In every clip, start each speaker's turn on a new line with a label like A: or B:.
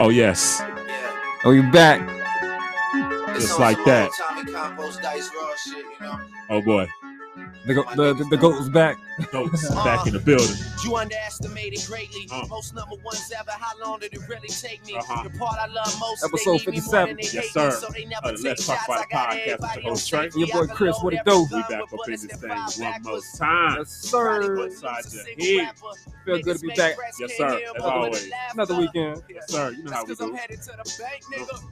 A: Oh yes,
B: Yeah.
C: Oh, you back?
A: Just like that.
B: Tommy Compost Dice Raw shit, you know.
A: oh boy,
C: The go- the, the, the goat was back.
A: goats back in the building.
B: You underestimated greatly.
A: Uh.
B: Most number ones ever. How long did it really take me?
A: Uh-huh.
B: The part I love most.
C: Episode
B: they need me more
C: 57.
A: Yes,
B: hate me,
A: sir.
B: so they never
A: Uh, Let's Talk
B: shots.
A: About
B: I
A: It
B: got
A: podcast with
B: everybody
A: your host, Trey.
C: Your boy Chris, what it
B: every
C: do?
A: We back
B: with
A: up in this thing one more time.
C: Yes, sir.
A: What's inside
B: Single
A: your head?
C: Feel good to be back.
A: Yes, sir. As always.
C: Another weekend.
A: Yes, sir. You know how we
B: That's 'cause I'm
A: do.
B: headed to the bank, nigga.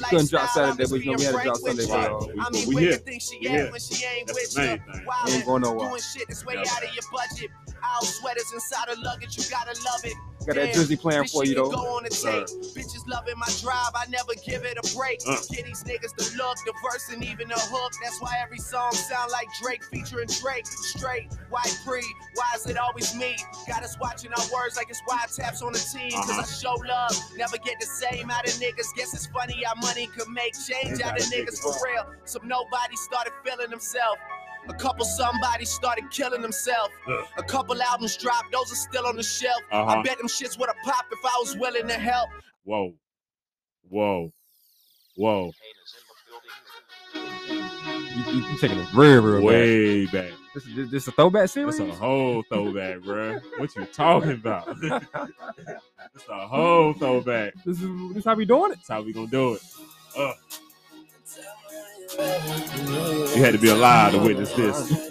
C: We couldn't drop Saturday, but you know we had to drop Sunday,
A: Right.
C: bro.
A: We-
B: I mean,
A: we
B: where
A: here.
B: you think she
A: We here.
B: when she ain't
A: That's the main thing.
B: Wildin',
C: ain't going nowhere.
B: Doing shit that's way
A: Yeah.
B: out of your budget. Our sweaters inside of luggage, you gotta love it.
C: Got that
B: Damn,
C: Jersey plan for you though.
B: Go on the
A: Sir.
B: Bitches loving my drive, I never give it a break.
A: Uh.
B: Get these niggas the look, the verse, and even the hook. That's why every song sound like Drake featuring Drake. Straight, white pre, why is it always me? Got us watching our words like it's wiretaps on the team. Cause
A: Uh-huh.
B: I show love, never get the same out of niggas. Guess it's funny how money could make change out of niggas for real. Some nobody started feeling themselves. A couple somebody started killing themselves. A couple albums dropped, those are still on the shelf.
A: Uh-huh.
B: I bet them shits would have popped if I was willing to help.
A: Whoa, whoa, whoa.
C: You, you, you taking it real, real.
A: Way back.
C: This, this, this a throwback series?
A: It's a whole throwback, bruh. What you talking about? it's a whole throwback.
C: This is this how we doing it.
A: That's how we gonna do it. Uh, you had to be alive to witness this.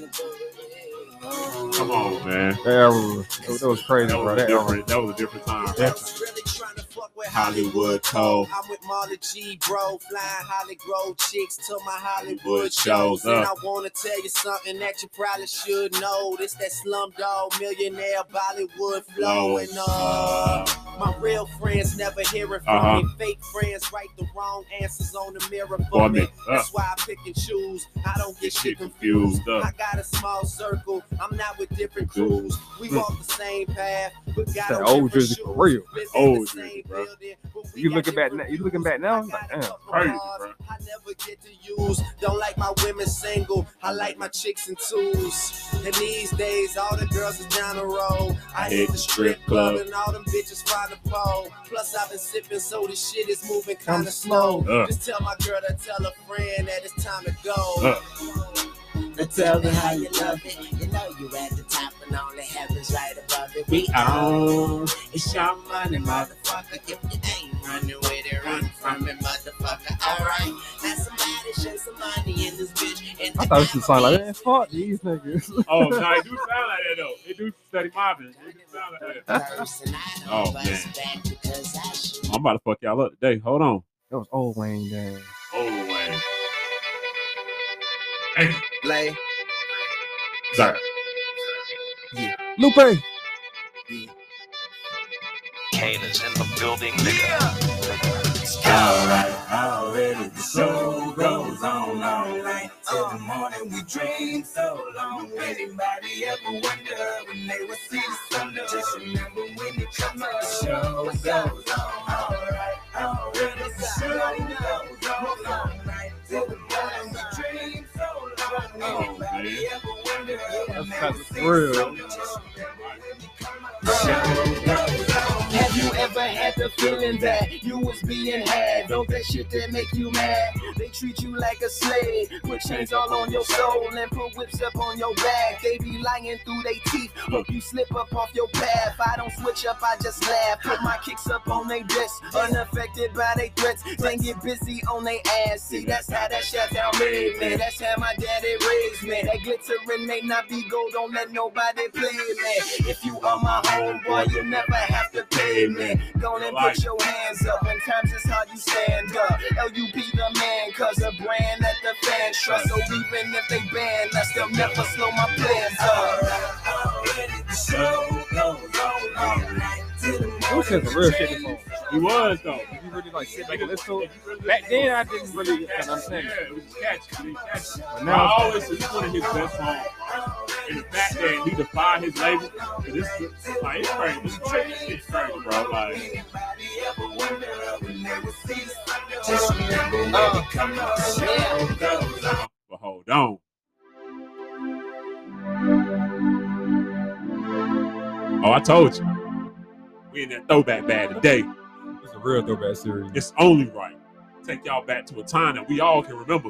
A: Come on, man.
C: That that was crazy,
A: That
C: bro.
A: was,
C: That
A: that was a different time.
B: Really trying to fuck with
A: Hollywood Cole.
B: I'm with Marley G, bro. Flying Holly Grove chicks to my Hollywood
A: Hollywood
B: shows.
A: shows
B: And I wanna tell you something that you probably should know. This that slumdog millionaire Bollywood flow.
A: Flow.
B: And uh, my real friends never hearing from
A: Uh-huh.
B: me. Fake friends write the wrong answers on the mirror for
A: For
B: me.
A: me. Uh.
B: That's why I pick and choose. I don't get
A: Get
B: shit
A: shit
B: confused.
A: confused. Uh,
B: I got a small circle. I'm not with different crews. We walk the same path, but got
C: That old Jersey for real.
B: Live
A: Old Jersey, bro.
B: Building, but we
C: You
B: got
C: looking back now- you looking back now,
B: I
C: like, damn,
B: couple
A: crazy, bro.
B: I never get to use. Don't like my women single. I like my chicks in twos. And these days, all the girls is down the road. I, hit the strip club and all them bitches find the pole. Plus, I've been sipping, so the shit is moving kind of slow.
A: Uh.
B: Just tell my girl to tell a friend that it's time to go.
A: Uh.
B: And tell me how you love it. You know you at the top and only heaven's right above it. We
A: on.
B: It's your money, motherfucker. If you ain't running with it, run from it, motherfucker. Alright, now somebody show some money in this bitch. And
C: I thought this would sound like that. fuck these niggas.
A: Oh, no, it do sound like that though. It do study mobbing. It do sound like that.
B: oh,
A: man. I'm about to fuck y'all up today. Hold on.
C: That was old Wayne damn.
A: Oh, wait. Hey,
B: Lay.
A: sorry.
C: Lupe.
D: Kane is in the building, nigga.
E: Alright, already the show goes on all night till the morning. We dream so long. Anybody ever wonder when they will see the sun? Just remember when it comes up, the show goes on. Alright, already the show goes on all night till the morning. We dream so long. Anybody ever wonder when they will see
C: real.
E: the sun? Just remember when it comes up, the show goes on.
F: Have you ever had the feeling that you was being had? Don't that shit that make you mad? They treat you like a slave, put chains all on your soul and put whips up on your back. They be lying through their teeth, hope you slip up off your path. I don't switch up, I just laugh. Put my kicks up on their wrists, unaffected by their threats. Then get busy on their ass. See, that's how that shut down made me. That's how my daddy raised me. That glittering may not be gold, don't let nobody play me. If you are my homeboy, you never have to pay me. Go and put your hands up when times is hard, you stand up. LUP the man, cause a brand that the fans trust. So even if they ban us, they'll never slow my plans up.
E: Already the show goes on all night till the morning.
C: Lupe said some real shit before.
A: He was though.
C: If you really like sit back and listen to it. Back then I didn't really understand it.
A: it was catchy. It was catchy.
C: But now
A: I always it's one of his best songs. And the fact that he defied his label, this is like it's crazy. This crazy shit's crazy, bro. Like
E: Anybody ever wonder when they will see the sun? Just remember when it comes up, the show goes on.
A: but hold on. Oh, I told you. We in that throwback bag today.
C: It's real throwback series.
A: It's only right. Take y'all back to a time that we all can remember.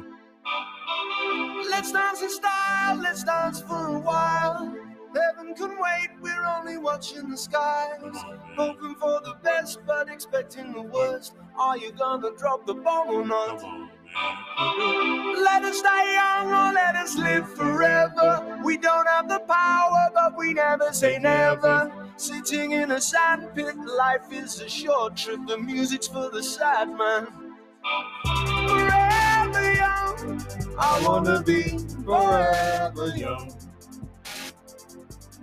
G: Let's dance in style, let's dance for a while. Heaven can wait, we're only watching the skies.
A: On.
G: Hoping for the best, but expecting the worst. Are you gonna drop the bomb or
A: Come
G: not? Let us die young or let us live forever. We don't have the power, but we never say never. Sitting in a sandpit, life is a short trip. The music's for the sad man. Forever young, I wanna be forever young.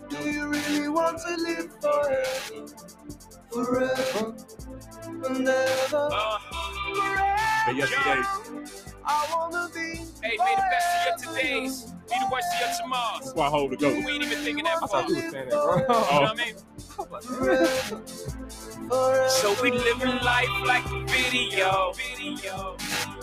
G: Do you really want to live forever? Forever and ever. Uh-huh.
A: But yesterday,
G: I wanna be.
H: Hey, may the best of your todays be the worst of your tomorrows.
A: that's why I hold the go.
H: We ain't even thinking that
C: I
H: far.
C: thought you
H: You
C: was saying that, bro.
H: know what I mean? So we living life like a video.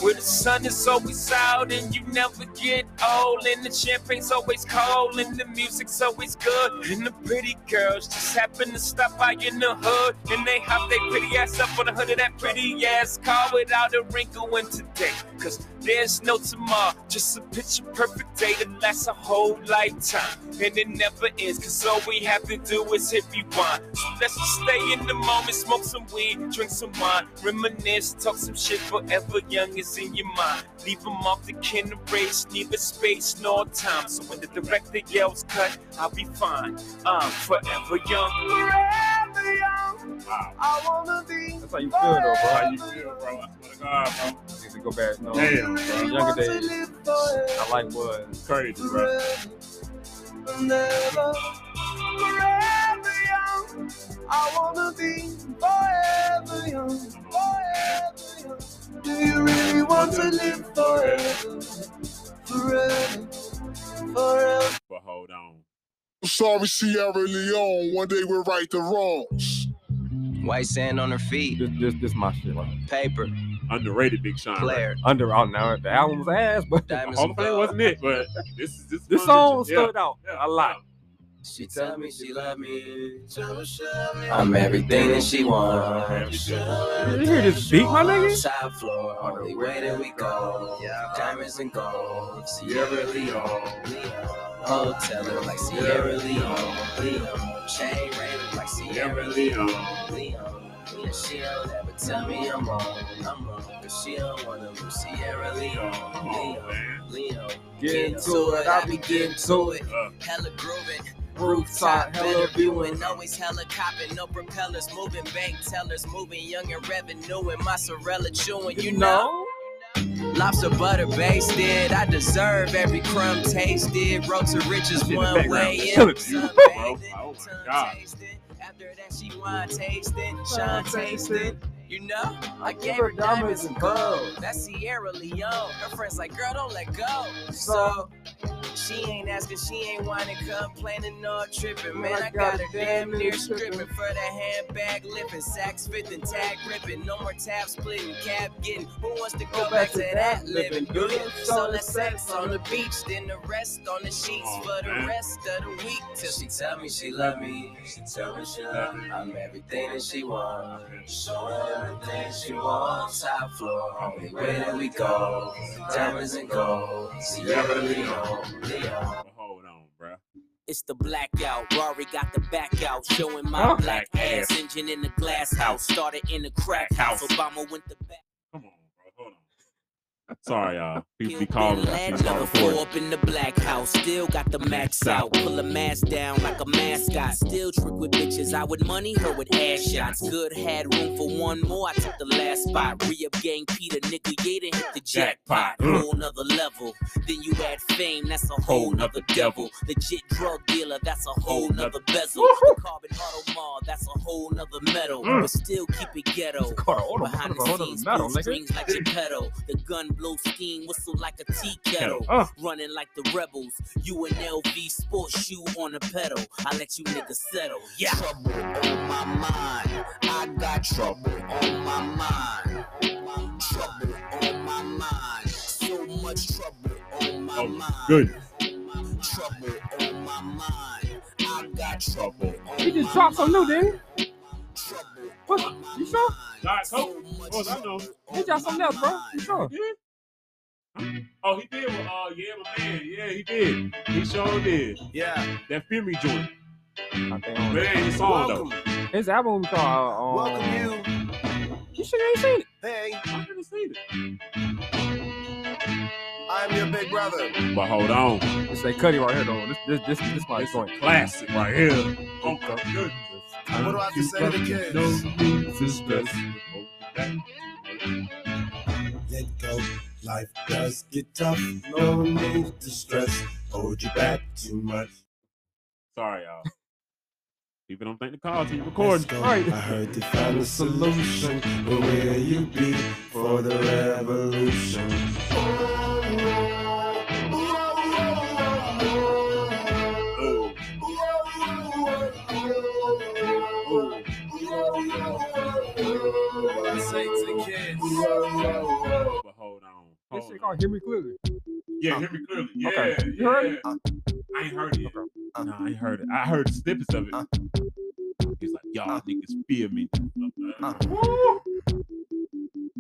H: Where the sun is always out and you never get old. And the champagne's always cold and the music's always good. And the pretty girls just happen to stop by in the hood. And they hop their pretty ass up on the hood of that pretty ass car without a wrinkle in today. Cause there's no tomorrow, just a picture perfect day that lasts a whole lifetime. And it never ends, cause all we have to do is hit rewind. So let's just stay in the moment, smoke some weed, drink some wine, reminisce, talk some shit forever young is in your mind. Leave them off the kin race, neither space nor time. So when the director yells cut, I'll be fine. I'm forever young.
G: Forever young,
A: Wow.
G: I wanna be.
C: That's how you feel, though, bro.
A: How you feel, bro? I swear to God, bro.
C: Need to go back. No,
A: Damn, bro.
G: really
C: Younger days.
G: live forever?
C: I like was.
A: It's crazy, bro.
G: Forever and ever. Forever young, I wanna be forever young, forever young. Do you really want to live forever? Forever, forever.
A: But hold on.
E: Sorry, Sierra Leone. One day we'll right the wrongs.
I: White sand on her feet,
C: This, this, this my shit. Right?
I: paper,
A: Underrated Big Sean. Right?
I: Claire,
C: Under, oh, now the album was ass, but
I: diamonds
A: Hall
I: and
A: of Fame wasn't it, but this this,
C: this song
A: that you-
C: stood out
A: yeah,
C: a lot.
I: She tell me she love me.
G: I'm
I: I'm everything that she wants.
C: You hear this beat, my nigga?
I: Top floor, only way that we go. Diamonds and gold. Sierra Leone. Hotel it like Sierra Leone. Leone. Chain ring like Sierra Leone. Leone. Yeah, she don't ever tell me I'm wrong. I'm wrong. Cause she don't wanna lose Sierra Leone.
A: Come on,
I: Leone. Leone.
C: Get to it, I be getting to it.
A: Uh,
I: Hella grooving.
C: Rooftop, hella
I: better
C: viewing.
I: viewing, always hella copping, no propellers moving, bank tellers moving, young and revenue, and mozzarella chewing, you know. Lobster butter basted, I deserve every crumb tasted. Road to riches
A: in
I: one way,
A: killing
I: and
A: you,
I: sun
A: bro.
I: bathing,
A: Oh my God.
I: After that, she wine tasting. You know, I gave
C: her
I: her diamonds
C: diamonds
I: and
C: and
I: gold.
C: gold.
I: That's Sierra Leone. Her friends like, girl, don't let go. So she ain't asking, she ain't whining, complaining, or tripping. Man, I got her damn near stripping for the handbag lifting, sacks fitting, tag gripping, no more tab splitting, cab getting. Who wants to go back to that living? Do you? So let's sex on the beach, then the rest on the sheets
A: Oh,
I: for the rest of the week. Till she tell me she love me, she tell me she love me. I'm everything that she wants, show her everything she wants. Top floor, only way that we go. Diamonds and gold, Sierra Leone, Leone.
A: hold on, bro.
F: It's the blackout. Rory got the back out, showing my
C: Huh?
F: black ass engine in the glass house. Started in the crack house. Obama went the back.
A: Sorry, y'all. People be calling.
F: Laden,
A: People start
F: Number four up in the black house. Still got the max out. Pull a mask down like a mascot. Still trick with bitches. I would money her with ass shots. Good had room for one more. I took the last spot. Re up gang Peter. Nigga Yaden hit the jackpot. Whole nother level. Then you add fame. That's a whole nother devil. Legit drug dealer. That's a whole nother bezel. The carbon Audemar. That's a whole nother metal.
C: Mm.
F: But still keep it ghetto.
C: Car, hold on,
F: Behind the scenes,
C: metal,
F: strings like Geppetto. The gun blow steam, whistle like a tea kettle.
C: Uh.
F: Running like the rebels. You an LV sports shoe on the pedal. I let you niggas settle. Yeah.
G: Trouble on my mind. I got trouble on my mind. Trouble on my mind. So much trouble on my
A: Oh,
G: mind.
A: good.
G: Trouble on my mind. I got trouble on
C: He just dropped some new, didn't
G: Trouble
C: What? You sure?
G: mind.
A: Diet Coke. Of course, I know.
C: He got something else, bro. For sure.
A: Oh, he did. With, uh, yeah, my man. Yeah, he did. He sure did.
B: Yeah.
A: That Fear Me joint.
C: I think on
A: But his song though.
C: His album was called. Um,
B: Welcome you.
C: You should ain't seen it.
B: Hey,
A: I haven't seen it.
B: I'm your big brother.
A: But hold on.
C: It's like Cudi right here, though. This, this, this, this my
A: It's
C: joint.
A: classic right here. Oh my goodness.
B: What do I have to say to the kids?
A: No need to stress.
E: Let go. Life does get tough. No need to stress. Hold you back too much.
A: Sorry, y'all. People don't think the calls you recording.
E: go.
C: Right.
E: I heard they found a solution. But where you be for the revolution?
B: What I say to the kids?
A: But hold on.
C: This
A: Hold
C: shit
A: on.
C: called Hear Me Clearly.
A: Yeah, hear me clearly. Yeah,
C: Okay. You heard it?
A: yeah. I ain't heard it yet.
B: Uh.
A: No, I ain't heard it. I heard snippets of it.
B: Uh.
A: He's like, y'all niggas fear me.
B: Uh.
A: Woo!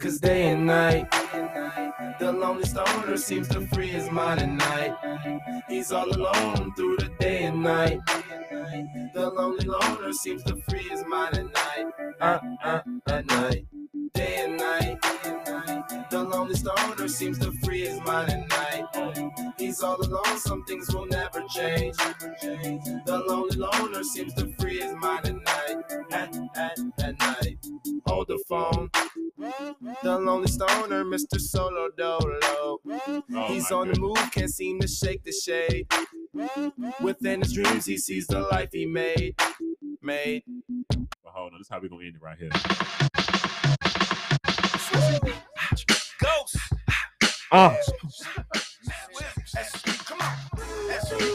E: Cause day and night, the lonely stoner seems to free his mind at night. He's all alone through the day and night. The lonely loner seems to free his mind at night. Uh, uh, at night. Day and night. The lonely stoner seems to free his mind at night. He's all alone, some things will never change. The lonely loner seems to free his mind at night. At, at, at night. Hold the phone. The lonely stoner, Mr. Solo Dolo.
A: Oh,
E: He's on the move, can't seem to shake the shade. Within his dreams, he sees the life he made. Made.
A: But hold on. This is how we gonna end it right here.
B: Ghost.
C: Uh,
B: Come on.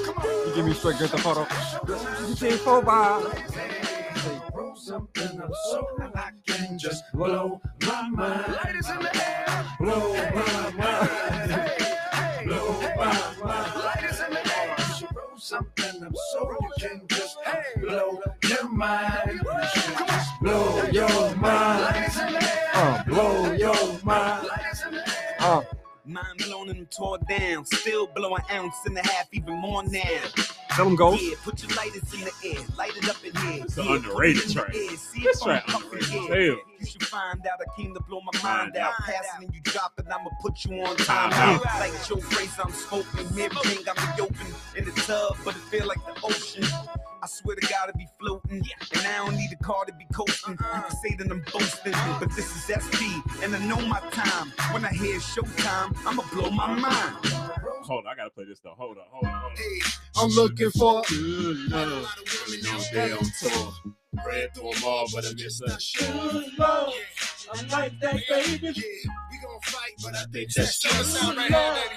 B: Come on.
C: you give me straight get the photo. You can't fall by.
E: Something up so I can just blow my mind.
B: Ladies in the air.
E: Blow my mind.
B: Hey.
E: Blow my mind.
B: Ladies in the air.
E: Roll something up so you can just blow your mind. Blow your mind.
B: Ladies in the air.
C: Uh,
E: Blow your mind.
B: Ladies in the air.
C: uh.
J: Mind blown and tore down. Still blow an ounce and a half, even more now.
C: Tell them go.
J: Yeah, put your lighters in the air. Light it up in here.
A: It's an underrated
J: it
A: track.
J: the air. See
A: This
J: if
A: track underrated as hell.
J: You should find out I came to blow my mind out.
A: out.
J: Passing and you drop it, I'ma put you on
A: Time
J: time
A: out.
J: out. Like your phrase, I'm smoking. Everything got me open in the tub, but it feel like the ocean. I swear to God, I be floating. And I don't need a car to be coasting. You can say that I'm boasting, but this is SP. And I know my time. When I hear showtime, I'ma blow my mind.
A: Hold on. I gotta play this though. Hold on. Hold on. Hold on.
E: I'm looking for
A: Good love.
E: Stay on tour.
A: Ran through them all, but I miss that shit.
E: love. I like that, baby. Yeah, we gonna fight, but I think that's just sound right here, baby.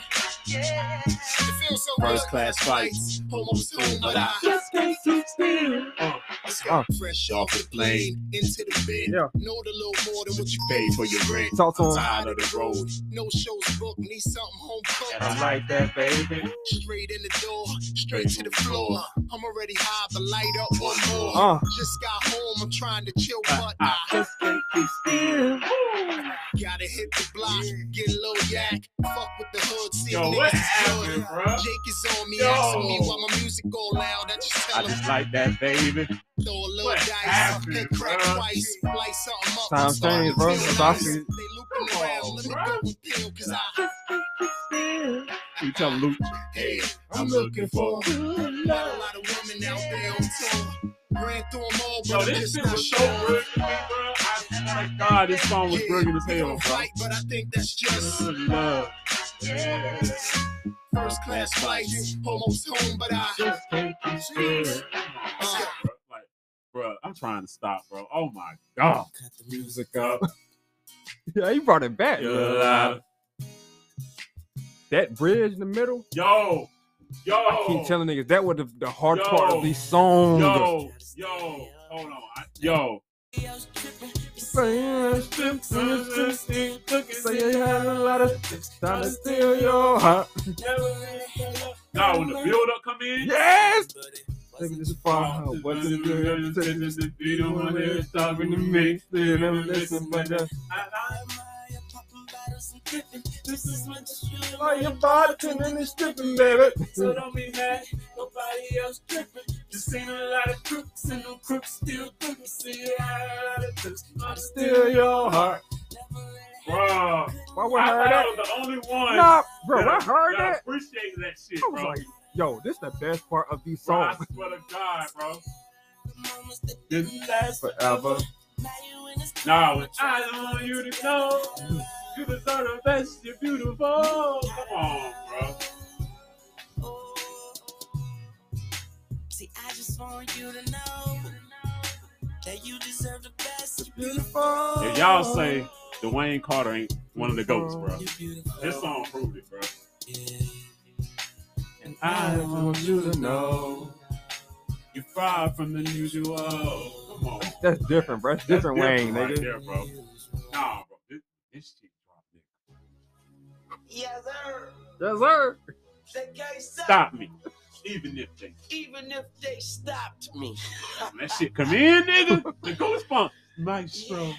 E: It feels so
A: First
E: good.
A: class fights.
E: Almost home, but I
A: Just can't keep still. Uh,
E: Let's
C: Uh.
E: Fresh off the plane, into the bed.
C: Yeah.
E: Know the little more than what you pay for your rent.
C: Talk to him.
A: tired of the road.
E: No shows booked, need something home cooked.
A: I like that, baby.
E: Straight in the door, straight to the floor. I'm already high, but light up one more.
C: Uh.
E: Just got home, I'm trying to chill, but I
A: Just can't keep still.
E: gotta hit the block, get a little yak. Fuck with the hood, see
A: Yo,
E: if
A: what happened, bro?
E: Jake is on me,
A: Yo.
E: asking me why my music go loud. I just
A: I
E: tell him,
A: just like that, baby.
E: throw a little
A: What
E: dice,
A: happened,
E: hit crack
A: bro?
E: twice, light something up.
C: Times
E: start
C: change, bro.
E: feel
C: That's how I
E: They
C: it.
E: looping around, let me go and peel, cause I,
A: You tell Luke.
E: hey, I'm looking for Got a lot of women out there on tour. Ran through them all,
A: Yo,
E: I'm
A: this
E: just
A: shit
E: not
A: was so
E: sure.
A: brilliant to me, bro. I swear God, this song was
E: Yeah,
A: brilliant as hell, bro.
E: fight, but I think that's just
A: Good love. Yeah.
E: first class flights. Almost home, but I
A: Just can't keep still.
E: Uh,
A: Like, bro, I'm trying to stop, bro. Oh my God.
C: Cut the music up. Yeah, he brought it back.
A: You're.
C: That bridge in the middle.
A: Yo, yo.
C: I keep telling niggas that was the, the hard
A: Yo.
C: part of these songs.
A: Yo, yo, hold on. I, yo.
C: Say you had a lot of trying to steal your heart.
A: Nah, when the build up come in.
C: Yes. Take this far. What's the good?
A: You don't want to stop
C: in the mix. They never listen, but uh, uh, why your body turning and stripping, baby?
A: So don't be mad, nobody else tripping. Just seen a lot of crooks and them crooks still crooking. See a lot of crooks, but
C: Steal your heart.
A: Bro,
C: Why would
A: I
C: I heard
A: thought
C: that?
A: I was the only one.
C: Nah, bro,
A: that-
C: I heard
A: that
C: that.
A: appreciated that shit, bro.
C: I was like, yo, this is the best part of these
A: Bro, I
C: songs.
A: swear to God, bro. This
C: Forever.
A: Nah, when I don't want you to know you deserve the best, you're beautiful. Come on, bro.
B: See, I just want you to know that you deserve the best.
C: You're Beautiful.
A: If y'all say Dwayne Carter ain't one of the goats, bro, this song proved it, bro. And I want you to know you're far from the usual. Come on.
C: That's different, bro. That's
A: That's
C: different Wayne,
A: right
C: nigga.
A: there, bro. Nah, bro. This, this shit dropped, nigga.
B: Yes, sir.
C: Yes, sir.
B: They can't stop,
A: Stop me. Even if they
B: even if they stopped me.
A: when that shit come in, nigga, the ghost funk. Maestro,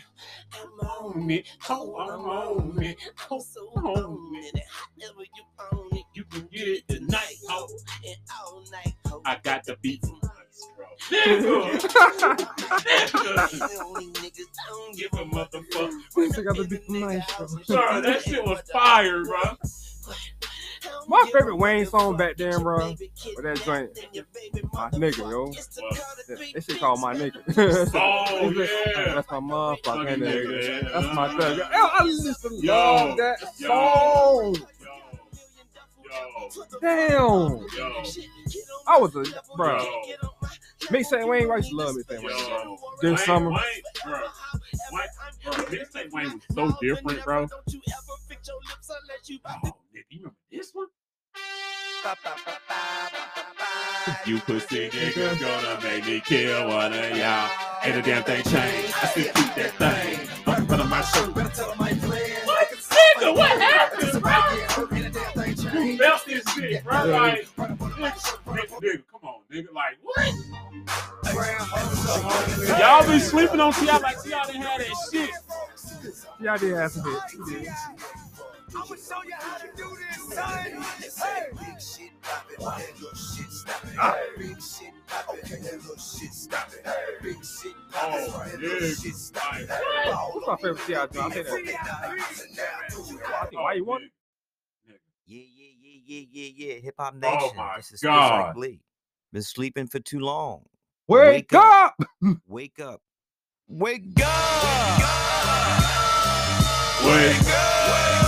B: I'm
A: own it. Oh, I'm on it.
B: I'm so
A: on
B: on it. However you own it,
A: You can get it tonight. Oh,
B: and all night. ho.
A: I got the beat mm-hmm. From Maestro. Nigga. Nigga.
B: Only niggas don't
A: Give a motherfucker.
C: This nigga got the beat from Maestro.
A: Sorry, that shit was fire, bro.
C: My favorite Wayne song back then, bro. With that joint, my nigga, yo. That, that shit called my nigga.
A: Oh, yeah.
C: That's my motherfucking
A: Fucking
C: nigga.
A: nigga.
C: That's my thug. Yo, I listen to
A: Yo,
C: that
A: yo.
C: song.
A: Yo,
C: Damn.
A: yo,
C: I was a bro.
A: yo,
C: Me saying Wayne, I used to love me saying Wayne.
A: yo.
C: This
A: Wayne,
C: summer.
A: Wayne, bro. Wayne, bro, Mixtape Wayne was so different, bro. Oh, nigga, you remember this one? You pussy niggas gonna make me kill one of y'all. Ain't a damn thing changed. I still keep that thing. Fuck front of my shirt. What? Nigga, what happened, bro? You left this shit, bro. Like, nigga, nigga, nigga, come on, nigga. Like, what? Y'all be sleeping on T.I. like T.I. didn't have that shit.
C: Oh, yeah, I did have some hits. He.
B: I'ma show you how to do this, son. Hey. Big shit poppin', that little shit stoppin'. Big shit poppin', that little shit stoppin'. Big shit poppin',
A: Oh,
B: that little
A: yeah.
B: shit stoppin'.
C: What's my favorite T.I. joint? I think that. I think why you want it?
G: Yeah, yeah, yeah. Hip Hop Nation.
A: Oh
G: Nation.
A: my
G: this is Chris Like
A: God.
G: Been sleeping for too long.
C: Wake up!
G: Wake up. Wake up!
A: Wake up!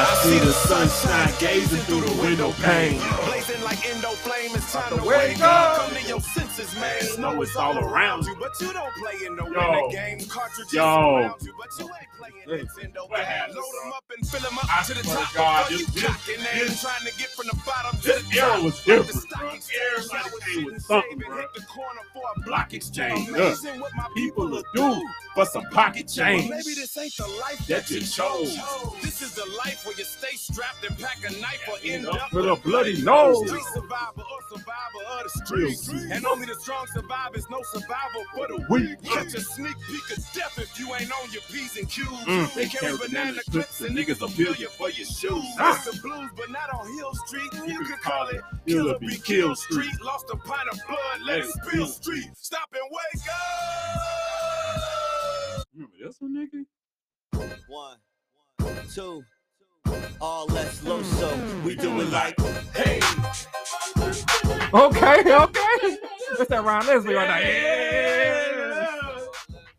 A: I see the sunshine gazing through the window pane.
B: Blazing like Indo flame, it's time to
C: wake
B: wake
C: up.
B: up. Come to your senses, man.
A: Snow is all around
B: you, but you don't play in no
A: Yo.
B: winter game. Cartridges
A: Yo.
B: around you, but you ain't playing. Nintendo.
A: What happened,
B: Load 'em
A: bro?
B: up and fill 'em up
A: I
B: to the top.
A: God, this- this-
B: and
A: this-
B: trying to get from the bottom to the
A: era
B: top.
A: was different,
B: the
A: bro. Everybody
B: was
A: came with something, bro.
B: hit the corner for a
A: Block exchange.
B: Amazing what my
A: People will do for some pocket change.
B: Maybe this ain't the life
A: That
B: you chose. This is the life where you stay strapped and pack a knife or end
A: up
B: up
C: with a bloody nose.
B: Street survivor or survivor of the streets. And only the strong survive is no survival for the weak. Catch a sneak peek of death if you ain't on your P's and Q's.
A: Mm.
B: They carry banana clips and niggas will bill you for your shoes.
A: Ah.
B: It's the blues, but not on Hill Street. You could
A: call
B: call it
A: Killer
B: Killer
A: Be
B: Be
A: Kill
B: Kill
A: Street.
B: Street. Lost a pint of blood, let it spill street. Stop and wake up.
A: Remember this one, nigga?
G: One, two, all less low so we do it like
B: Hey,
C: Okay, okay. That's that Ryan Leslie right there. Yeah.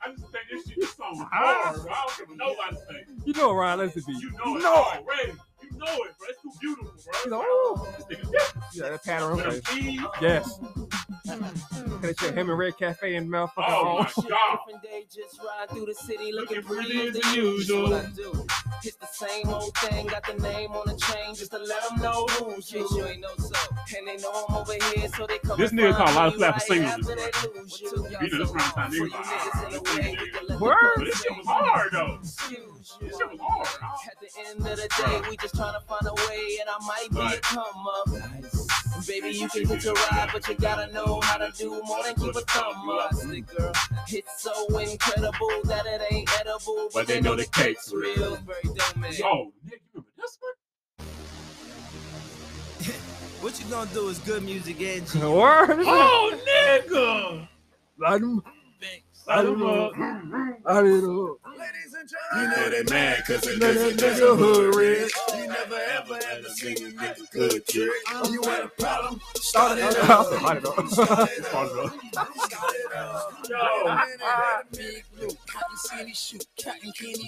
A: I just think this shit is so hard, bro. I don't give a nobody think.
C: You know Ryan Leslie be.
A: You know it
C: know it.
A: already. You know it, bro. It's too beautiful, bro.
C: You know, ooh.
A: This nigga.
C: Yeah, that pattern
A: With them
C: face.
A: keys,
C: Yes. That shit, him and Red Cafe and motherfucking
A: Oh my god.
I: Different day, just ride through the city looking
A: Looking
I: pretty
A: pretty
I: as
A: as
I: the usual.
A: usual.
I: I do. It's the same old thing, got the name on the chain just to let them know who's you. you ain't know so. And they know I'm over here, so they come
A: This nigga
I: find
A: caught a lot of
I: me
A: flat for
I: right
A: singles
I: after
A: this
I: they lose you.
A: You know, this prime time
I: For you
A: nigga.
I: niggas in the way, we can let the
C: Word?
A: This shit was hard though. This shit was hard.
I: At the end of the day, we just trying to find a way, and I might be a come up. Baby, you can hit your ride, but you gotta know how to do more than keep a thumb up. Girl. It's so incredible that it ain't edible,
A: But they know the cake's real.
I: real. Very dope, man.
A: Oh, Nick, you remember this one?
G: What you gonna do is good music, Angie.
C: Word?
A: Oh, nigga.
C: Light 'em-
A: Light 'em up.
C: light it up.
B: You know they mad cause it
C: Know
B: doesn't
C: that
B: nigga
C: nigga
B: hood
C: hood
B: rich. You never ever ever seen a nigga good trick. You had a problem, started it
C: I
B: up.
C: said, light it up.
B: Started it up.
A: Yo.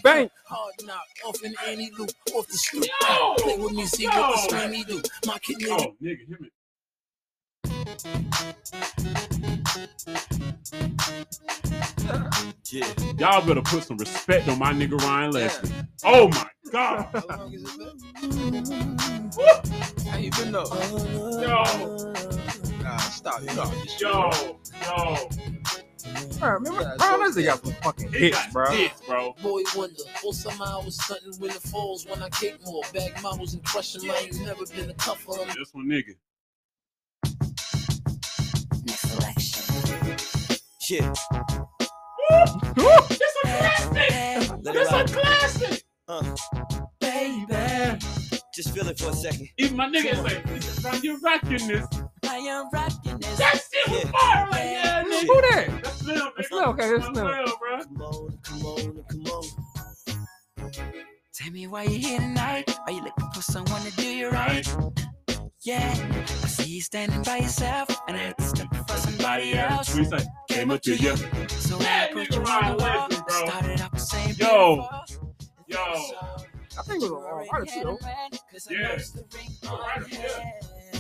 C: Bang.
H: Hard knock off in any loop, off the stoop. Play with me, see what the swimmy do. My kid oh, nigga.
A: Oh, nigga, hear me.
G: Yeah.
A: Y'all better put some respect on my nigga Ryan Leslie. Oh my god.
H: How long has it been?
K: How you been though?
A: Yo,
K: Nah, stop. You know,
A: yo, yo.
C: Bro, remember, Ryan Leslie got some fucking hits, bro.
A: hits, bro.
H: Boy wonder, or somehow I was stunting when it falls when I kick more. Bag models and crushing I ain't never been a tough on.
A: This one nigga.
G: Yeah.
A: This a classic.
G: Let
A: This a classic.
G: Uh,
I: Baby,
G: just feel it for a second.
A: Even my nigga say, "Ron, you rocking this."
I: I am rocking this.
A: That shit was
G: Yeah.
A: fire, like yeah, nigga.
C: Who that?
A: That's Slim, nigga.
C: That's Slim, okay, that's Slim.
A: Slim, bro.
G: Come on, come on, come on.
I: Tell me why you here tonight. Are you looking for someone to do you right? Yeah, I see you standing by yourself, and I had to step in for somebody else.
A: We say, came up to you.
I: So when I
A: Yeah,
I: put
A: nigga,
I: you on
A: Ryan
I: the
A: bro.
I: started off the same
A: Yo. Yo.
C: I think it was a artist too.
A: Yeah.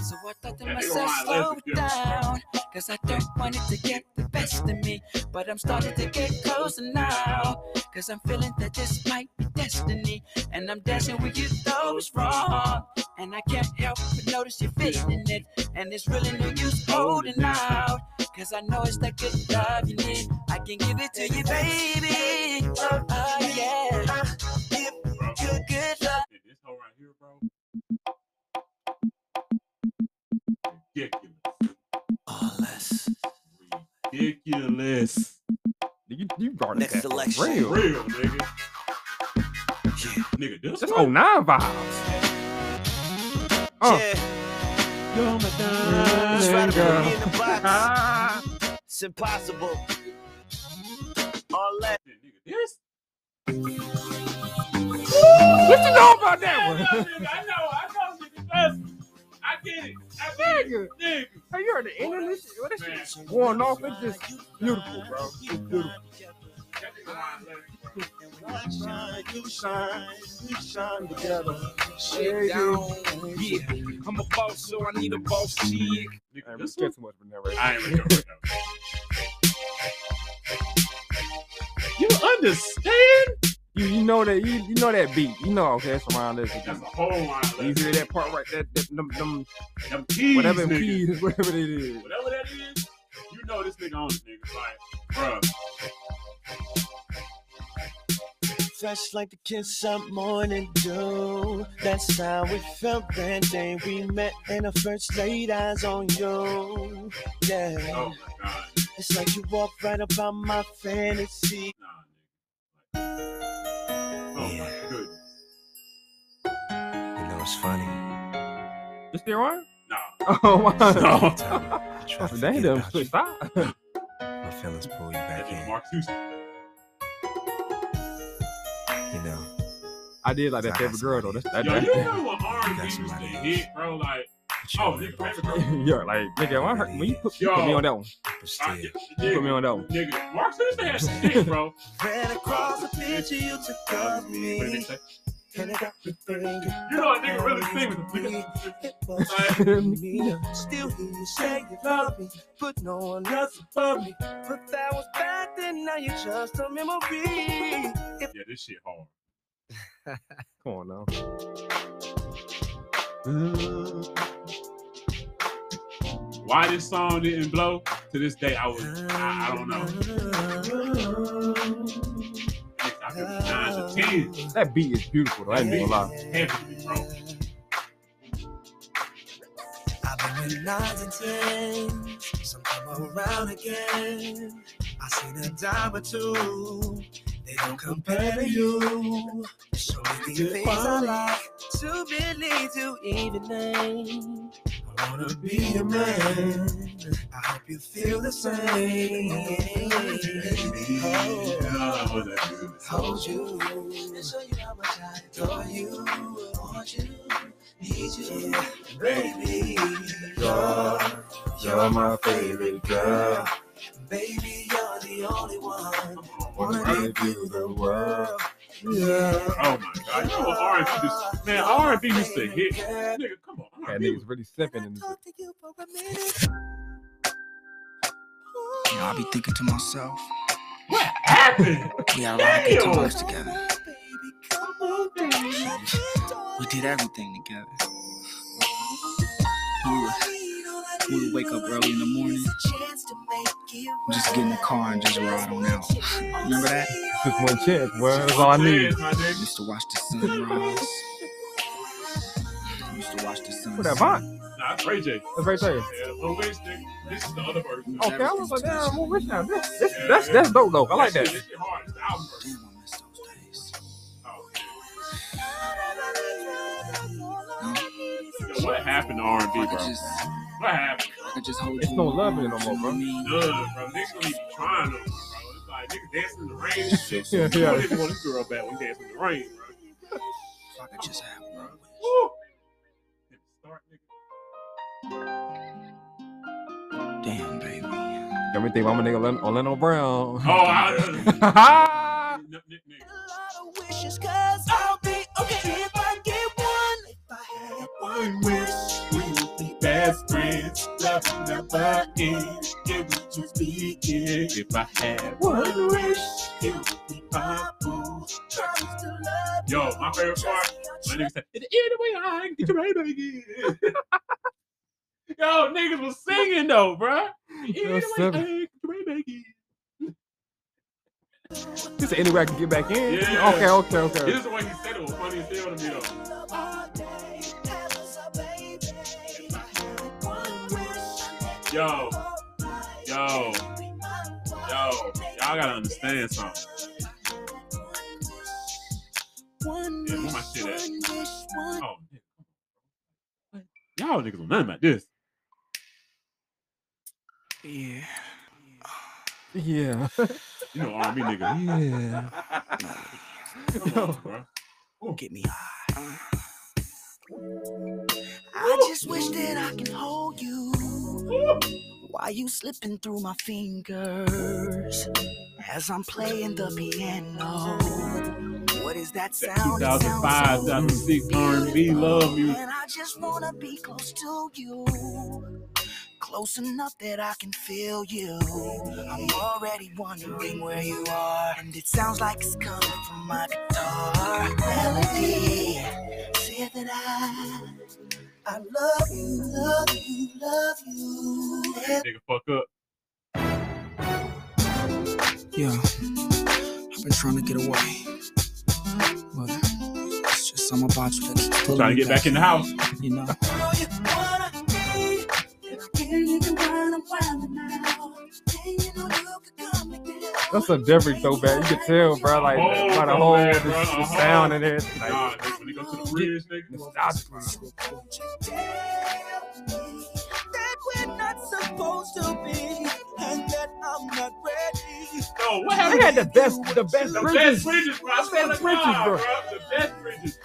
I: So I thought to
A: That
I: myself, slow down, cause I don't want it to get the best of me. But I'm starting to get closer now, cause I'm feeling that this might be destiny. And I'm dancing with you, though it's wrong. And I can't help but notice you're feeling it. And it's really no use holding out, cause I know it's that good love you need. I can give it to you, baby. Oh, oh yeah. Good, good love.
A: This hoe right here, bro. Ridiculous.
G: All less.
A: Ridiculous.
C: You, you brought it
G: Next
C: back.
G: selection.
C: Real.
A: Real, nigga. Nigga, this
C: That's
A: one?
C: 09 vibes. Uh.
G: Yeah.
A: Yo,
G: Just try to put me in the box. It's impossible. All that.
A: Nigga, this?
C: What you know about that one?
A: no, nigga, I know, I know, nigga. Trust me. I get it. I get it.
C: Nigga.
A: Nigga.
C: Hey, you heard the end of this shit? What this
A: Man.
C: shit going off? It's just beautiful, bro. It's beautiful.
A: Ryan Leslie, bro.
B: Shine, you shine, we shine together.
K: Yeah, I'm a boss, so I need a boss chick.
C: Spent
A: one?
C: too much that right
A: I ain't You understand?
C: You, you know that you, you know that beat. You know okay, it's around this.
A: That's a whole line.
C: You hear that part right? That, that them, them
A: Them
C: whatever
A: nigga.
C: whatever it is.
A: Whatever that is, you know this nigga on it, nigga. Like, bruh.
G: Fresh like the kiss up morning dew. That's how it felt that day we met and I first laid eyes on you. Yeah.
A: Oh my god.
G: It's like you walked right up on my fantasy.
A: Nah, nigga. Like, oh my goodness.
G: You know it's funny.
C: You still on?
A: Nah.
C: Oh my.
A: No.
G: Try to
C: They
G: forget
C: done
G: about you.
C: switched out.
G: My feelings pull you back in.
A: Mark Houston.
G: You know.
C: I did like that favorite girl though. That's that.
A: Yo,
C: that
A: you know what R&B
G: got
A: used to hit, bro? Like,
G: but you
A: oh,
G: know
A: nigga, favorite girl.
C: yeah, like nigga, when, I heard, when you put, you put me on that one,
G: But
A: I,
G: still.
C: you put me on that one.
A: nigga, Mark Houston had some shit, bro.
G: Ran across the picture you took of
A: What did he
G: me.
A: Say?
G: and everything.
A: You know a nigga really sing with the
G: It me. Still hear you say you love me, but no one else above me. But that was back then, now you're just a memory. If
A: Yeah, this shit hard.
C: Come on now.
A: Why this song didn't blow to this day, I was I, I don't know.
C: That beat is beautiful though. I ain't gonna lie.
G: I've been with nines and tens, some come around again. I seen a dime or two, they don't compare to you. So many things I like to believe to even name. I wanna be a man. I hope you feel the same. Oh, hold you and show you how much I adore you. Want you, need you, baby. You're, you're my favorite girl. Baby, you're the only one. I Wanna give you the world. Yeah.
A: Oh my god, you know R&B this man, R&B used to hit. Nigga, come on.
C: That
A: R&B
C: nigga's really sipping in this.
L: You know, I be thinking to myself,
A: What happened?
L: we had a lot of good times together. We did everything together. We would, we would wake up early in the morning, just get in the car and just ride on out. Remember that?
C: Just one chance, boy. That's all I need.
A: Cheers.
L: Used to watch the sunrise. Used to watch the sunset.
C: What that vine?
A: Nah, Ray J.
C: That's Ray there.
A: Yeah, Lil Rich, nigga. This is the other version.
C: Okay, I was like, damn, well, which now? This, this, that's that's dope though. I like that.
A: This shit hard. It's the album version.
L: Damn, I miss those days.
A: Oh, yeah. What happened to R&B, bro?
L: Could just,
A: What happened?
L: I could just hold
C: It's
L: you.
C: no love in no more, bro.
L: Me.
A: Good, bro. Niggas don't even trying no more, bro. It's like niggas dancing in the rain and shit.
C: Yeah,
A: You
C: yeah.
A: don't want this girl back when dancing in the rain, bro.
L: If I could just have bro.
A: Woo! Start, nigga.
L: Damn, baby.
C: Got me thinking I'm a nigga Orlando- Orlando Brown.
A: Oh, I,
G: wishes, cause I'll be okay if I get one. If I had one wish, we would be
A: Best friends, love never ends. It would just begin. If I had one wish, it would be my boo.
G: to love
A: Yo, my favorite part, my nigga said, "Is there any way I can get you right back again?" Yo, niggas was singing though, bruh. Is there any way I can get you right back again?
C: He said, anyway, I can get back in.
A: Yeah.
C: Okay, okay, okay.
A: This is the way he said it was funny as hell to me though. Yo, yo, yo, y'all gotta understand something.
G: one
A: Yeah, where my shit at?
G: one wish, one
A: Oh, on. Y'all niggas know nothing about this.
L: Yeah.
C: Yeah.
A: You know R&B nigga.
C: yeah.
A: Come on, bro.
L: Get me high.
G: I just wish that I can hold you while you slipping through my fingers as I'm playing the piano. What is that
A: That
G: sound? Sounds
A: 2005,
G: so
A: 2006 R&B love music.
G: And I just wanna be close to you. Close enough that I can feel you. I'm already wondering where you are. And it sounds like it's coming from my guitar. Melody. Say that I I love you, love you, love you.
A: Nigga, fuck up.
L: Yeah. I've been trying to get away. But it's just something about you that keeps pulling
A: Trying to get back in the house.
L: You know?
C: That's a different throwback. You can tell, bro, like
A: Oh,
C: by the whole
A: man,
C: the,
A: uh-huh.
C: sound and everything. Like,
A: Nah, nigga, when he go to the bridge, nigga.
G: that we're not supposed to be, and that I'm not ready.
A: Yo, what
C: They had the best, the best
A: The
C: bridges.
A: best bridges, bro. I
C: The best bridges, bro.
A: The best bridges.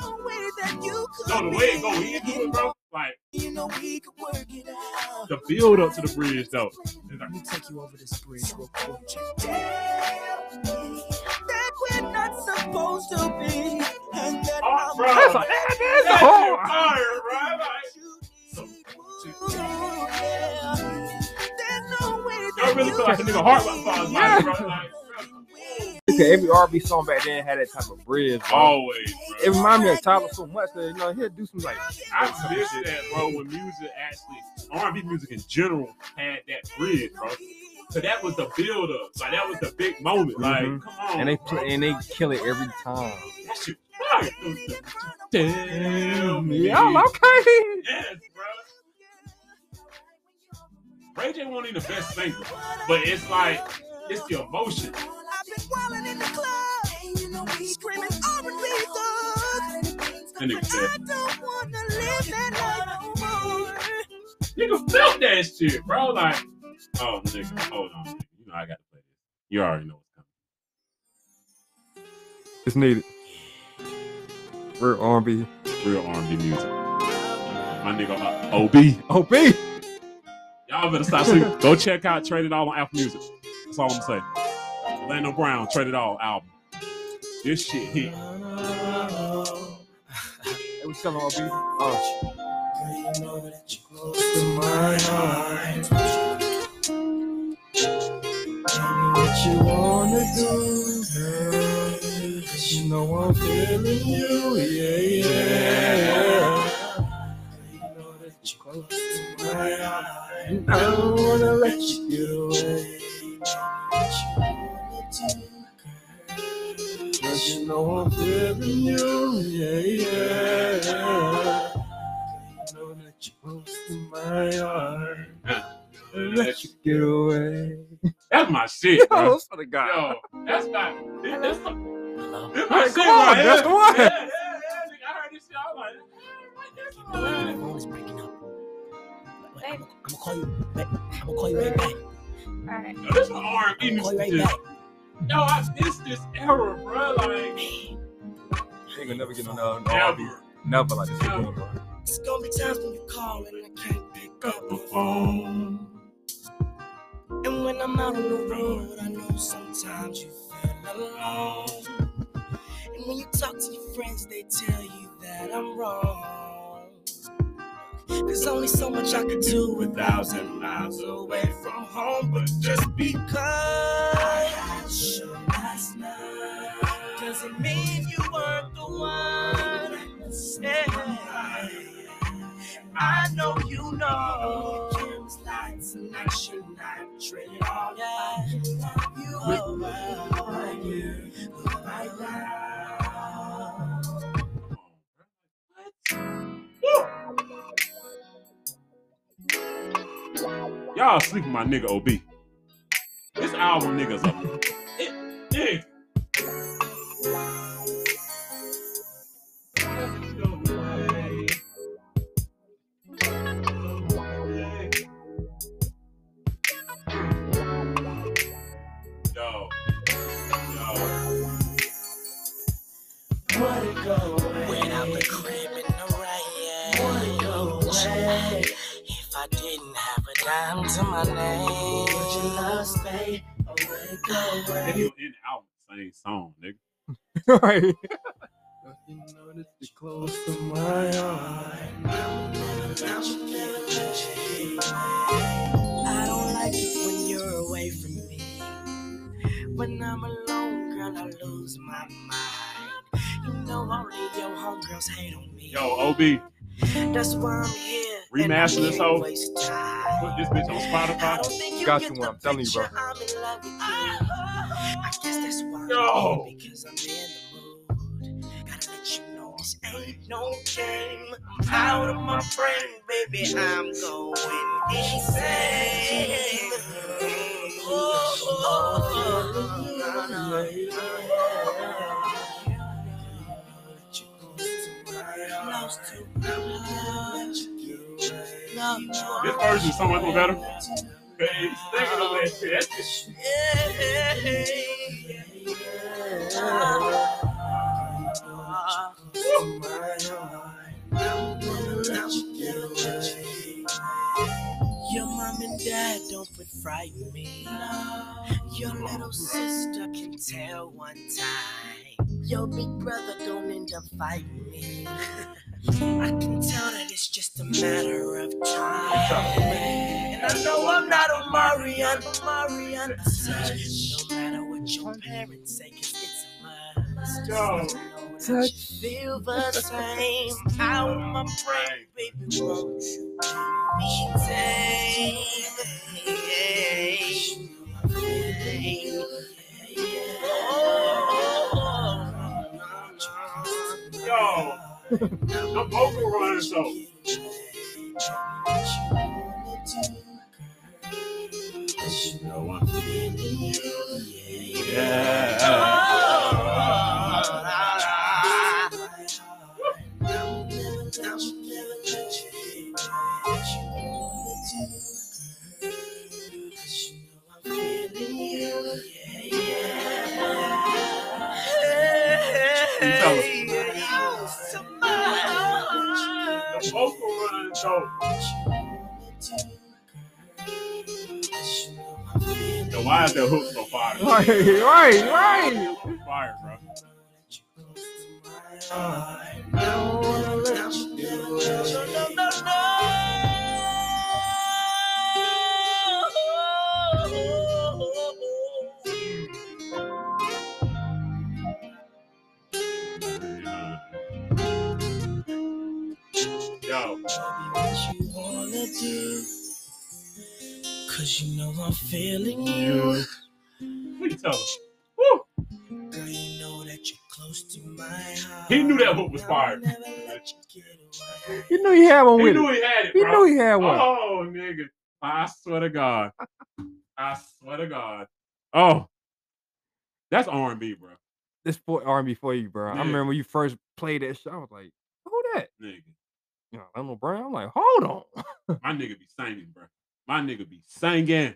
G: There's no way that you could
A: No, the way it go
G: be
A: into it, bro. Like
G: You know we could work it out.
A: the build up to the bridge, though. Like,
L: Let me take you over this bridge real quick.
G: Tell me that we're not supposed to be, and oh,
C: That's like, that, that's
A: That
C: hard.
A: shit fire, bro. Like, I really feel like a nigga heart about to fall
C: Yeah.
A: bro. Like,
C: Look at every R&B song back then had that type of bridge. Bro.
A: always,
C: It reminded me of Tyler so much that you know he'll do some like
A: I miss that, bro. When music actually, R&B music in general had that bridge, bro. So that was the build up. Like that was the big moment. Like,
C: Mhm.
A: come on,
C: and they
A: bro.
C: play and they kill it every time.
A: that shit fire. Tell me.
C: Yeah, okay.
A: Yes, bro. Ray J won't even the best singer, but it's like it's the emotion. That nigga said, nigga felt that shit, bro. Like, oh nigga, hold on, nigga. You know I got to play this. You already know what's coming.
C: It's needed. Real R&B.
A: Real R&B music. My nigga uh, OB.
C: OB.
A: Y'all better stop sleeping. Go check out Trade It All on Apple Music. That's all I'm gonna say. Orlando Brown, Trade It All album. This shit hit.
C: It was selling R&B. Oh,
G: What you wanna do, girl? 'Cause you know I'm feeling you, yeah, yeah. You know that you're close to my heart, I don't wanna let you get away. What you do, girl? 'Cause you know I'm feeling you, yeah, yeah. You know that you're close to my heart, let you get away.
A: That's my shit, bro.
C: oh, for the God.
A: Yo, that's not. This, this, this my
C: Hey,
A: shit
C: come on,
A: right
C: that's the one.
A: Yeah, yeah, yeah. I heard this shit. I was like, "Ah, like this one."
I: phone is breaking up. I'm gonna call you. I'm gonna call you right back.
M: Alright.
A: Yo, this my R&B
I: I'm call you right
A: music.
I: back.
A: Yo, I miss this era, bro. Like,
C: ain't gonna never get on uh, the R&B.
A: never.
C: Never like this
A: Never.
C: bro.
I: It's gonna be times when you call and I can't pick up
A: The phone.
I: And when I'm out on the road, I know sometimes you feel alone. And when you talk to your friends, they tell you that I'm wrong. There's only so much I could do a thousand miles away from home, but just because I had show last night doesn't mean you weren't the one. Yeah. I know you know. Cameras, lights, and action. I've traded all that. You are right here, right now.
A: Y'all sleeping my nigga OB. This album niggas up. It, yeah.
I: Have to my name, would you love stay or would it go
A: Nigga
I: away?
A: in the album, same song, nigga.
C: right.
G: You know that you're close to my heart.
I: I don't like it when you're away from me. When I'm alone, girl, I lose my mind. You know only your homegirls hate on me.
A: Yo, OB,
I: That's why I'm here.
A: remaster this
I: can't
A: hoe.
I: waste time.
A: Put this bitch on Spotify.
I: you
C: Got you one. I'm telling you, bro.
I: I'm in love with you. I guess that's why I'm here, because I'm in the mood. Gotta let you know this ain't no game. I'm out of my brain, baby. I'm going insane. Oh, oh, oh, lost too much.
A: This version is so much better.
I: Your mom and dad don't put frighten me. Your little sister can tell one time your big brother don't end up fighting me. I can tell that it's just a matter of time. And I know I'm not a Marian, Marian. No matter what your parents say, 'cause it's a must.
C: Touch.
I: Feel the same out of my brain, baby. Won't you make me tame?
A: Yo, the vocal runners though. You tell us. Smoke gonna. Yo, why is that hook so fire?
C: Right, right, right.
A: Fire, bro. I
I: don't wanna let you do it. No, no, no. Do? Cause you know I'm feeling you.
A: what you tell him?
I: Girl, you know that you're close to my heart.
A: He knew that hook was fired.
C: You knew he had one
A: He knew
C: it.
A: he had it.
C: He
A: bro.
C: knew he had one.
A: Oh, nigga. I swear to God. I swear to God. Oh, that's R and B, bro.
C: This boy R&B for you, bro. I remember when you first played that shit. I was like, who that?
A: Nigga,
C: You know, Lionel Brown. I'm like, hold on.
A: my nigga be singing, bro. My nigga be singing.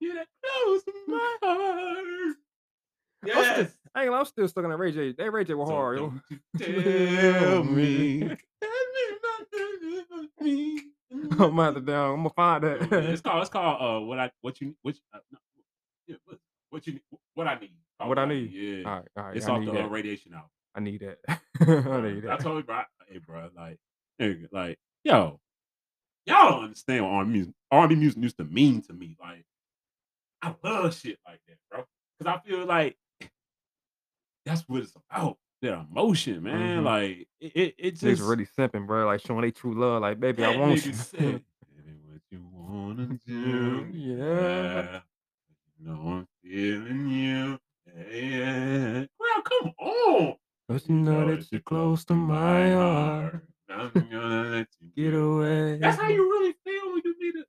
A: You that close my heart.
C: I'm
A: Yes.
C: still, I ain't, I'm still stuck on that Ray J. That Ray J was
A: So
C: hard, yo.
A: Tell me.
C: I'm gonna have down. I'm gonna find that.
A: it's
C: that.
A: called. It's called. Uh, what I what you which uh, no, yeah, what, what you what I need. Called
C: What I need.
A: Yeah.
C: all right, all right.
A: It's
C: I
A: off the uh,
C: that.
A: Raydiation out.
C: I need that. I need
A: I told you, bro. I- Hey, bro. Like, nigga, like, yo, y'all don't understand what R&B music, R&B music used to mean to me. Like, I love shit like that, bro. Because I feel like that's what it's about. That emotion, man.
C: Mhm.
A: Like, it, it, it just
C: really simping, bro. Like showing they true love. Like, baby, I want you.
A: said, what you wanna do.
C: yeah.
A: You know I'm feeling you. Yeah. Well, come on.
C: But you know that you're close to my heart.
A: I'm gonna let you
C: Get away.
A: That's how you really feel when you need it.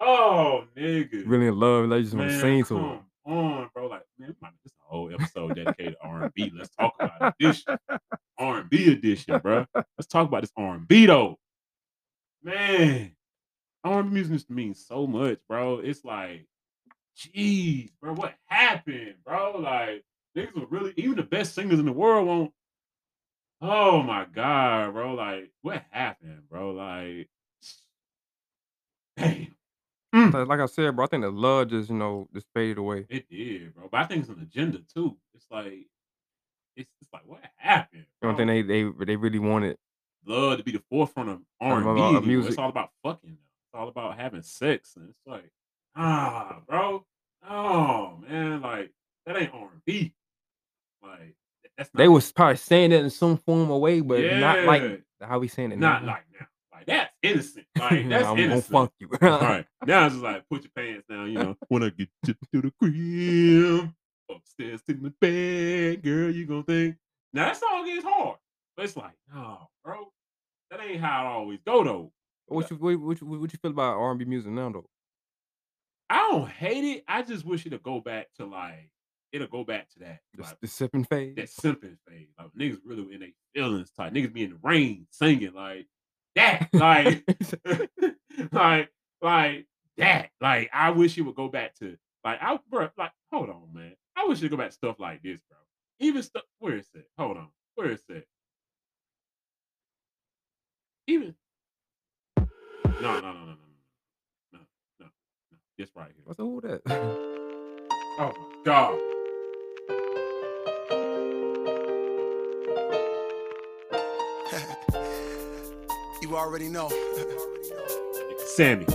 A: Oh, nigga.
C: really in love. Like, you just want to sing to
A: come on, bro. Like, man, this is a whole episode dedicated to R&B. Let's talk about it. This R&B edition, bro. Let's talk about this R&B though. Man, R&B music used to mean so much, bro. It's like, jeez, bro, what happened, bro? Like, niggas were really even the best singers in the world won't. Oh my god, bro! Like, what happened, bro? Like, damn,
C: Like, like I said, bro, I think the love just, you know, just faded away.
A: it did, bro. But I think it's an agenda too. It's like, it's, it's like, what happened?
C: You don't
A: bro?
C: think they they they really wanted
A: love to be the forefront of R and B
C: music.
A: It's all about fucking. It's all about having sex, and it's like, ah, bro, oh man, like that ain't R and B. Like that's
C: they was probably saying it in some form or way, but not like how we saying it now.
A: not
C: now.
A: like now. Like that's innocent. Like that's
C: I'm gonna
A: innocent.
C: funk you.
A: right now, it's just like put your pants down. You know, when I get to, to the crib, upstairs to the bed, girl, you gonna think now that song is hard, but it's like, no, bro, that ain't how it always go though.
C: What you what, you- what you feel about R and B music now though?
A: I don't hate it. I just wish it'll go back to like it'll go back to that
C: The,
A: like,
C: the sipping phase.
A: that simping phase. Like niggas really in their feelings type. Niggas be in the rain singing like that. Like like like that. Like I wish it would go back to like I bro, like hold on, man. I wish it go back to stuff like this, bro. Even stuff where is it? Hold on. Where is it? Even no, no, no, no, no, no, no, no, no. This right here.
C: What's who that?
A: Oh my god.
B: You already know.
I: Sammie.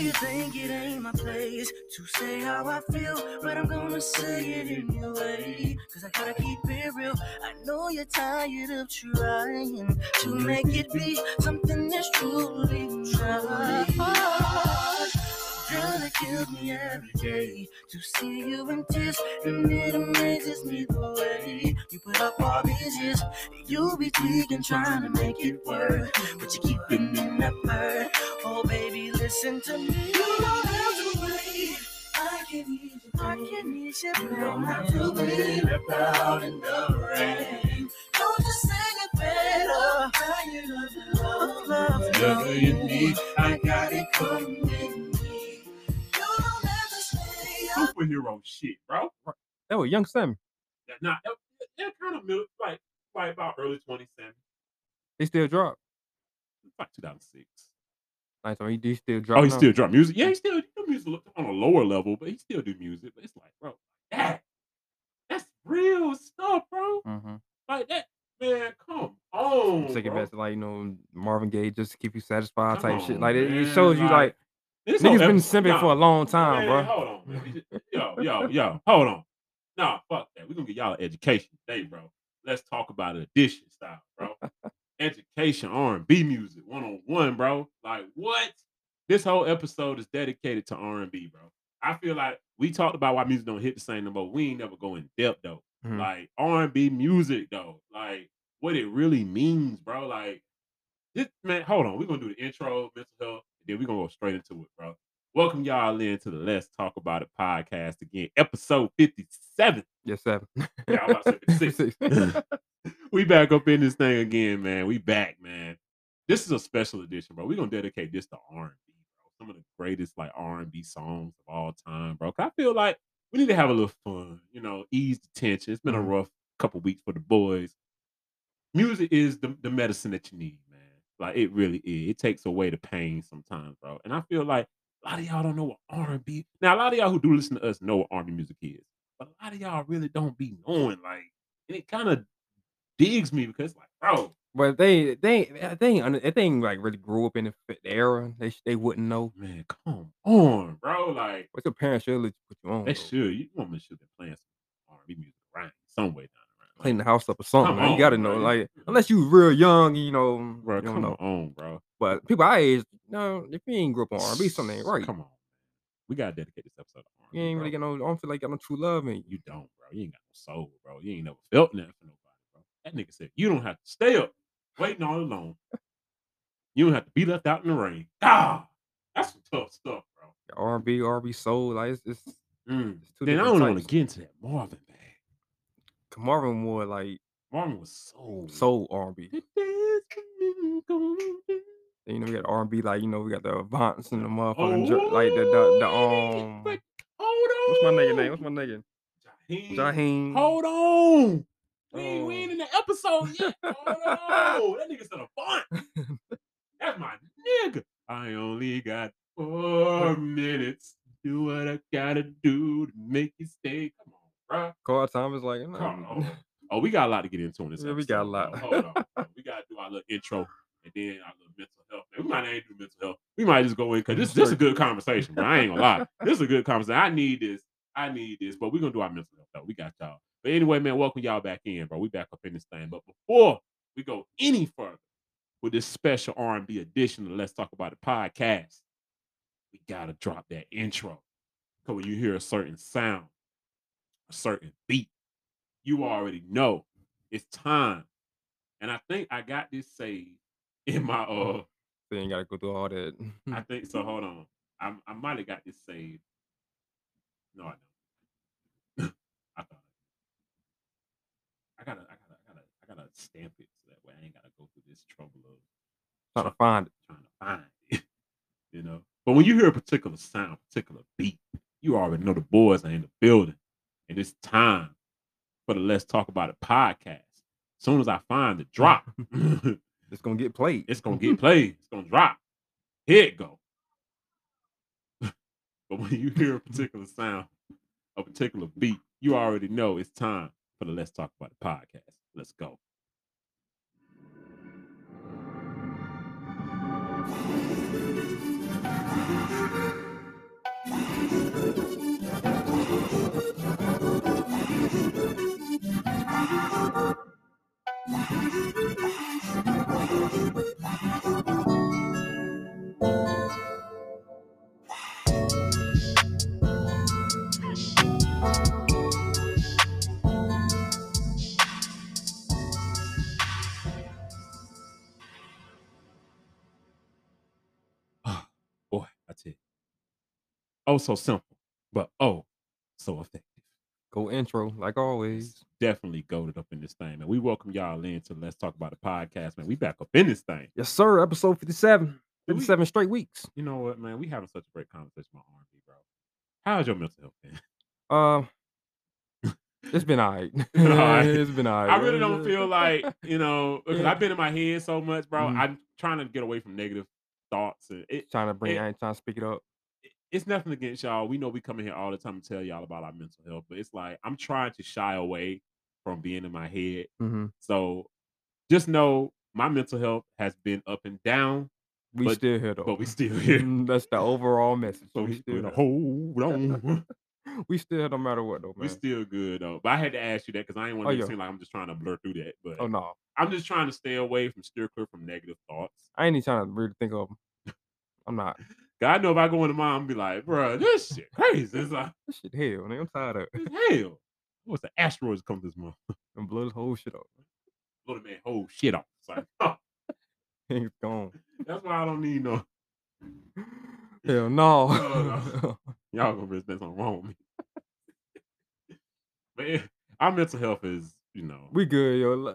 I: You think it ain't my place to say how I feel, but I'm gonna say it anyway. Cause I gotta keep it real. I know you're tired of trying to make it be something that's truly not. It kills me every day to see you in tears, and it amazes me the way you put up all these years. You be tweaking, trying to make it work, but you keep it in that bird. Oh, baby, listen to me. You don't have to wait. I can ease your I can ease your
N: You don't have to be left out in the rain.
I: Don't just sing it better. How you love, love, love,
N: Whatever you need, I got it coming.
A: Superhero shit, bro.
C: That was young Sammie.
A: That not that, that kind of mil- like like about early 2010,
C: He still drop.
A: like 2006.
C: Like, so he, he still drop.
A: Oh, he
C: now?
A: still drop music. Yeah, he still do music on a lower level, but he still do music. But it's like, bro, that that's real stuff, bro.
C: Mm-hmm.
A: Like that, man. Come on,
C: Second best, like you know, Marvin Gaye just to keep you satisfied
A: Come
C: type shit. Like it, it shows you
A: like,
C: like
A: this
C: niggas
A: whole
C: been simping
A: nah,
C: for a long time,
A: man,
C: bro.
A: Hold on, man. Just- yo, yo, yo, hold on. Nah, fuck that. We're gonna get y'all an education today, bro. Let's talk about it edition style, bro. education, R and B music, one on one, bro. Like what? This whole episode is dedicated to R and B, bro. I feel like we talked about why music don't hit the same no more. We ain't never go in depth though.
C: Mhm.
A: Like R and B music though, like what it really means, bro. Like this man, hold on. We're gonna do the intro, mental health, then we're gonna go straight into it, bro. Welcome y'all in to the Let's Talk About It podcast again, episode 57.
C: Yes, seven.
A: Yeah, I'm about to say we back up in this thing again, man. We back, man. This is a special edition, bro. We're gonna dedicate this to R&B, bro. Some of the greatest like R&B songs of all time, bro. 'Cause I feel like we need to have a little fun, you know, ease the tension. It's been a
C: Mhm.
A: rough couple weeks for the boys. Music is the, the medicine that you need. Like it really is. It takes away the pain sometimes, bro. And I feel like a lot of y'all don't know what R&B. Now, a lot of y'all who do listen to us know what R&B music is, but a lot of y'all really don't be knowing. Like, and it kind of digs me because, like, bro,
C: But they they they ain't under- if they ain't like really grew up in the, the era. They they wouldn't know.
A: man, come on, bro. Like,
C: What's your parents should let you put you on?
A: they
C: though.
A: should. You woman should been playing some R&B music right? some way down
C: clean the house up or something. Man. You gotta know, like unless you real young, you know,
A: bro.
C: you don't
A: Come
C: know.
A: on, bro.
C: But people our age, no, if you ain't grew up on R&B, something ain't right.
A: Come on, we gotta dedicate this episode to R&B.
C: You ain't
A: bro.
C: really got no. I don't feel like you got no true love in you.
A: You don't, bro. You ain't got no soul, bro. You ain't never felt nothing for nobody, bro. That nigga said you don't have to stay up waiting all alone. You don't have to be left out in the rain. Ah, that's some tough stuff, bro.
C: R&B, R&B soul, like it's, it's,
A: Mm.
C: it's
A: Then I don't want to get into that Marvin.
C: Marvin more like
A: Marvin was so
C: soul R&B. Then, you know, we got R&B like you know we got the Avants and the motherfucking jer- like the the, the um.
A: But hold on.
C: What's my nigga name? What's my nigga?
A: Jaheim.
C: Jaheim.
A: Hold on. We ain't, we
C: Oh.
A: ain't in the episode yet. Hold on. That nigga said Avant. That's my nigga. I only got four minutes. Do what I gotta do to make you stay. Bro.
C: Carl Thomas like
A: on. Oh, we got a lot to get into in this
C: Yeah, we got a lot.
A: Hold on. We gotta do our little intro and then our little mental health. We might not even do mental health. We might just go in because this, this is a good conversation. I ain't gonna lie. This is a good conversation. I need this. I need this. But we're gonna do our mental health though. We got y'all. But anyway, man, welcome y'all back in, bro. We back up in this thing. But before we go any further with this special R&B edition of Let's Talk About It podcast, we gotta drop that intro. Because when you hear a certain sound, a certain beat, you already know it's time. And I think I got this saved in my uh
C: So you ain't gotta go through all that.
A: I think so. Hold on. I I might have got this saved. No, I don't. I thought I, I gotta I gotta I gotta I gotta stamp it so that way I ain't gotta go through this trouble of
C: Trying to find it.
A: trying to find it. you know. But when you hear a particular sound, particular beat, you already know the boys are in the building. And it's time for the Let's Talk About It podcast. As soon as I find the drop,
C: It's gonna get played.
A: it's gonna get played. It's gonna drop. Here it go. but when you hear a particular sound, a particular beat, you already know it's time for the Let's Talk About It podcast. Let's go. Ah, boy, I tell you. Oh, so simple, but oh, so effective.
C: Go intro, like always.
A: Definitely goaded up in this thing, man. We welcome y'all in to Let's Talk About the podcast, man. We back up in this thing.
C: Yes, sir. Episode 57.
A: Do we-
C: straight weeks.
A: You know what, man? We having such a great conversation about R&B, bro. How's your mental health, man?
C: Uh it's been all right.
A: Alright.
C: it's been all right.
A: I really don't feel like, you know, because. I've been in my head so much, bro.
C: Mhm.
A: I'm trying to get away from negative thoughts. And it,
C: trying to bring
A: it-
C: I ain't trying to speak it up.
A: It's nothing against y'all. We know we come in here all the time to tell y'all about our mental health, but it's like I'm trying to shy away from being in my head.
C: hmm
A: So just know my mental health has been up and down,
C: We
A: But-
C: still here though.
A: but we still here.
C: Mm, That's the overall message.
A: So
C: we
A: we
C: still here.
A: hold on.
C: we still no matter what though,
A: we still good though. But I had to ask you that because I ain't want
C: Oh,
A: to
C: yeah.
A: seem like I'm just trying to blur through that. But
C: Oh no.
A: I'm just trying to stay away from steer clear from negative thoughts.
C: I ain't even trying to really think of 'em. I'm not.
A: 'Cause I know if I go into mine, I'm be like, bro, this shit crazy. It's like
C: This shit hell, man. I'm tired of it.
A: hell. What's the asteroids come this month?
C: And blow this whole shit up.
A: Blow the man whole shit off. It's like, oh,
C: It's gone.
A: that's why I don't need no.
C: Hell no.
A: no. Y'all gonna realize there's something wrong with me. but yeah, our mental health is, you know,
C: we good, yo.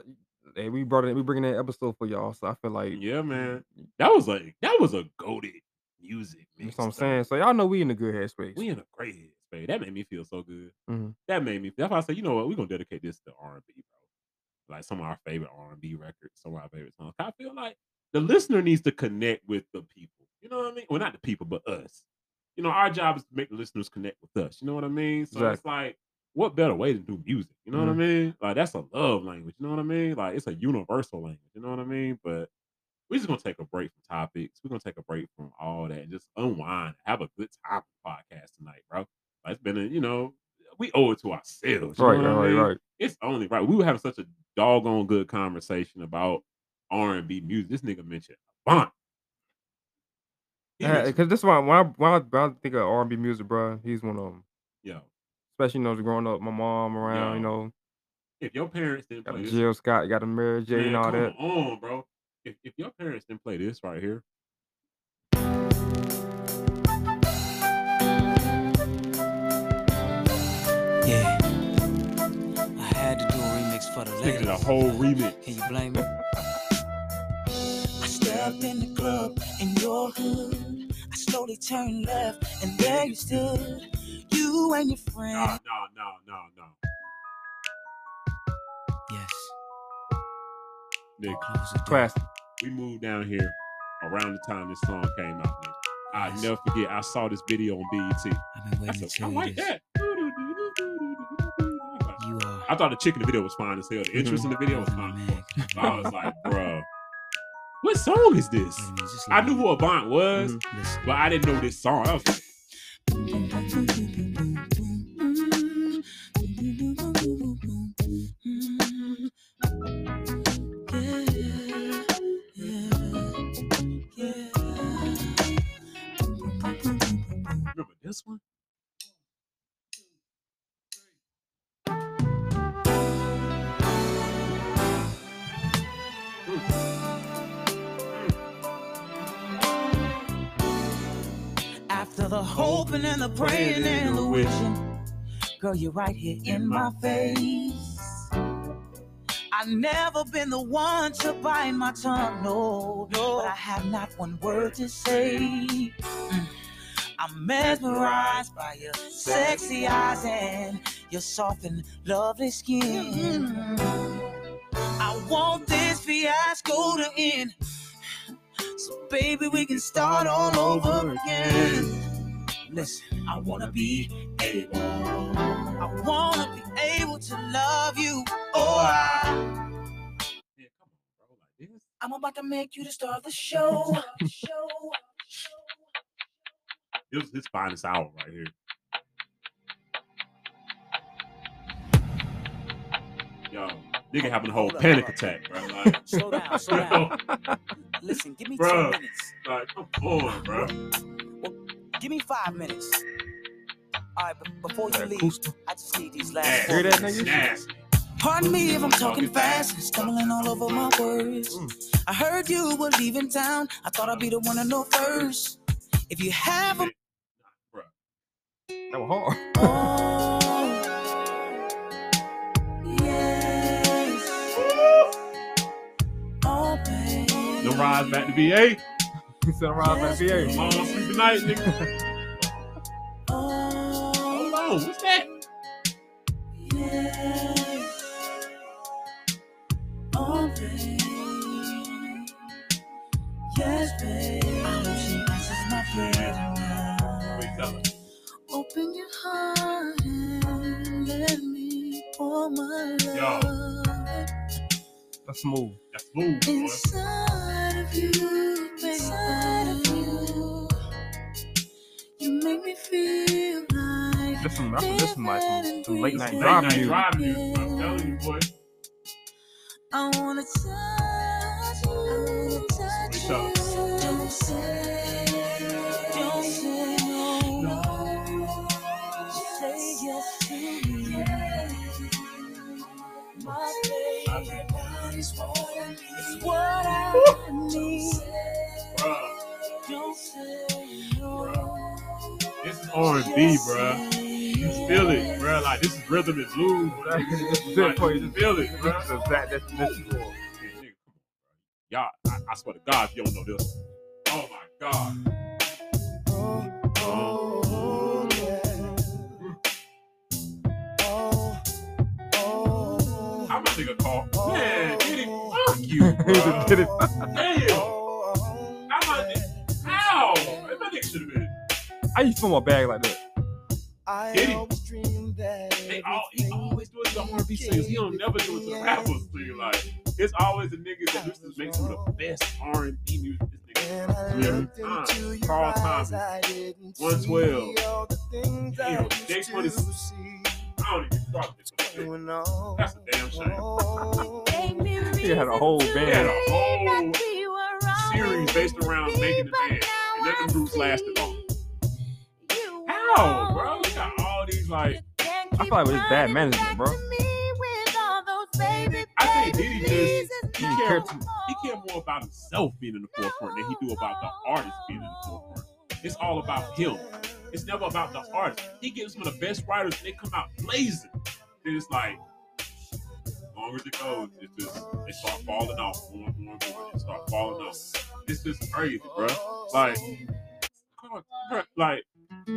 C: Hey, we brought it. We bringing that episode for y'all, so I feel like
A: yeah, man. That was like that was a goaded music.
C: that's what I'm saying. So y'all know we in a good headspace.
A: We in a great headspace. That made me feel so good.
C: Mhm.
A: That made me. That's why I said, you know what? We're gonna dedicate this to R and B, bro. Like some of our favorite R and B records, some of our favorite songs. I feel like the listener needs to connect with the people. You know what I mean? Well, not the people, but us. You know, our job is to make the listeners connect with us. You know what I mean? So it's like, what better way to do music? You know what I
C: Mhm.
A: mean? Like that's a love language. You know what I mean? Like it's a universal language. You know what I mean? But we're just gonna take a break from topics. We're gonna take a break from all that and just unwind, have a good time podcast tonight, bro. Like, it's been a, you know, we owe it to ourselves. You
C: Right, right, right.
A: It's only right. We were having such a doggone good conversation about R and B music. This nigga mentioned. He mentioned-
C: Because this one, when I, when I when I think of R&B music, bro, he's one of them.
A: Yeah.
C: Especially you know, growing up, my mom around,
A: Yo.
C: you know,
A: if your parents didn't
C: got
A: play
C: Jill Scott, got a Mary J, and all that.
A: on, bro. If if your parents didn't play this right here,
J: Yeah. I had to do a remix for the
A: nigga
J: ladies.
A: did a whole remix.
J: Can you blame me?
I: I stepped in the club in your hood. I slowly turned left, and there you stood. You and your
A: No,
I: friend.
A: no, no, no, no.
J: Yes.
A: Nigga,
J: Close the door.
C: Classic.
A: We moved down here around the time this song came out, nigga. I
J: Yes.
A: never forget. I saw this video on BET.
J: I've been
A: I
J: waiting
A: said, I like
J: this.
A: that.
J: You are.
A: I thought the chick in the video was fine as hell. The interest in the video was fine. So I was like, bro, what song is this?
J: Wait a minute,
A: I knew who Avant was,
J: Listen.
A: but I didn't know this song. This one?
I: After the hoping and the praying and the wishing, girl, you're right here in my face. I've never been the one to bite my tongue, no, no. But I have not one word to say. Mm. I'm mesmerized by your sexy eyes and your soft and lovely skin. I want this fiasco to end. So, baby, we can start all over again. Listen, I wanna be able. I wanna be able to love you Oh, I, I'm about to make you the star of the show.
A: It was his finest hour right here. Yo, nigga having a whole
J: up,
A: panic
J: hold
A: attack, bro. Like,
J: Slow down, slow down. Listen, give me
A: Bruh.
J: ten minutes.
A: Like, come on, bro.
J: Give me five minutes. All right, but before you leave,
C: acoustic.
J: I just need these last
A: Nasty.
J: four
C: Hear that, nigga?
A: Nasty.
I: Pardon me if I'm talking fast and stumbling all over my words. Mm. I heard you were leaving town. I thought I'd be the one to know first. If you have a
C: That was hard.
I: yes, oh baby.
A: No rise back to VA.
C: He said around that VA.
A: Long sleep tonight, nigga. Hold on, what's that?
I: Oh, babe. Yes, babe.
C: That's smooth.
A: That's smooth, boy.
I: inside of you, baby. Inside of you. You make me feel like
C: This some, that's this some like some, some late night
A: Late
C: driving
A: night
C: music.
A: driving music. I'm telling you, boy.
I: I wanna touch you. I wanna touch you. Don't say,
A: this is R&B, bruh. You feel it, bruh. Like, this is rhythm and blues.
C: This is it for you. This
A: feel it,
C: this
A: bruh.
C: is that. That's this is for.
A: Yeah, nigga, come on, bruh. Y'all, I, I swear to God, if you don't know this. Oh my God. How my nigga call? Man, did he fuck you,
C: He just
A: bruh.
C: did it.
A: Damn.
C: I used to fill my bag like that.
A: Did he? They all, he always do it to the R&B singers. He don't never do it to the rappers. Thing. Like it's always the niggas that used to make some of the best R&B music. This nigga, every time. Carl Thomas, one twelve. Damn, J Twenty. I don't even fuck this. That's a damn shame.
C: He had a whole
A: They had
C: band.
A: a whole series based around making the band, and none of groups lasted long. How, bro? We got all these like.
C: I feel like it was bad management, bro.
A: I think Diddy just he
C: He
A: care,
C: cared too-
A: he care more about himself being in the forefront than he do about the artist being in the forefront. It's all about him. It's never about the artist. He gets some of the best writers, and they come out blazing. Then it's like, longer as it goes, it's just they start falling off more and more and more. They start falling off. It's just crazy, bro. Like, come on, bro, like. Bro.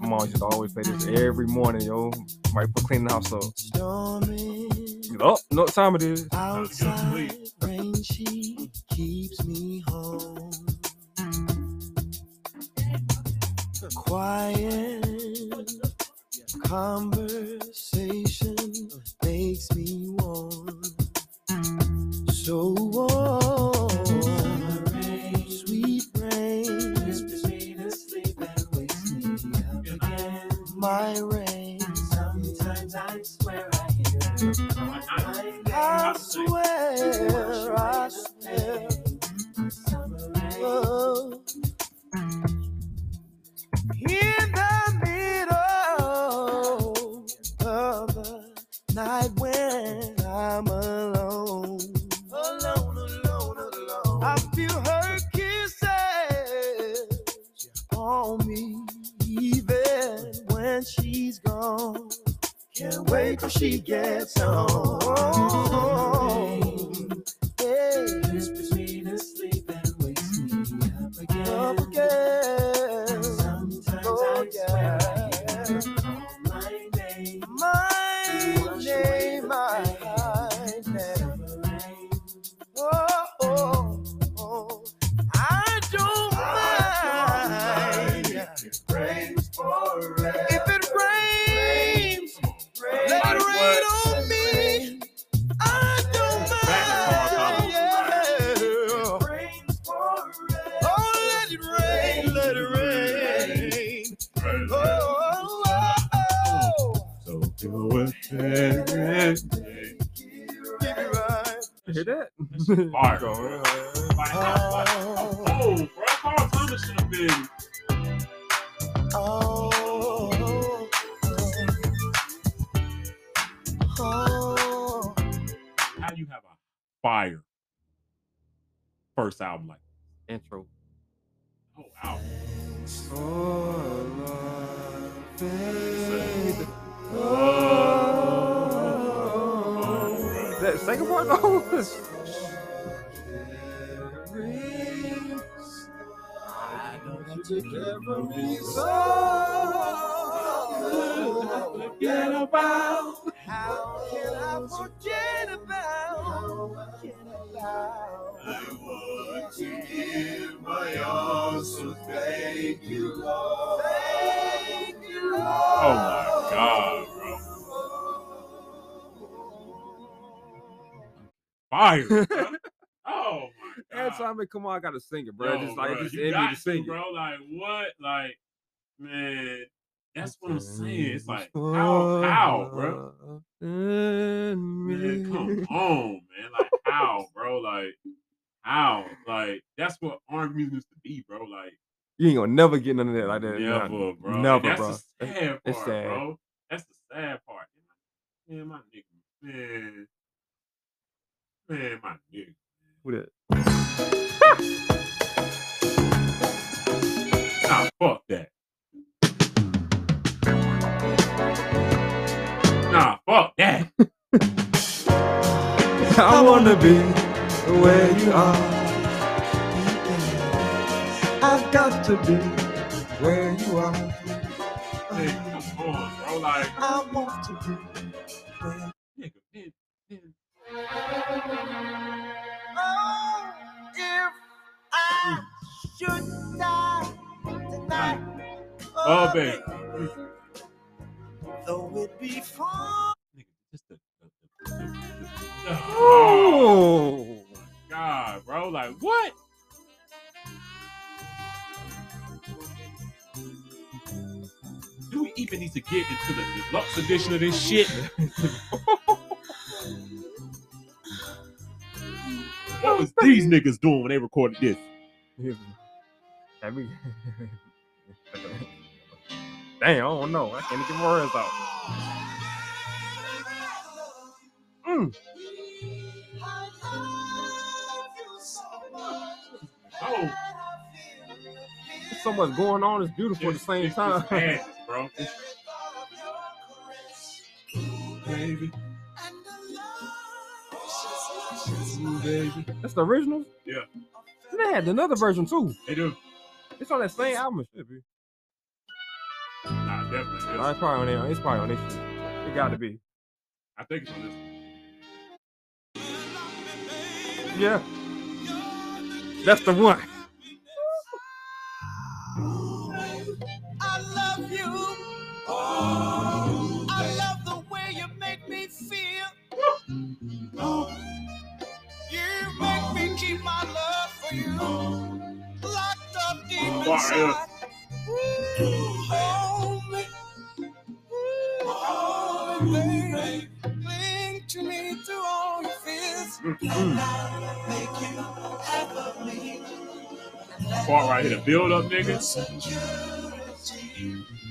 C: My mom used always play this every morning, yo. Right for cleaning the house up. Oh, no time it is?
G: Outside rain, she keeps me home. Quiet conversation makes me warm. So warm. Sweet rain whispers me to sleep and wakes me up again. My rain. Sometimes I swear I hear. I swear, I swear. She gets home.
A: Fire.
O: Thank you, Lord.
G: Thank you, Lord.
A: Oh my god, bro. Fire. bro. oh my
C: Every
A: god.
C: time it come on, I gotta sing it, bro.
A: Yo,
C: just like
A: bro,
C: just
A: you got
C: to sing
A: bro.
C: it.
A: Like what? Like man, that's what I'm saying. It's like how how, bro? Man, come on, man. Like how, bro? Like how? Like that's what R&B music used to be, bro. Like
C: You ain't gonna never get none of that like that.
A: never, bro.
C: Never,
A: that's
C: bro.
A: the sad part,
C: It's sad.
A: bro. That's the sad part. Man, my nigga, man, man, my nigga.
C: Who that?
A: Nah, fuck that. Nah, fuck that.
C: I wanna be where you are. I've to be where you are.
A: Hey, come on, bro. Like,
G: I want to be.
A: nigga, man.
G: Oh, if I should die tonight,
A: Oh, baby.
G: though it be far.
A: Nigga, just the
C: Oh,
A: God, bro. Like, what? Do we even need to get into the deluxe edition of this shit? what was these niggas doing when they recorded this?
C: We- Damn, I don't know. I can't get my words out. Mm.
A: Oh,
C: There's so much going on. It's beautiful at the same time.
A: Just madness, bro. Baby, baby.
C: That's the original.
A: Yeah,
C: They had another version too.
A: they do.
C: It's on that same album. Should be.
A: Nah, definitely.
C: No, it's probably on there. It's probably on this. It got to be.
A: I think it's on this.
C: Yeah. That's the one.
G: Oh, I love the way you make me feel. You make me keep my love for you locked up deep inside. Hold me, hold me, baby. Cling to me through all your fears. Mm-hmm. Make you half of me.
A: Part right here, the build up, niggas.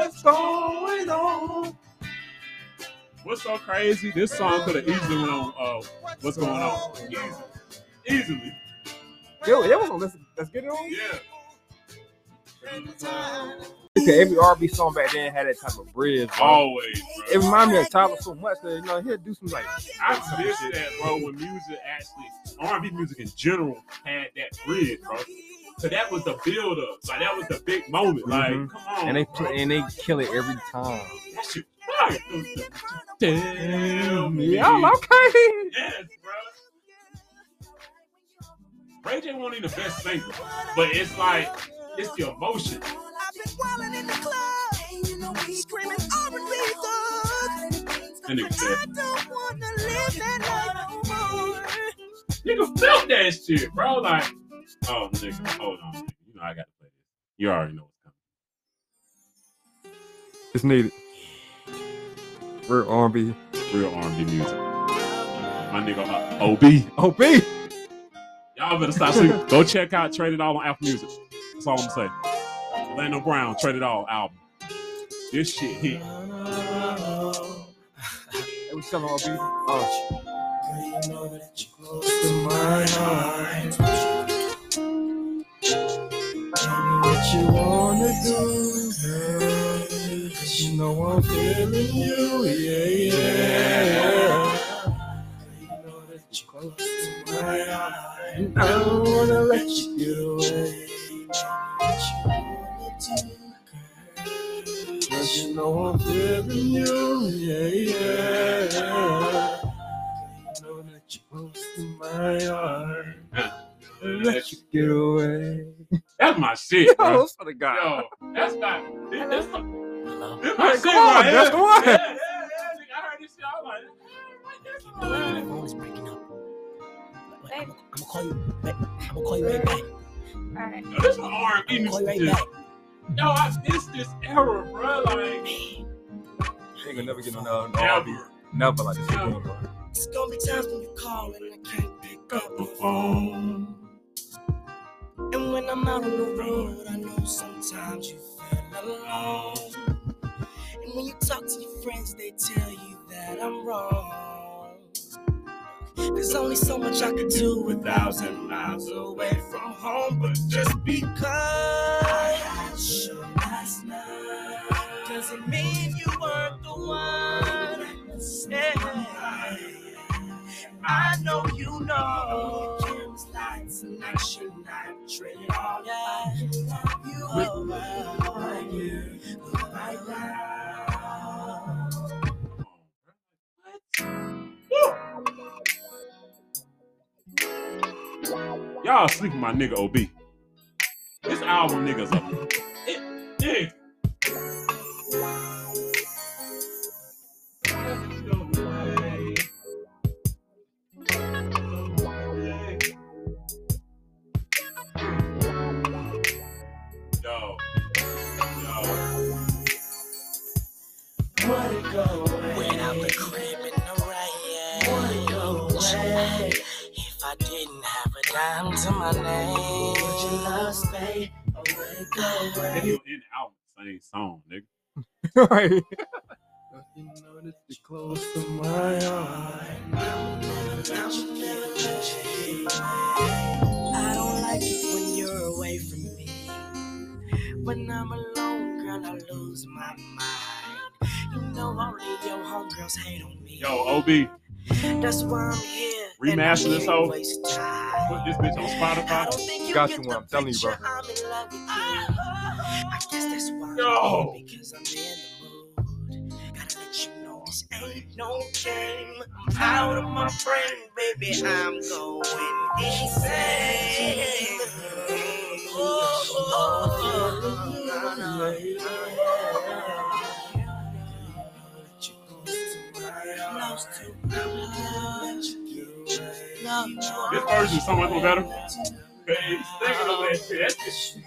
C: What's going on?
A: What's so crazy? This song could have easily went on. Uh, what's going on? Easily, easily.
C: Yo, that was on. Let's, let's get it on.
A: Yeah.
C: Because every R&B song back then had that type of bridge. Bro.
A: Always,
C: It reminded me of Tyler so much that you know he'll do some like.
A: I miss that, bro. When music actually, R&B music in general had that bridge, bro. So that was the build up. Like that was the big moment. Like,
C: Mhm.
A: come on,
C: and they play and they kill it every time.
A: That shit fire. Me.
C: Yeah, okay.
A: Yes, bro. Ray J won't even the best singer, but it's like it's your motion. I've been walling in the emotion. That nigga said, nigga felt that shit, bro. Like, oh nigga, hold on, nigga. You know I got to play this. You already know what's coming.
C: It's needed. Real R&B.
A: Real R&B music. My nigga uh, OB.
C: OB.
A: Y'all better stop sleeping. Go check out Trade It All on Apple Music. That's all I'm gonna say. Orlando Brown, Trade It All album. This shit hit.
C: It was selling R&B. Oh,
G: What you wanna do, girl? 'Cause you know I'm feeling you, yeah, yeah. You know that you're close to and I don't wanna let you get away. What you wanna do, girl? 'Cause you know I'm feeling you, yeah, yeah. You know that you're close to. Let you get away.
A: That's my shit, bro.
C: Yo, swear to God.
A: Yo, that's not. This, this, this
C: Hey,
A: my
C: come
A: shit
C: on,
A: right
C: that's the one.
A: Yeah, yeah, yeah, nigga. I heard this shit. I was like,
I: My phone is breaking up. Wait, I'm, gonna call you. Back. I'm gonna call you right back.
M: Alright.
A: Yo, this is R&B
I: call you
A: music.
I: right back.
A: Yo, I missed this era, bro. Like,
C: ain't gonna never get uh, no no R&B. Never like this again, bro.
I: It's gonna be times when you call and I can't pick up the phone. And when I'm out on the road, I know sometimes you feel alone. And when you talk to your friends, they tell you that I'm wrong. There's only so much I could do a thousand miles away from home, but just because I had show last night doesn't mean you weren't the one. Yeah. I know you know. Kim's lights and action, I all that. You are right here, right now.
A: y'all sleeping my nigga OB. This album, niggas up. It.
I: Didn't have a dime to my name. Would your love stay or would it go
A: And
I: away?
A: he was in the album, same song, nigga.
C: right.
G: You know that you're close to my heart.
I: I don't like it when you're away from me. When I'm alone, girl, I lose my mind. You know only your homegirls hate on me.
A: Yo, OB,
I: That's why I'm here.
A: remaster this
I: whole.
A: hoe. Put this bitch on Spotify.
C: Got you one. I'm telling you, bro.
I: I'm in love with you. I guess that's why.
A: Yo.
I: Because I'm in the mood. Gotta let you know this ain't no game. I'm out of my brain, baby. I'm going insane. Oh, oh, oh, no, no.
A: This version is so much more better. Hey, he's of. That shit.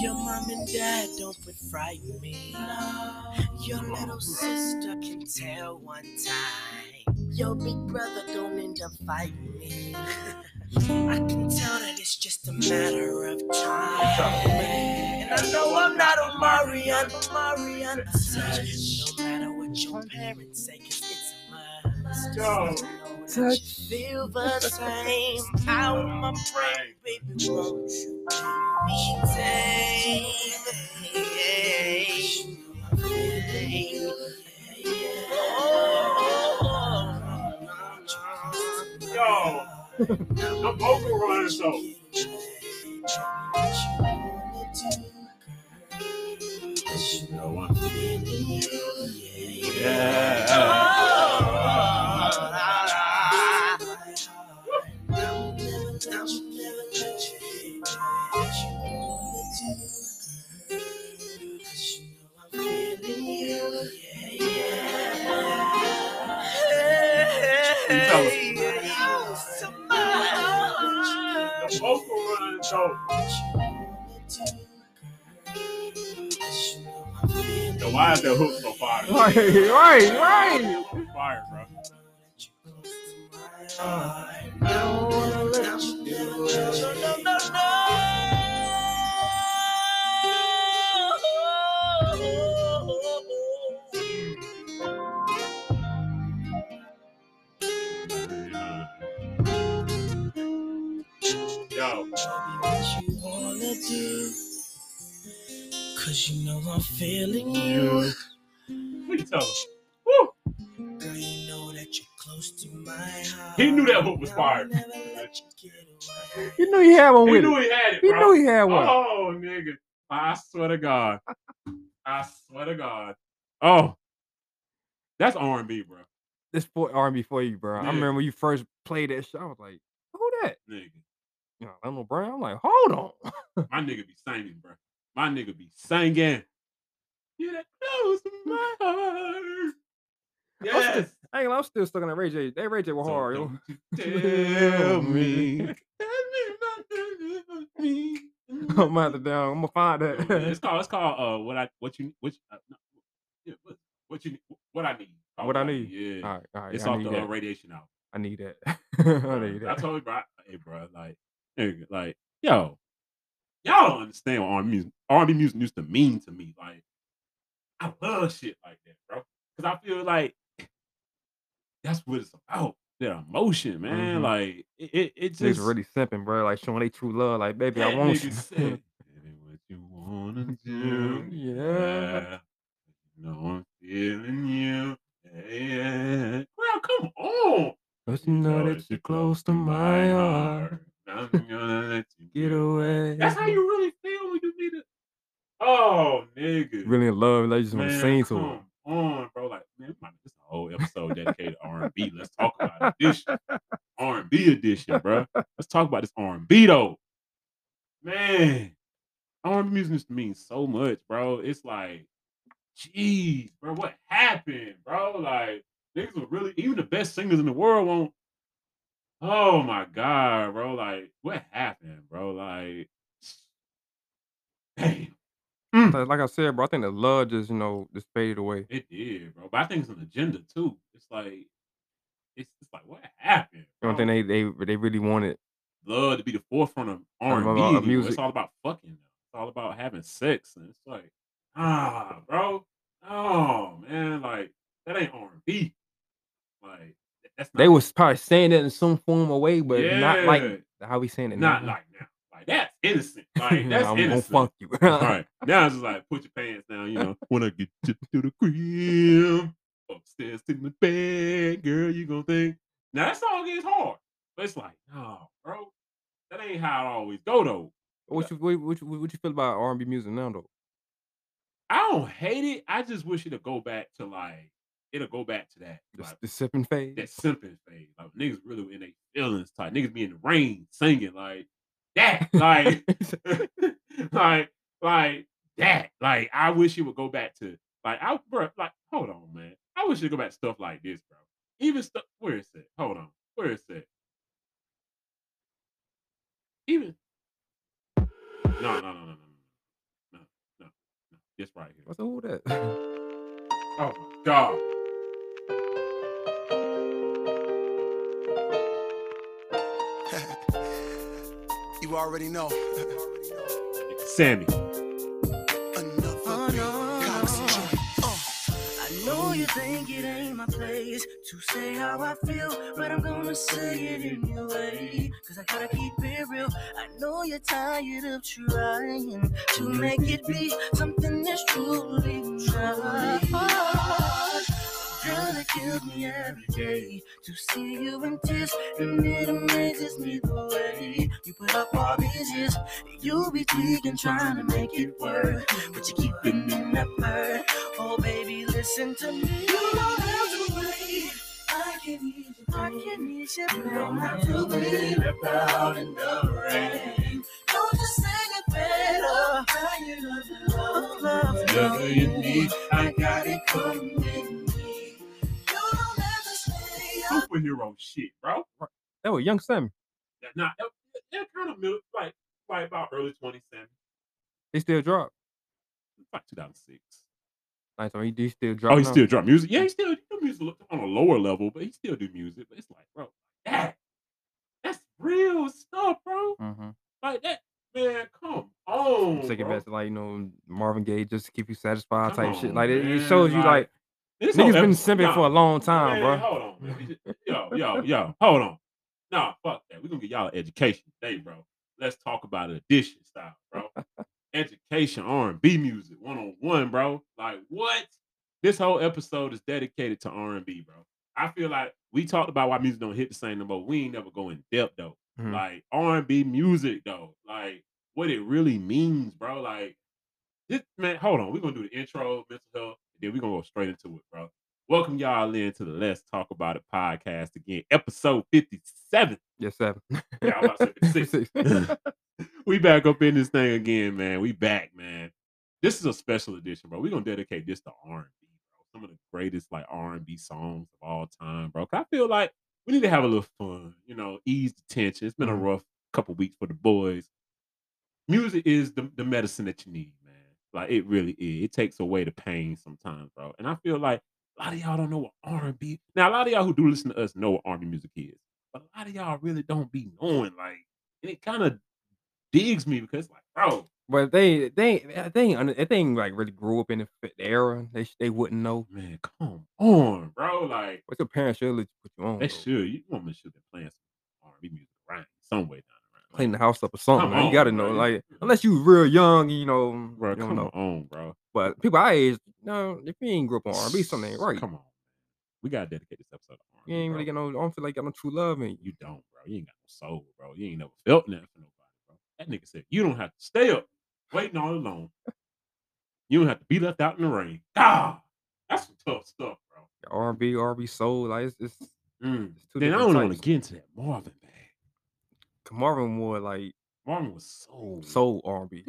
I: Your mom and dad don't frighten me. Your little sister can tell one time. Your big brother don't end up fighting me. I can tell that it's just a matter of time. And I know I'm not a Marian, Marian. No matter what your parents say 'cause it's a must.
A: Yo.
I: Touch. Feel the same. Out my brain, baby, won't you be
A: Yo, the vocal runners, though. Yeah. Hey. Yo, why is that hook so fire?
C: Right, right, right.
A: Fire, bro. No,
I: no, no, no. Do? Cause you know I'm feeling you.
A: what you tell us?
I: Girl, you know that you're close to my heart.
A: He knew that hook was fired.
C: You knew he had one
A: He
C: with
A: knew
C: it.
A: he had it,
C: He
A: bro.
C: knew he had one.
A: Oh, nigga. I swear to God. I swear to God. Oh. That's R&B, bro.
C: This boy R&B for you, bro. I remember when you first played that shit. I was like, who that?
A: Nigga.
C: You know, Lionel Brown. I'm like, hold on.
A: My nigga be singing, bro. My nigga be singing. You're that close to my heart.
C: I'm still,
A: Yes.
C: I ain't, I'm still stuck on that Ray J. That Ray J was
A: So
C: hard, yo.
A: you Tell me.
C: I'm have to down. I'm gonna find that.
A: it's called. It's called. Uh, what I what you which uh, no, yeah, what, what you what I need. Called
C: What I need.
A: Yeah.
C: All right, all right.
A: It's
C: I
A: off the uh,
C: that.
A: Raydiation out.
C: I need that. I
A: need
C: need
A: I told you, bro. I- Hey, bro. Like, nigga, like, yo, y'all don't understand what R&B music, R&B music used to mean to me. Like, I love shit like that, bro. Because I feel like that's what it's about. Their emotion, man.
C: Mhm.
A: Like, it, it, it just
C: really simping, bro. Like showing they true love. Like, baby, I want you.
A: said, what you wanna do?
C: yeah.
A: You know I'm feeling you. Yeah. Bro, come on.
C: But you know that you're close to my heart.
A: I'm gonna let you
C: Get away.
A: That's how you really feel when you need it. Oh, nigga.
C: really in love. Like, you just want to sing to
A: come on, bro. Like, man, this a whole episode dedicated to R&B. Let's talk about. Edition. R&B edition, bro. Let's talk about this R&B though. Man, R&B music used to mean so much, bro. It's like, jeez, bro, what happened, bro? Like, niggas were really even the best singers in the world won't. Oh my god, bro! Like, what happened, bro? Like, damn,
C: Like, like I said, bro, I think the love just, you know, just faded away.
A: it did, bro. But I think it's an agenda too. It's like, it's, it's like, what happened?
C: You don't
A: bro?
C: think they they they really wanted
A: love to be the forefront of R
C: Of-
A: and B.
C: of- of
A: It's
C: music.
A: all about fucking. Now. It's all about having sex, and it's like, ah, bro, oh man, like that ain't R and B. Like that's
C: they was probably saying it in some form or way, but not like how we saying it now.
A: not
C: now.
A: like now. Like that's innocent. Like that's
C: I'm gonna
A: innocent.
C: funk you.
A: All right, now it's just like put your pants down. You know, when I get you to the crib, upstairs to the bed, girl, you gonna think. Now that song gets hard, but it's like, no, bro, that ain't how it always go though.
C: What you what, what, you- what you feel about R and B music now though?
A: I don't hate it. I just wish it to go back to like it'll go back to that
C: The,
A: like
C: the sipping phase.
A: that simping phase. Like niggas really in their feelings type. Niggas be in the rain singing like that. Like like like that. Like I wish it would go back to like I bro, like hold on, man. I wish it would go back to stuff like this, bro. Even stuff where is it? Hold on. Where is it? Even no, no, no, no, no, no, no, no, no. This right here.
C: What's the who that?
A: Oh my god.
B: You already know.
A: Sammie.
B: Another big Coxie joint. Uh.
I: I know you think it ain't my place to say how I feel, but I'm gonna say it anyway. Cause I gotta keep it real. I know you're tired of trying to make it be something that's truly right. Girl, it kills me every day to see you in tears, and it amazes me the way you put up all these years. You be tweaking, trying to make it work, but you keep it in that bird. Oh, baby, listen to me. You don't have to wait. I can ease your I can ease your pain. You don't have to wait about in the rain. Don't just sing it better. Now you love it, love, love,
A: Whatever you need,
I: I got it coming.
A: Superhero shit, bro.
C: That was Young Sammie.
A: That not that, that kind of mil- like like about early 2010,
C: He still drop.
A: like 2006.
C: Like, so he, he still drop.
A: Oh, he still drop music. Yeah, he still do music on a lower level, but he still do music. But it's like, bro, that that's real stuff, bro.
C: Mm-hmm.
A: Like that, man. Come on,
C: Second it
A: bro.
C: back to like you know Marvin Gaye just to keep you satisfied
A: Come
C: type shit. Like it, it shows you
A: like This
C: niggas
A: whole
C: been simping
A: nah,
C: for a long time,
A: man,
C: bro.
A: Hold on, man. yo, yo, yo, hold on. Nah, fuck that. We're gonna get y'all an education today, bro. Let's talk about addition style, bro. education, R and B music, one on one, bro. Like what? This whole episode is dedicated to R and B, bro. I feel like we talked about why music don't hit the same no more. We ain't never go in depth though.
C: Mhm.
A: Like R and B music though, like what it really means, bro. Like this man, hold on. We're gonna do the intro, mental health, then we're gonna go straight into it, bro. Welcome y'all in to the Let's Talk About It podcast again, episode 57.
C: Yes, sir.
A: Yeah, I'm about to say 56. we back up in this thing again, man. We back, man. This is a special edition, bro. We're gonna dedicate this to R&B, bro. Some of the greatest like R&B songs of all time, bro. 'Cause I feel like we need to have a little fun, you know, ease the tension. It's been a
C: Mhm.
A: rough couple weeks for the boys. Music is the, the medicine that you need. Like it really is. It takes away the pain sometimes, bro. And I feel like a lot of y'all don't know what R&B. Now, a lot of y'all who do listen to us know what R&B music is, but a lot of y'all really don't be knowing. Like, and it kind of digs me because, like, bro,
C: But they they they under- they like really grew up in the, era. They they wouldn't know.
A: man, come on, bro. Like,
C: What's your parents should let you put you on?
A: they should. You woman should be playing some R&B music right? some way down.
C: Clean the house up or something. Man. You gotta know, like unless you real young, you know,
A: Bro,
C: you don't
A: come
C: know.
A: on, bro.
C: But people our age, no, if you ain't grew up on R&B, something ain't right.
A: Come on. We gotta dedicate this episode to R&B.
C: You ain't
A: bro.
C: really got no. I don't feel like you got no true love in you.
A: You don't, bro. You ain't got no soul, bro. You ain't never felt nothing for nobody, bro. That nigga said you don't have to stay up waiting all alone. You don't have to be left out in the rain. Ah, that's some tough stuff, bro.
C: R&B, R&B soul, like it's, it's,
A: Mm.
C: it's
A: Then I don't want to get into that Marvin bag.
C: Marvin more like
A: Marvin was soul.
C: soul R&B.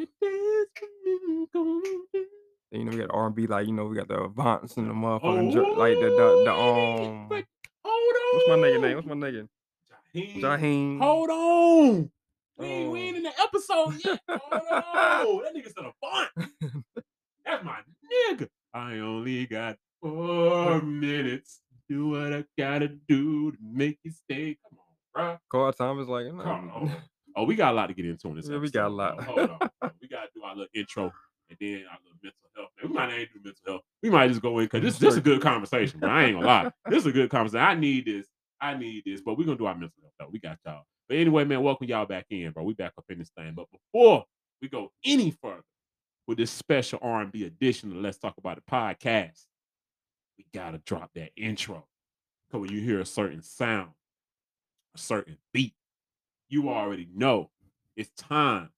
C: You know, we got R&B like you know we got the Avants and the motherfucking jer- like the the, the um.
A: But hold on.
C: What's my nigga name? What's my nigga?
A: Jaheim. Hold on. We ain't, we
C: Oh.
A: ain't in the episode yet. Hold on. That nigga said Avant. That's my nigga. I only got four minutes. Do what I gotta do to make you stay. Bro.
C: Carl Thomas like no,
A: Come on. Oh, we got a lot to get into in this
C: Yeah, we got a lot.
A: bro. Hold on. We gotta do our little intro and then our little mental health. We might not do mental health. We might just go in because this, this is a good conversation, bro. I ain't gonna lie. This is a good conversation. I need this. I need this. But we're gonna do our mental health though. We got y'all. But anyway, man, welcome y'all back in, bro. We back up in this thing. But before we go any further with this special R&B edition of Let's Talk About It podcast, we gotta drop that intro. Because when you hear a certain sound, a certain beat, you already know it's time.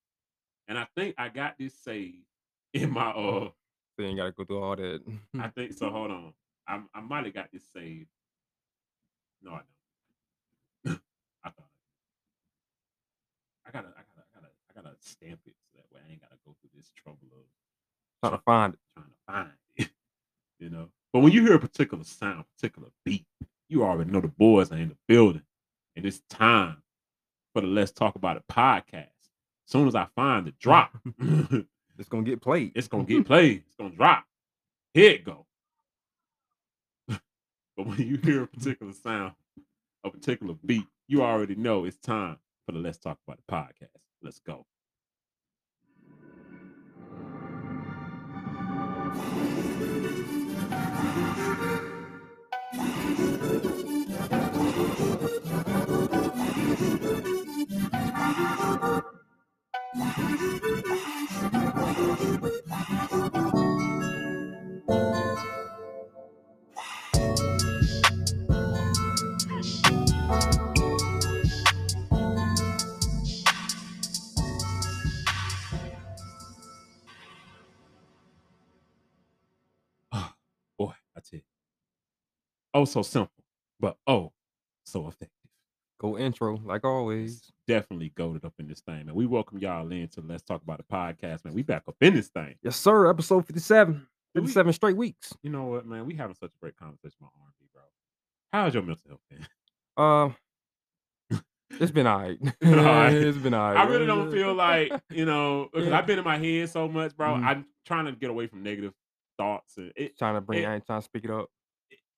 A: And I think I got this saved in my uh
C: So you ain't gotta go through all that.
A: I think so. Hold on. I I might have got this saved. No, I don't. I thought I gotta I gotta I gotta I gotta stamp it so that way I ain't gotta go through this trouble of
C: Trying to find it.
A: trying to find it. you know. But when you hear a particular sound, particular beat, you already know the boys are in the building. And it's time for the Let's Talk About It podcast. As soon as I find the drop,
C: It's gonna get played.
A: it's gonna get played. It's gonna drop. Here it go. but when you hear a particular sound, a particular beat, you already know it's time for the Let's Talk About It podcast. Let's go. Oh, boy, I tell you. Oh, so simple, but oh, so effective.
C: Go intro, like always.
A: Definitely goaded up in this thing, man. We welcome y'all in to Let's Talk About the Podcast, man. We back up in this thing.
C: Yes, sir. Episode 57.
A: Did we-
C: straight weeks.
A: You know what, man? We having such a great conversation about R&B, bro. How's your mental health been?
C: Uh, it's been all right.
A: Alright.
C: it's been all right.
A: I really don't feel like you know because
C: Yeah.
A: I've been in my head so much, bro.
C: Mhm.
A: I'm trying to get away from negative thoughts. And it,
C: trying to bring.
A: it-
C: I ain't trying to speak it up.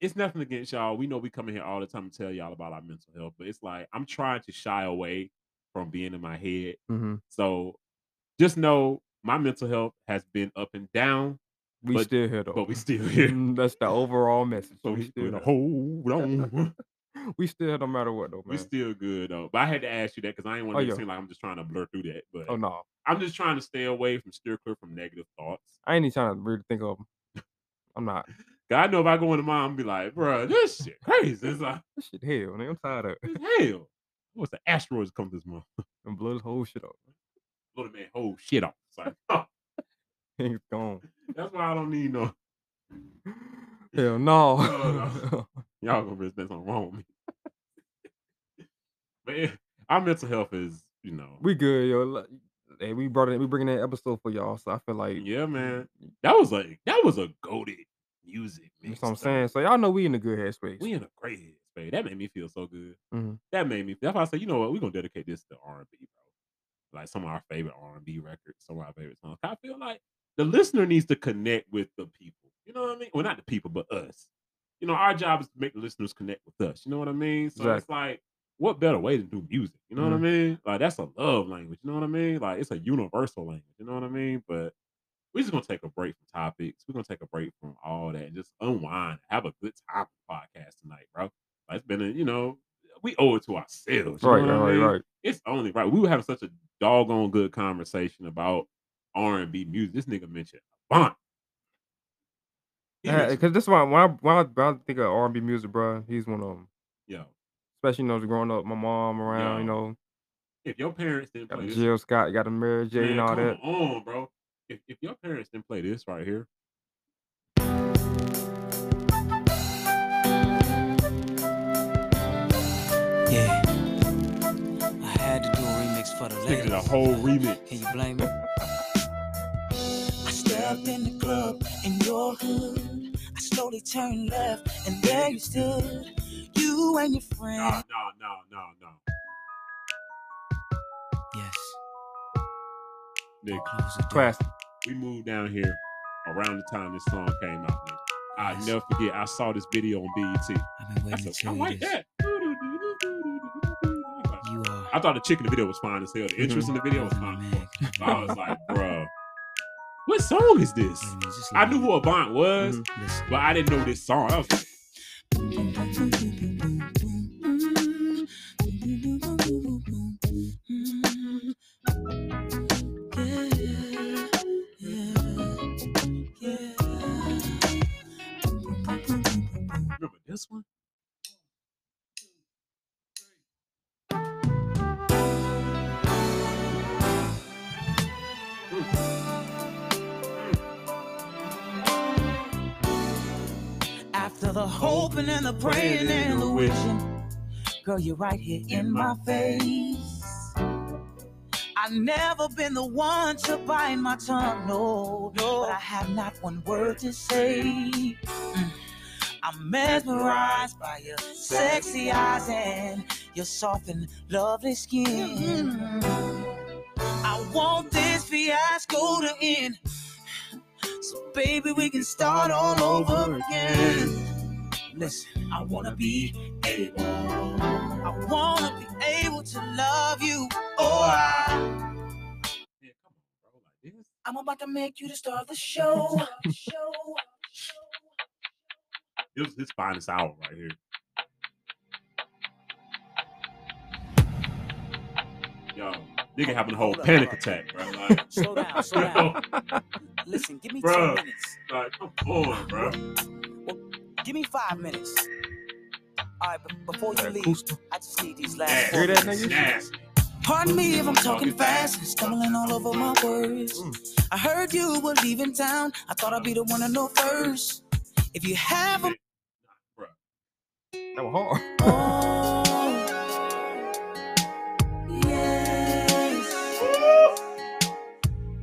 A: It's nothing against y'all. We know we come in here all the time to tell y'all about our mental health, but it's like I'm trying to shy away from being in my head.
C: hmm
A: So just know my mental health has been up and down,
C: We
A: But-
C: still here though.
A: but we still here.
C: Mm, That's the overall message.
A: So
C: we
A: we
C: still
A: hold on.
C: we still here no matter what though,
A: we still good though. But I had to ask you that because I didn't want
C: Oh,
A: to
C: yeah.
A: seem like I'm just trying to blur through that. But
C: Oh no,
A: I'm just trying to stay away from steer clear from negative thoughts.
C: I ain't even trying to really think of. 'em. I'm not.
A: I know if I go into mine, I'm be like, bro, this shit crazy. It's like
C: This shit hell, nigga. I'm tired of it.
A: hell. What's the asteroids come this month?
C: And blow this whole shit up.
A: Blow the man whole shit off. It's like, oh,
C: It's gone.
A: that's why I don't need no.
C: Hell no.
A: no. Y'all gonna really there's something wrong with me. man, our mental health is, you know,
C: we good, yo. Hey, we brought it. We bringing that episode for y'all, so I feel like
A: yeah, man. That was like that was a goaded music.
C: that's what I'm saying. So y'all know we in a good headspace.
A: We in a great headspace. That made me feel so good.
C: Mhm.
A: That made me. That's why I said, you know what? We're gonna dedicate this to R and B, bro. Like some of our favorite R and B records, some of our favorite songs. I feel like the listener needs to connect with the people. You know what I mean? Well, not the people, but us. You know, our job is to make the listeners connect with us. You know what I mean? So it's like, what better way to do music? You know what I
C: Mhm.
A: mean? Like that's a love language. You know what I mean? Like it's a universal language. You know what I mean? But we're just gonna take a break from topics. We're gonna take a break from all that and just unwind, have a good time podcast tonight, bro. Like it's been a, you know, we owe it to ourselves. You
C: Right,
A: know what I
C: right,
A: mean?
C: right.
A: It's only right. We were having such a doggone good conversation about R and B music. This nigga mentioned Avant.
C: Because this one, when I, when I when I think of R&B music, bro, he's one of them.
A: Yeah.
C: Especially you know, growing up, my mom around, you know,
A: if your parents didn't
C: got
A: play
C: Jill Scott, got a Mary J, and all that.
A: on, bro. If if your parents didn't play this right here,
J: Yeah. I had to do a remix for the
A: nigga
J: ladies.
A: a whole remix.
J: Can you blame me?
I: I stepped in the club in your hood. I slowly turned left, and there you stood. You and your friend.
A: no, no, no, no. no.
J: Yes.
A: Nigga,
J: Close the door.
C: Classic.
A: We moved down here around the time this song came out. Nigga. I never forget. I saw this video on BET.
J: I've been
A: I said, I like
J: this.
A: that.
J: You are.
A: I thought the chick in the video was fine as hell. The interest in the video was fine. So I was like, bro, what song is this?
J: Wait a minute,
A: I knew who Avant was,
J: Listen.
A: but I didn't know this song. I was like, this one?
I: After the hoping and the praying and the wishing, girl, you're right here in my face. I've never been the one to bite my tongue, no, no. But I have not one word to say. Mm. I'm mesmerized by your sexy eyes and your soft and lovely skin. I want this fiasco to end. So, baby, we can start all over again. Listen, I wanna be able, I wanna be able to love you. Oh, I,
A: Yeah, come on, bro. Like this.
I: I'm about to make you the star of the show.
A: This was his finest hour right here. Yo, nigga having a whole
I: up,
A: panic
I: up.
A: attack, bro. Like,
I: Slow down, slow down. Listen, give me
A: Bruh.
I: two minutes.
A: like, come on, bro.
I: Give me five minutes. All right, but before you leave. I just need these last four
C: Hear that, nigga?
A: Nasty.
I: Pardon me if I'm talking fast and stumbling all over my words. Mm. I heard you were leaving town. I thought I'd be the one to know first. If you have a
A: Bro,
C: That was hard.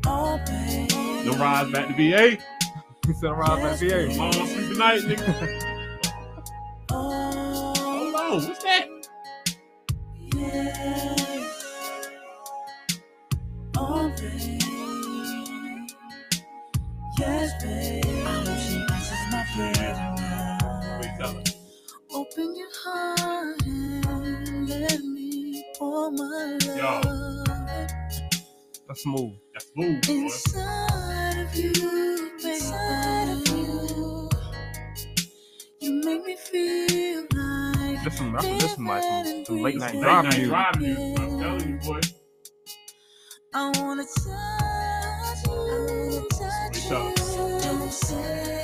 A: Oh, the oh, rise back to VA.
C: He said rise back to VA.
A: Long sleep tonight, nigga. Hold on, what's that?
I: Yes, babe. I hope me pour my love
C: That's smooth.
A: That's smooth, boy.
I: inside of you, inside of you. You make me feel like
C: This some, that's, this some like some, some late night drive
A: night
C: music.
A: drive music. I'm telling you, boy.
I: I wanna touch you, touch you. Don't say,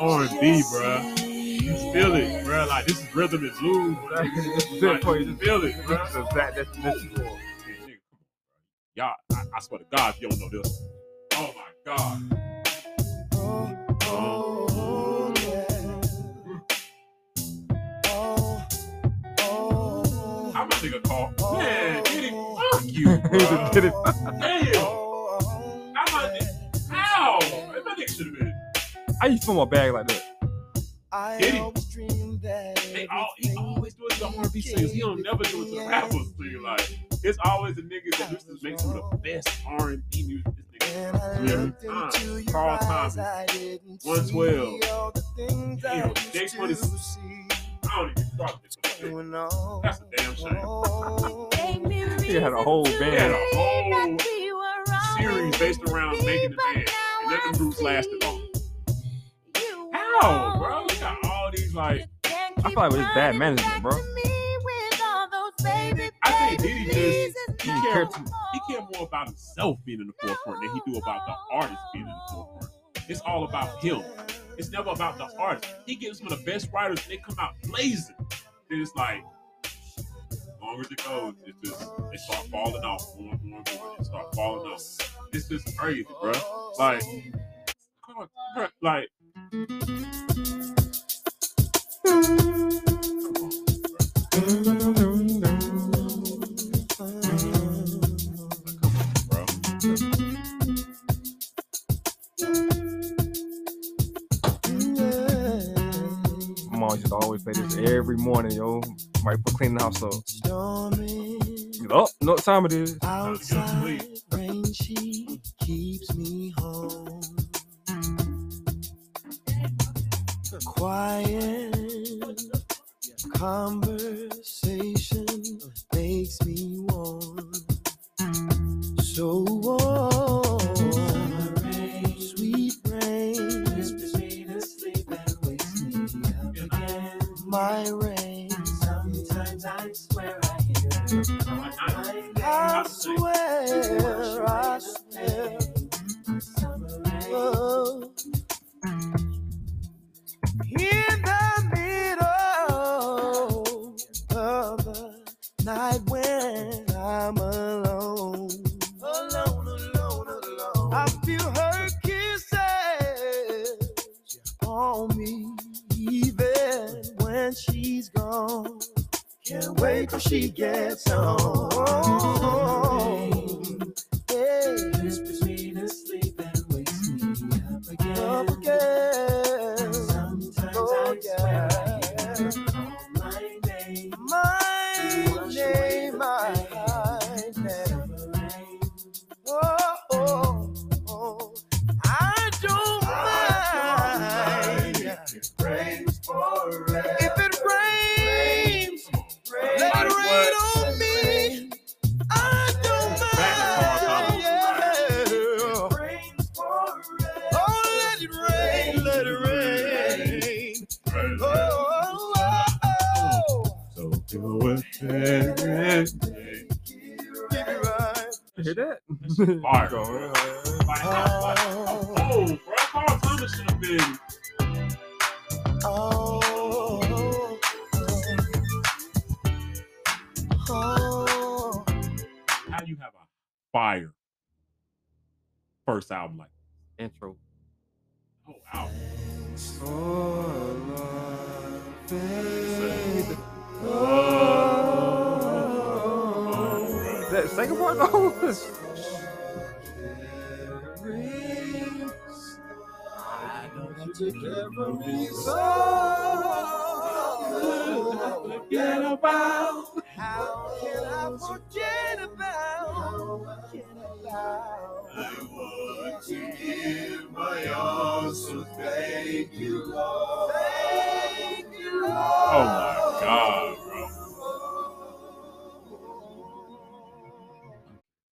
A: R&B, bruh. You feel it, bruh. Like, this is rhythm and blues, bruh.
C: This is
A: Like,
C: it for you.
A: feel it,
C: This
A: bruh.
C: is that. That's this is for.
A: Yeah, nigga, come on, bruh. Y'all, I, I swear to God, if you don't know this. Oh my God.
G: Oh, oh,
A: How my nigga call? Man, did he? Fuck you, bruh.
C: did it.
A: Damn. How
C: you feel my bag like that?
G: I
A: Did he?
G: always dreamed that
A: They all, he always do it to the R&B singers. He don't never do it to the rappers. Sing like it's always the niggas that used to make some of the best R&B music. This
G: And I
A: nigga
G: looked
A: every time.
G: Uh, your
A: Carl
G: eyes,
A: Thomas,
G: I didn't
A: 112.
G: see all the things I
A: Damn,
G: used
A: Jay
G: to
A: 20
G: see.
A: I don't even start this.
G: You know,
A: That's a damn shame.
G: oh,
C: He had a whole
A: They had
C: band.
A: a whole series based around making the band, and then the groups lasted long. How, bro? We got all these like.
C: I feel like it was bad management, bro.
A: I think Diddy just he
C: He
A: care,
C: cared
A: he care more about himself being in the forefront than he do about the artist being in the forefront. It's all about him. It's never about the artist. He gets some of the best writers and they come out blazing. Then it's like, as long as it goes, it's just they start falling off. More and more and more. Start falling off. It's just crazy, bro. Like, come on, bro, like.
C: Every morning, yo. Right before cleaning the house up. Oh, what time it is.
G: outside rain, she keeps me home. Quiet conversation makes me warm. So warm, sweet rain, my rain. Sometimes I swear I hear I swear, I swear. Oh. Wait till she gets home.
A: Fire.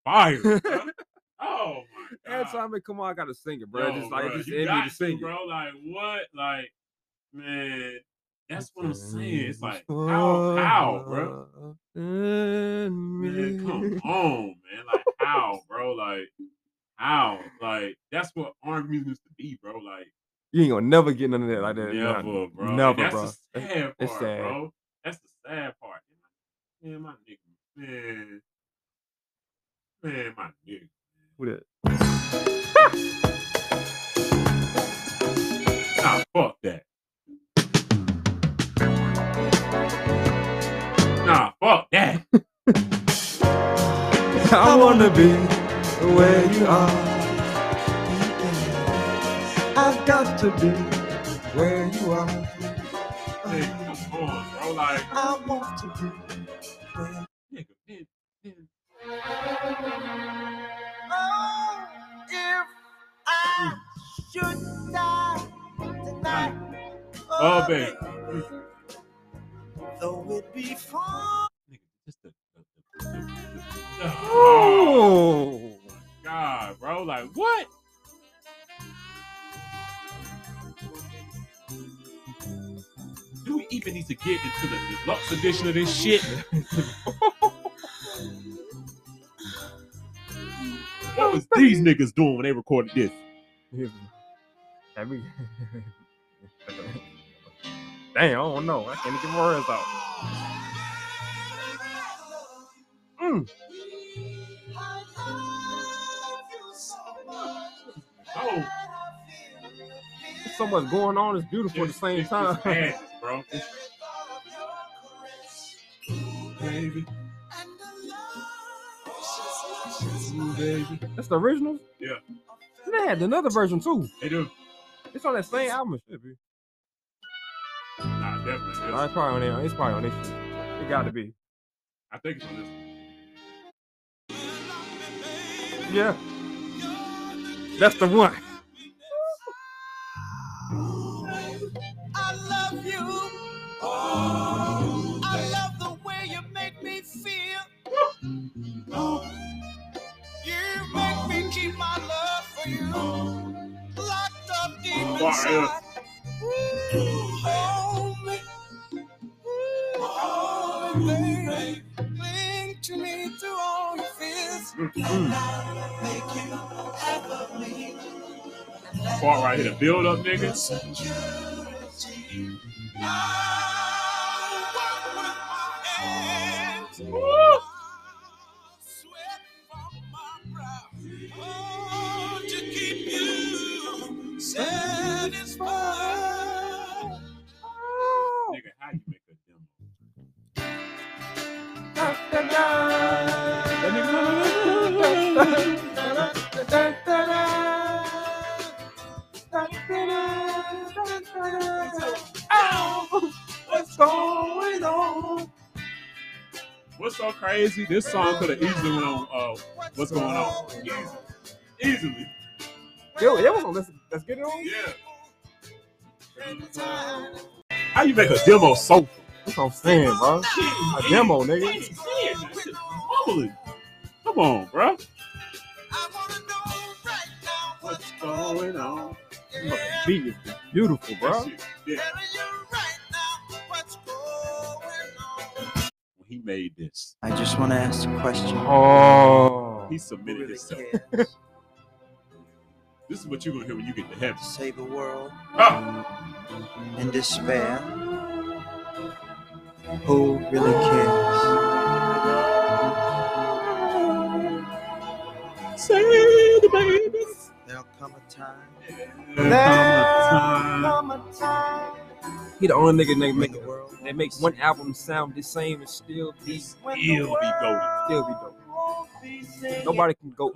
A: Fire. bro. oh my
C: Every time it come on, I gotta sing it, bro.
A: Yo,
C: just like
A: bro,
C: just in me to sing
A: to,
C: it.
A: bro. Like what? Like man, that's what I'm saying. It's like how, how, bro? Man, come on, man. Like how, bro? Like how? Like that's what R&B music used to be, bro. Like
C: You ain't gonna never get none of that like that.
A: never, bro. And
C: Never,
A: that's
C: bro.
A: the sad part,
C: It's sad.
A: bro. That's the sad part. Man, my nigga, man, man, my nigga.
C: Who that?
A: Nah, fuck that. Nah, fuck that.
C: I wanna be where you are. I've got to be where you are.
A: Hey, come on, bro. Like,
G: I want to be.
A: Nigga, man, man.
G: Oh, if I should die tonight.
A: Oh, baby.
G: Though it be
A: the
C: Oh,
A: God, bro. Like, what? Do we even need to get into the deluxe edition of this shit? What was these niggas doing when they recorded this?
C: Be- Damn, I don't know. I can't get my words out. Mm.
A: Oh,
C: There's so much going on. It's beautiful at the same time.
A: ass, bro. Baby. Ooh, baby.
C: That's the original.
A: Yeah,
C: They had another version too.
A: they do.
C: It's on that same album. It should be.
A: Nah, definitely.
C: Nah, it's probably on there. It's probably on this shit. It got to be.
A: I think it's on this.
C: Yeah. That's the one.
G: I locked up deep inside. Hold me, hold me, baby. Cling to me through all your fears. Mm-hmm. Make you ever leave.
A: Part right here, the build up, nigga. Nigga, how you make a demo?
C: What's going on?
A: What's so crazy? This song could have easily went on. Uh, what's going on? Easily. Easily.
C: Yo, it was on. Let's, let's get it on.
A: Yeah. How you make a demo so?
C: That's what I'm saying, bro. A demo, nigga.
A: Holy. Come on, bro. What's going on?
C: Beat is beautiful, bro.
A: Yeah. He made this,
B: I just want to ask a question.
C: Oh.
A: he submitted himself. This is what you're gonna hear when you get to heaven.
B: Save the world.
A: Ah,
G: in despair. Who really cares?
A: Say the babies.
G: There'll come a time.
A: There'll
G: come a time.
C: He the only nigga that make that makes one album sound the same and still be
A: Still be golden.
C: still be dope. Nobody can go.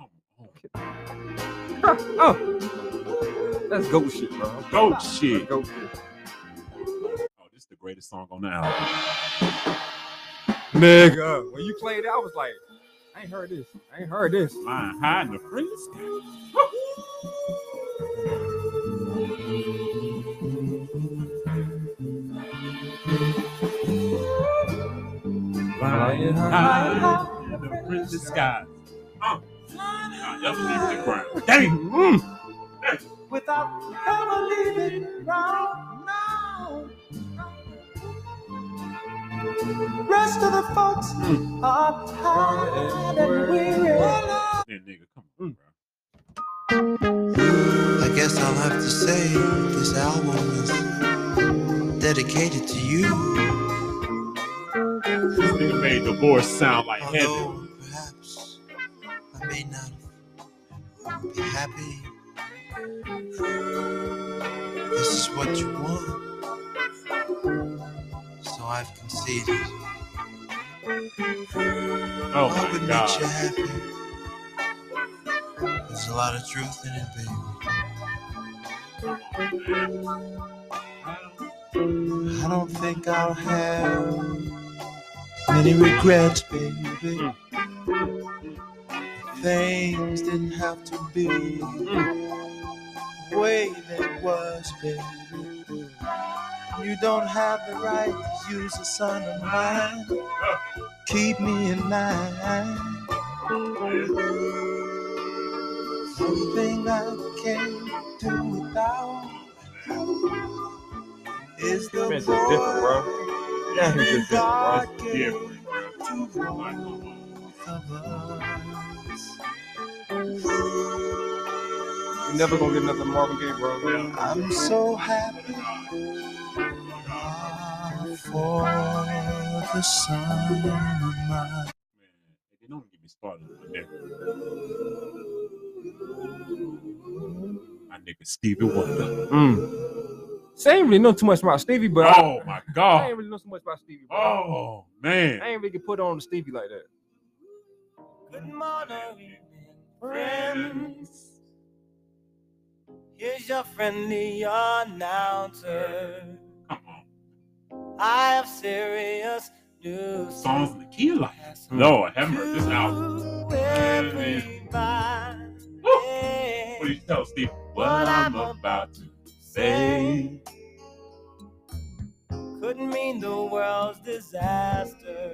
C: oh, that's goat shit, bro.
A: Goat shit.
C: Goat shit.
A: Oh, this is the greatest song on the album.
C: Nigga, when you played it, I was like, I ain't heard this. I ain't heard this.
A: Flying high in the freeze. Flying high in the freeze sky. Uh, nah, y'all leave the ground. Dang. Mm.
G: Without ever leaving round now. Rest of the folks are tired and weary.
A: Yeah, nigga, come on, bro.
G: I guess I'll have to say this album is dedicated to you.
A: This nigga made divorce sound like heaven.
G: Perhaps I may not be happy. This is what you want. So I've conceded.
A: Oh
G: What
A: my
G: would
A: God.
G: make you happy? There's a lot of truth in it, baby. I don't think I'll have many regrets, baby. Hmm. Things didn't have to be the way they was, baby. You don't have the right to use a son of mine. Keep me in line. Something I can't do without is the
C: Vince is different, bro. Yeah, he's just different, bro.
G: God
A: It's
G: gave
A: different,
G: to both of us.
C: You never gonna get another Marvin Gaye, bro.
G: I'm so happy for the son of mine.
A: Man, they don't get me started on my nigga. My nigga Stevie Wonder.
C: Mm. So I ain't really know too much about Stevie, but I-
A: Oh my god.
C: I,
A: God.
C: ain't really know so much about Stevie. Bro.
A: Oh man.
C: I ain't really get put on to Stevie like that.
I: Good morning, friends. Here's your friendly announcer.
A: Come on.
I: I have serious news.
A: Songs in the key of life. Lord, have mercy. This album. What do you tell Steve? What I'm about to say.
I: Could mean the world's disaster.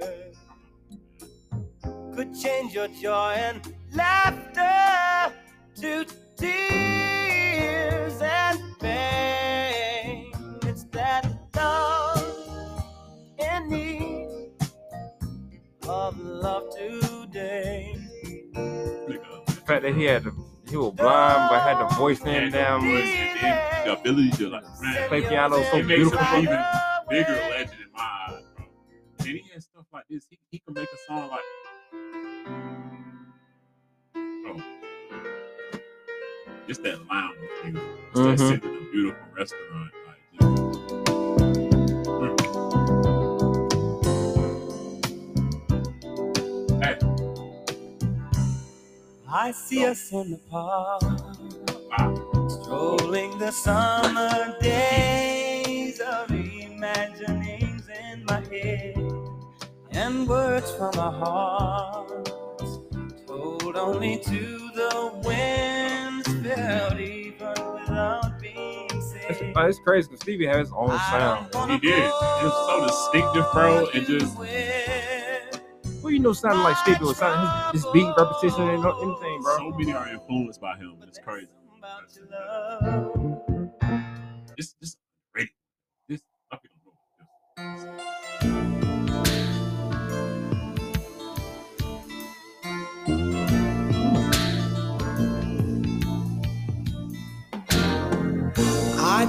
I: Could change your joy and laughter to tears and pain. It's that love in need of love today.
C: The fact that he had the he was blind but had the voice in them.
A: The ability to like
C: Play piano so
A: it makes
C: beautiful,
A: him even bigger legend in my eyes, bro. And he has stuff like this. He, he can make a song like. Bro. Just that lounge music. Just
C: Mhm.
A: that sitting in a beautiful restaurant. Like, just, Mm. Hey,
I: I see us in the park, strolling the summer days of imaginings in my head, and words from our hearts told only to the winds, felt even without being
C: It's, uh, it's crazy because Stevie has his own sound.
A: he did. It was so distinctive, bro. And just
C: Well, you know, sounding like Stevie was sounding his, his beat repetition and no- anything, bro.
A: so many are influenced by him. It's crazy. It's just great. This I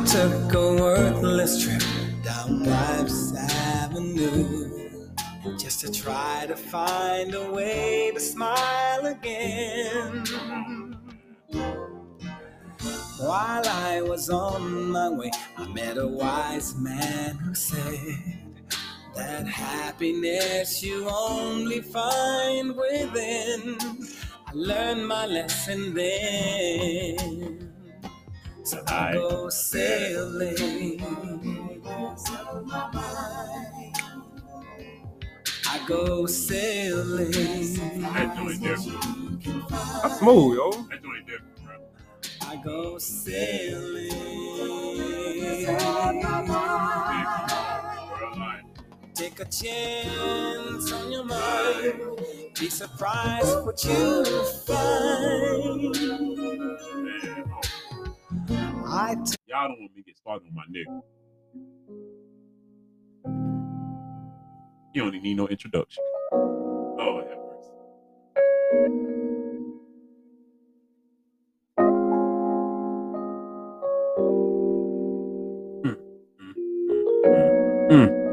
I: took a worthless trip down Life's Avenue just to try to find a way to smile again. While I was on my way, I met a wise man who said that happiness you only find within. I learned my lesson then. So I go sailing. I go sailing.
A: That joint.
C: That's smooth, yo.
I: I go sailing. Take a chance on your mind. Be surprised what you find. I t-
A: Y'all don't want me to get started on my nigga. You don't even need no introduction. Oh, have mercy. Mm, mm, mm, mm.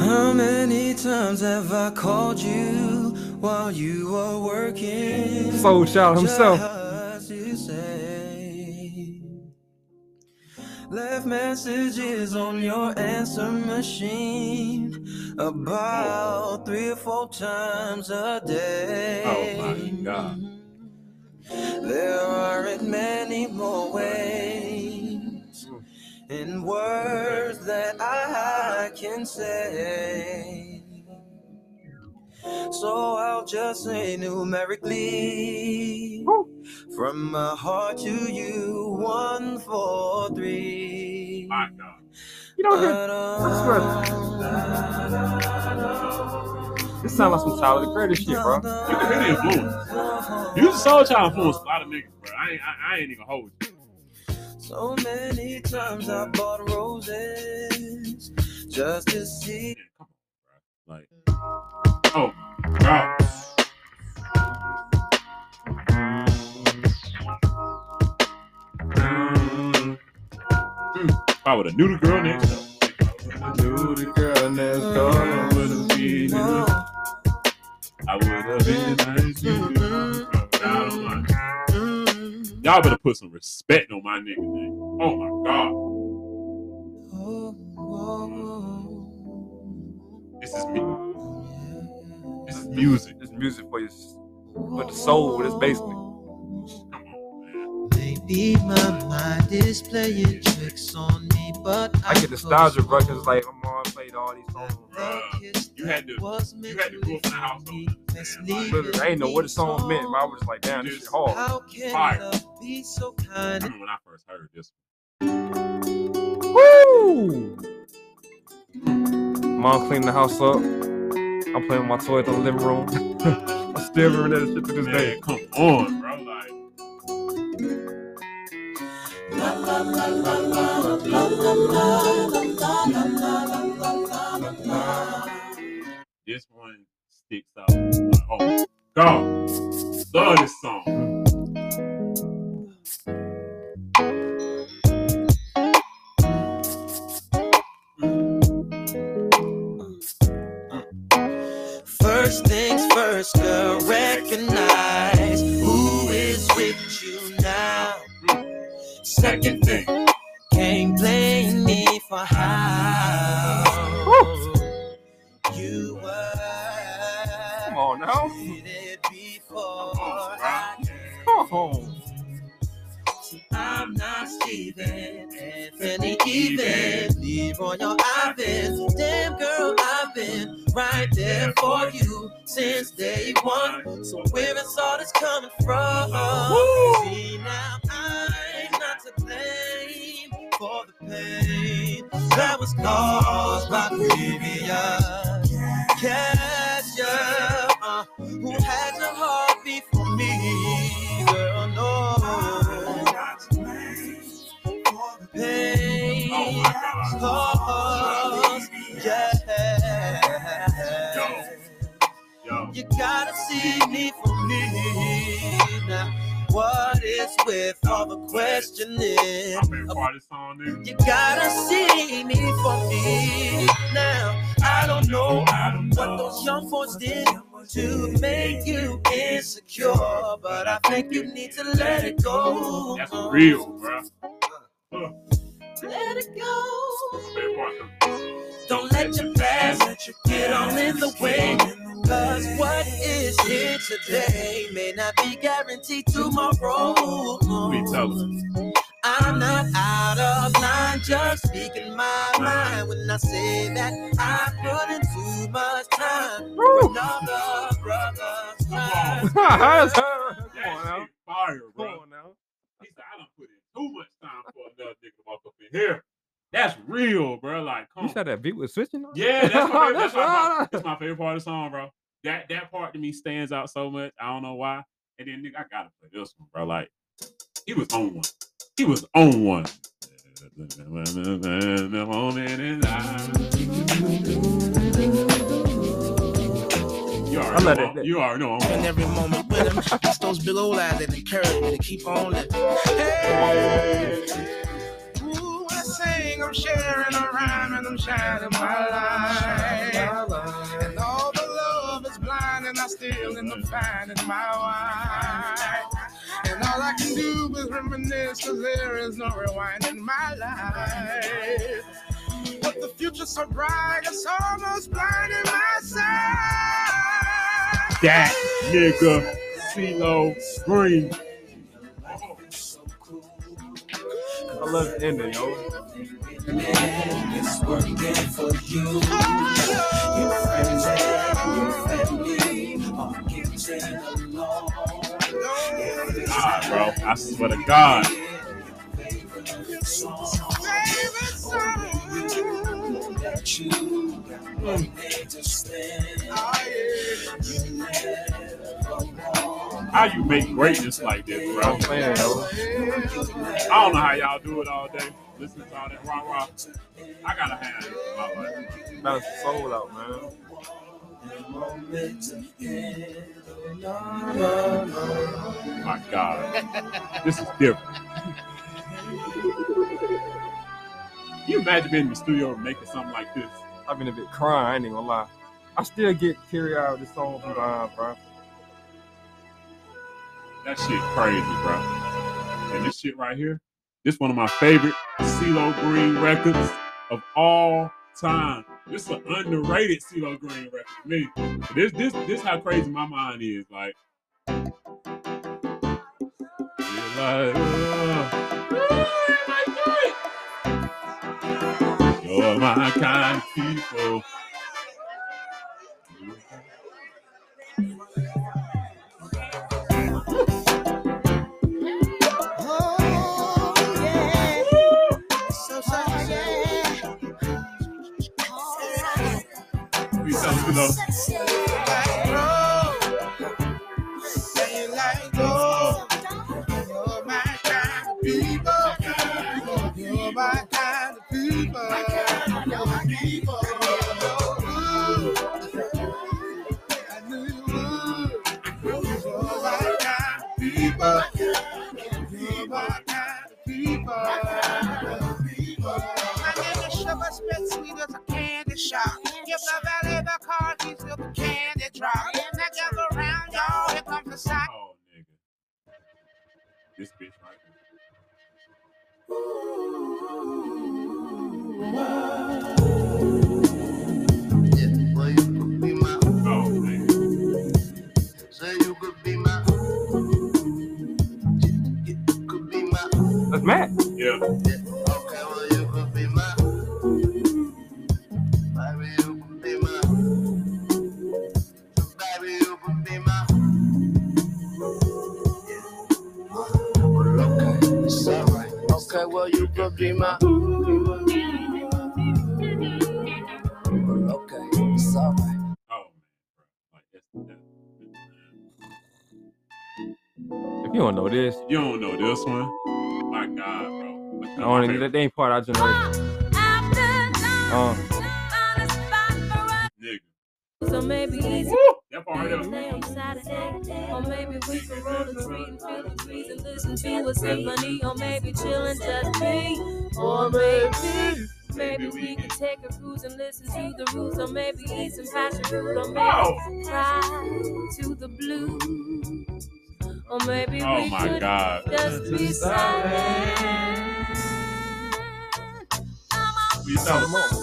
I: How many times have I called you while you were working?
C: Soul Child himself.
I: Just to say, Left messages on your answer machine about three or four times a day.
A: Oh my God.
I: There aren't many more ways in words that I can say. So I'll just say numerically from my heart to you, one, four, three.
A: My God.
C: You know what? I swear. This sounds like some Tyler the Creator shit, bro.
A: You can really influence. You the soul child influence a lot of niggas, bro. I ain't, I, I ain't even hold you.
I: So many times I bought roses just to see.
A: Oh, God. Mm. If I would have knew the girl next door.
C: Knew the girl next door.
A: I would have been. I would have been nice you. Down on my- Y'all better put some respect on my nigga name. Oh my god. This is me. This is music.
C: This music for your for the soul. That's basically.
P: Maybe my mind is playing tricks on me, but
C: I get nostalgia, bro. Cause like my mom played all these songs.
A: You had to, you had to grow up in the house.
C: Literally, I ain't know what the song meant, but I was just like, damn, this is hard.
A: Fire.
P: Be so kind.
A: I remember when I first heard this.
C: Woo! Mom cleaned the house up. I'm playing with my toys in the living room. I still remember that shit to this day.
A: Come on, bro. Like, this one sticks out. Oh, God. Love this song.
I: First things first, girl, recognize who is with you now. Second thing, can't blame me for how you were.
C: Come on now.
I: I I'm not Steven, Anthony even. Leave on your eyelids. Damn girl, I've been right there for you one. So where is all this coming from? See now I'm not to blame for the pain that was caused by previous up. Uh, who had your heart beat for me, girl? No. Pain caused, gotta see me for me now. What is with all the questioning.
A: My favorite part of this song, nigga.
I: You gotta see me for me. Now, I don't know what those young folks did to make you insecure, but I think you need to let it go.
A: That's real, bro.
I: Let it go. Don't let your past get on in the way. Cause what is here today may not be guaranteed tomorrow.
A: Me tell him.
I: I'm not out of line, just speaking my mind when I say that I put in too much time for another brother's crime.
C: Come
A: on now. Fire, bro. Come on now. He said, I done put in too much time for another nigga to walk up in here. That's real, bro. Like, come
C: You said that beat was switching on?
A: Yeah, that's my, favorite, that's,
C: That's
A: my, that's my favorite part of the song, bro. That that part to me stands out so much. I don't know why. And then nigga, I gotta play this one, bro. Like, he was on one. He was on one. You already,
G: let
A: know,
G: it-
A: you already know. I'm
G: And every moment with him, it's those big old eyes that encourage me to keep on living. Hey, ooh, I sing, I'm sharing a rhyme and I'm shining my light. And all the love is blind and I still end up finding my why. And all I can do is reminisce cause there is no rewind in my life. But the future's so bright, it's almost blinding my sight.
A: that nigga CeeLo Green.
C: I love the ending, yo.
Q: It's working for you. Your friends and your family are getting along.
A: God, bro. I swear to God. How you make greatness like this, bro?
C: Man.
A: I don't know how y'all do it all day. Listen to all that rah rah. I gotta have my life.
C: The soul out, man.
A: My God. This is different. you imagine being in the studio and making something like this?
C: I've been a bit crying, I ain't gonna lie. I still get teary out of this song sometimes, bro.
A: That shit crazy, bro. And this shit right here, this one of my favorite CeeLo Green records of all time. This is an underrated CeeLo Green record to me. This this this how crazy my mind is. Like, you're like, uh, you're my kind of people. We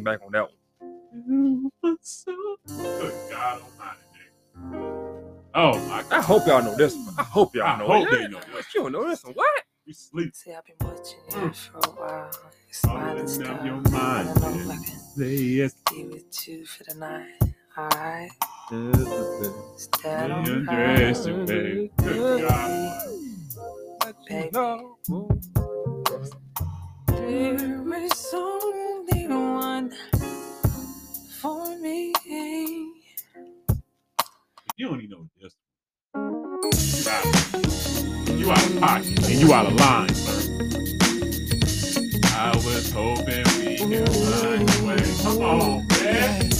C: lean back on that one.
A: Good God Almighty. Oh my God.
C: I hope y'all know this one. I hope y'all
A: I
C: know
A: hope
C: it.
A: they know
C: What you don't know this one? What?
A: You sleep.
R: See, I've been watching you mm. for a while. You're
A: Open
R: smiling stuff.
A: your
R: I don't know if I can
A: yes.
R: be with you for the night. Alright? Is that
A: You
R: alright?
A: dress you, baby. Good God.
R: Baby.
C: No.
R: There is only one for me.
A: You don't even know this. You out, of pocket and you out of line, sir. I was hoping we could find a way. Come on, man.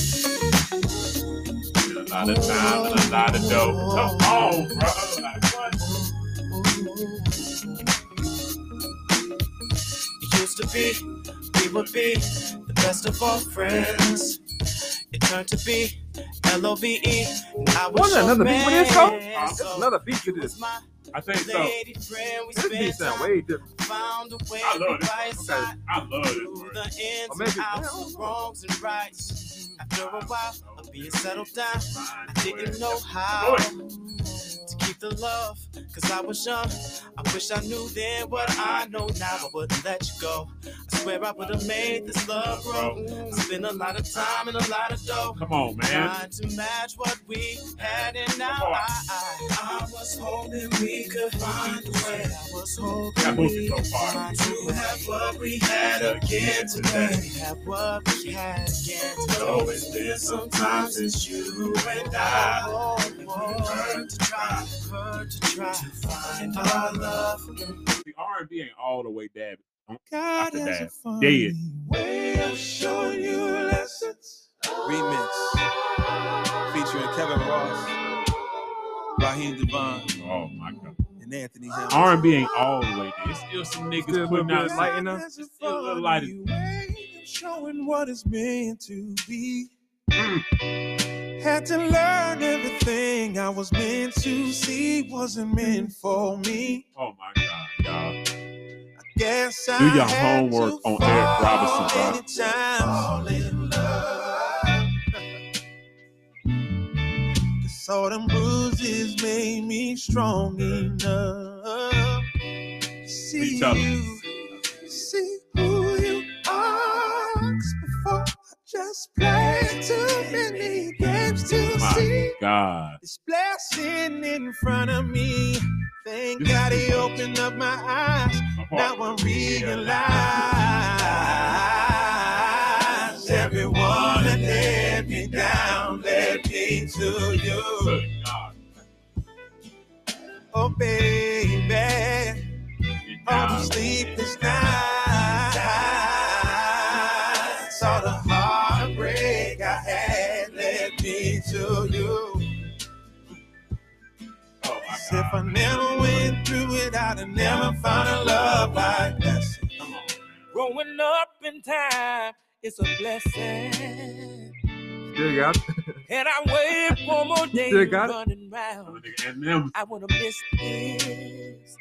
A: A lot of time and a lot of dough. Come on, bro. Like, what?
G: It used to be, we would be the best of all friends. It turned to be L O V E. I was
C: Wasn't another beat for this,
G: man.
C: Cole? There's another beat for this.
A: I think so.
G: Friend,
C: This beat sound way different.
G: found a way
A: I love
G: be
A: this.
G: by
A: one.
G: your
A: Okay. I love this.
G: The ins
C: Or maybe-
G: and outs, the wrongs and rights. After a while, of being settled down, I didn't know how to keep the love, cause I was young. I wish I knew then what I know now. I wouldn't let you go. I swear I would have made this love grow. Spent a lot of time and a lot of dough.
A: Come on, man.
G: Trying to match what we had, and now
A: Come.
G: I, I, I was hoping we could find a way. I was hoping
A: movie
G: we
A: so far.
G: to have what we had again today. Have what we had again today. It's been some time since you and I. Oh, oh, oh, hurt to try, hurt to try to find our love.
A: The R&B ain't all the way dab.
G: God
A: After
G: has
A: that,
G: a funny
A: dead.
G: way of showing you lessons.
S: Remix featuring Kevin Ross, Raheem DeVaughn,
A: Oh my God.
S: and Anthony Hamilton.
A: R&B ain't all the way there. It's still some niggas
C: Still
A: putting out
C: of light in there.
G: Has a
A: It's still a little light. in-
G: funny way of showing what it's meant to be. Had to learn everything I was meant to see wasn't meant for me.
A: Oh my God, y'all.
G: Guess
A: Do your
G: had
A: homework on Eric
G: Roberson,
A: bro.
G: many times. Fall in love. Cause all them bruises made me strong enough. to See you, just played too many games to
A: My
G: see
A: God.
G: this blessing in front of me. Thank
A: This
G: God he opened up my eyes.
A: My
G: Now I'm realize everyone that let me down led me to you. Oh, baby,
A: Get
G: all the
A: down.
G: sleepless nights,
A: Oh
G: if I never went through it, I'd have never found a love like this.
A: Come.
G: Growing up in time is a blessing.
C: Still got it.
H: And I wait one more day
C: Still got it?
H: running round.
A: Eminem.
H: I wanna miss this.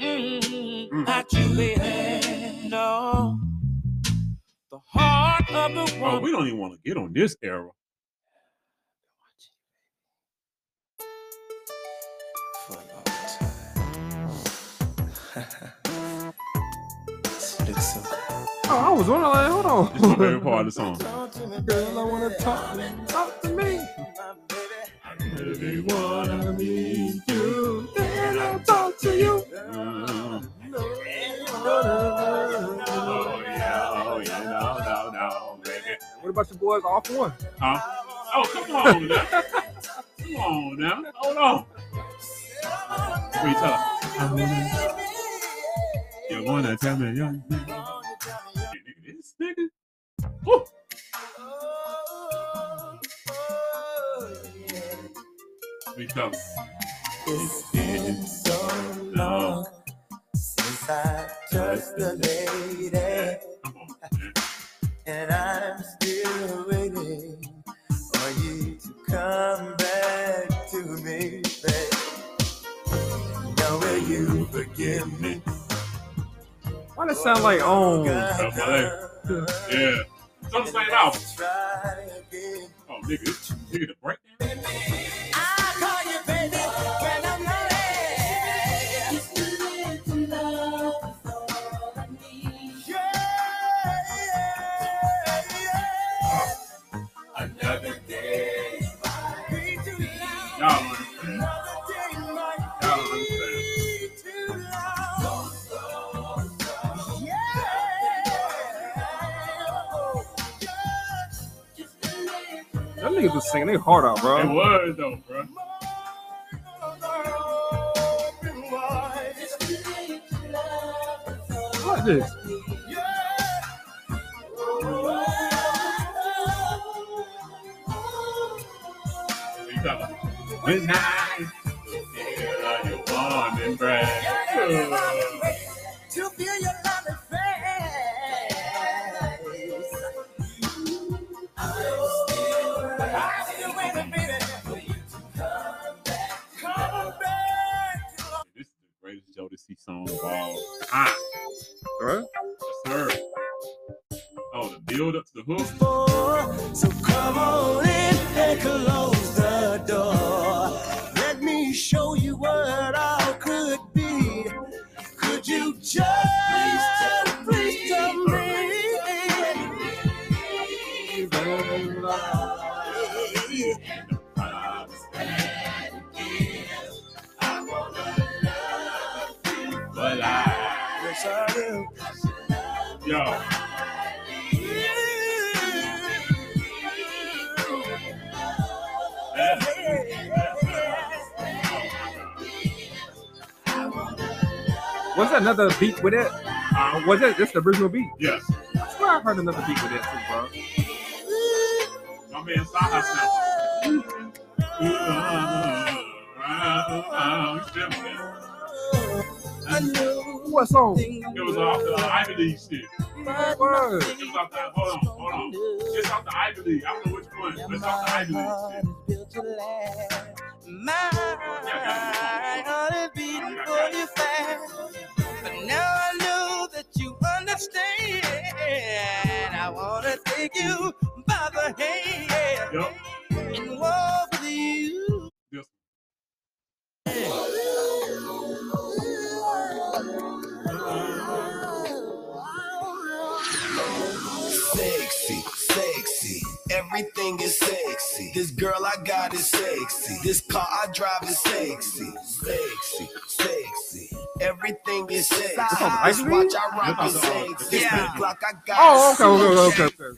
H: Mm, I truly had no. The heart of the
A: Oh,
H: one.
A: we don't even want to get on this era.
C: Oh, I was wondering, like, hold on.
A: This is my favorite part of the song.
C: Girl, I wanna talk, talk to me.
A: Baby, wanna meet you.
C: Then I'll talk to you.
A: Oh, yeah, oh, yeah, no, no, no, baby.
C: What about your boys off one?
A: Huh? Oh, come on now. come on now. Hold on. What you tell her? I wanna, you wanna tell me young.
G: It's been so long since I touched a lady, and I'm still waiting for you to come back to me, babe. Now will you forgive me?
C: Why does it sound like oh?
A: That's my leg. Yeah. Some say it out. Oh, nigga, nigga, the breakdown.
C: That niggas was singing their heart out, bro.
A: It was though, bro.
C: What this?
A: What you talking about? Good night. Yeah, you warm and bright.
C: With it? Uh, was it just the original beat?
A: Yes.
C: I swear I heard another beat with it too, bro.
A: my man sample.
F: Sexy. This
G: Yeah.
F: big Glock I got
C: Oh,
F: is
C: okay, okay,
F: sexy.
C: okay, okay.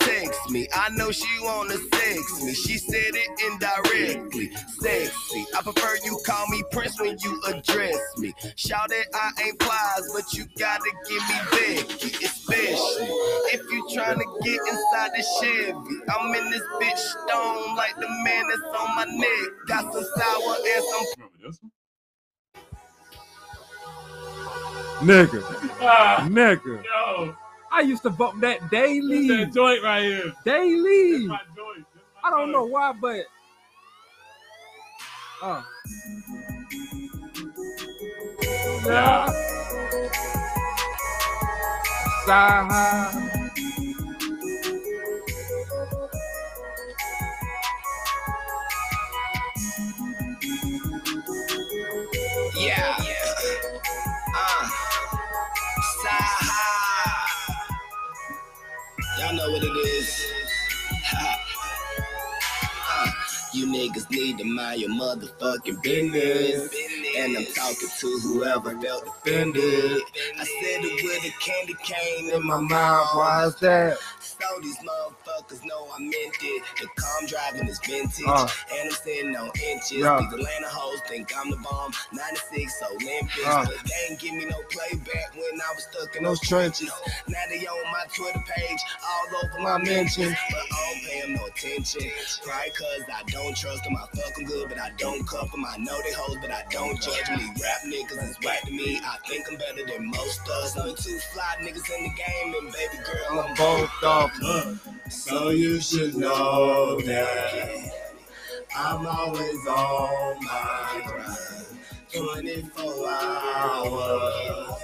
F: Text me. I know she wanna sex me. She said it indirectly. Sexy. I prefer you call me Prince when you address me. Shout it, I ain't plies, but you gotta give me Becky, especially if you tryna get inside the Chevy. I'm in this bitch stone like the man that's on my neck. Got some sour and some.
C: Nigga.
A: Ah,
C: Nigga.
A: Yo,
C: I used to bump that daily.
A: That joint right here.
C: Daily.
A: Joint.
C: I don't know why, but uh. Yeah. Side.
F: Yeah. Know what it is. You niggas need to mind your motherfucking business. And I'm talking to whoever felt offended. I said it with a candy cane in my mouth.
C: Why is that?
F: So these motherfuckers know I meant it. The car driving is vintage.
C: Uh.
F: and I'm sitting on inches.
C: Yeah.
F: These Atlanta hoes think I'm the bomb. 96 Olympics.
C: Uh.
F: But they ain't give me no playback when I was stuck in those trenches. Now they on my Twitter page, all over my mentions. But I don't pay them no attention. Probably cause I don't trust them. I fuck them good, but I don't cuff them. I know they hoes, but I don't judge them. These rap niggas is whack to me. I think I'm better than most of us. We two fly niggas in the game, and baby girl, I'm both of
N: So you should know that I'm always on my grind 24 hours.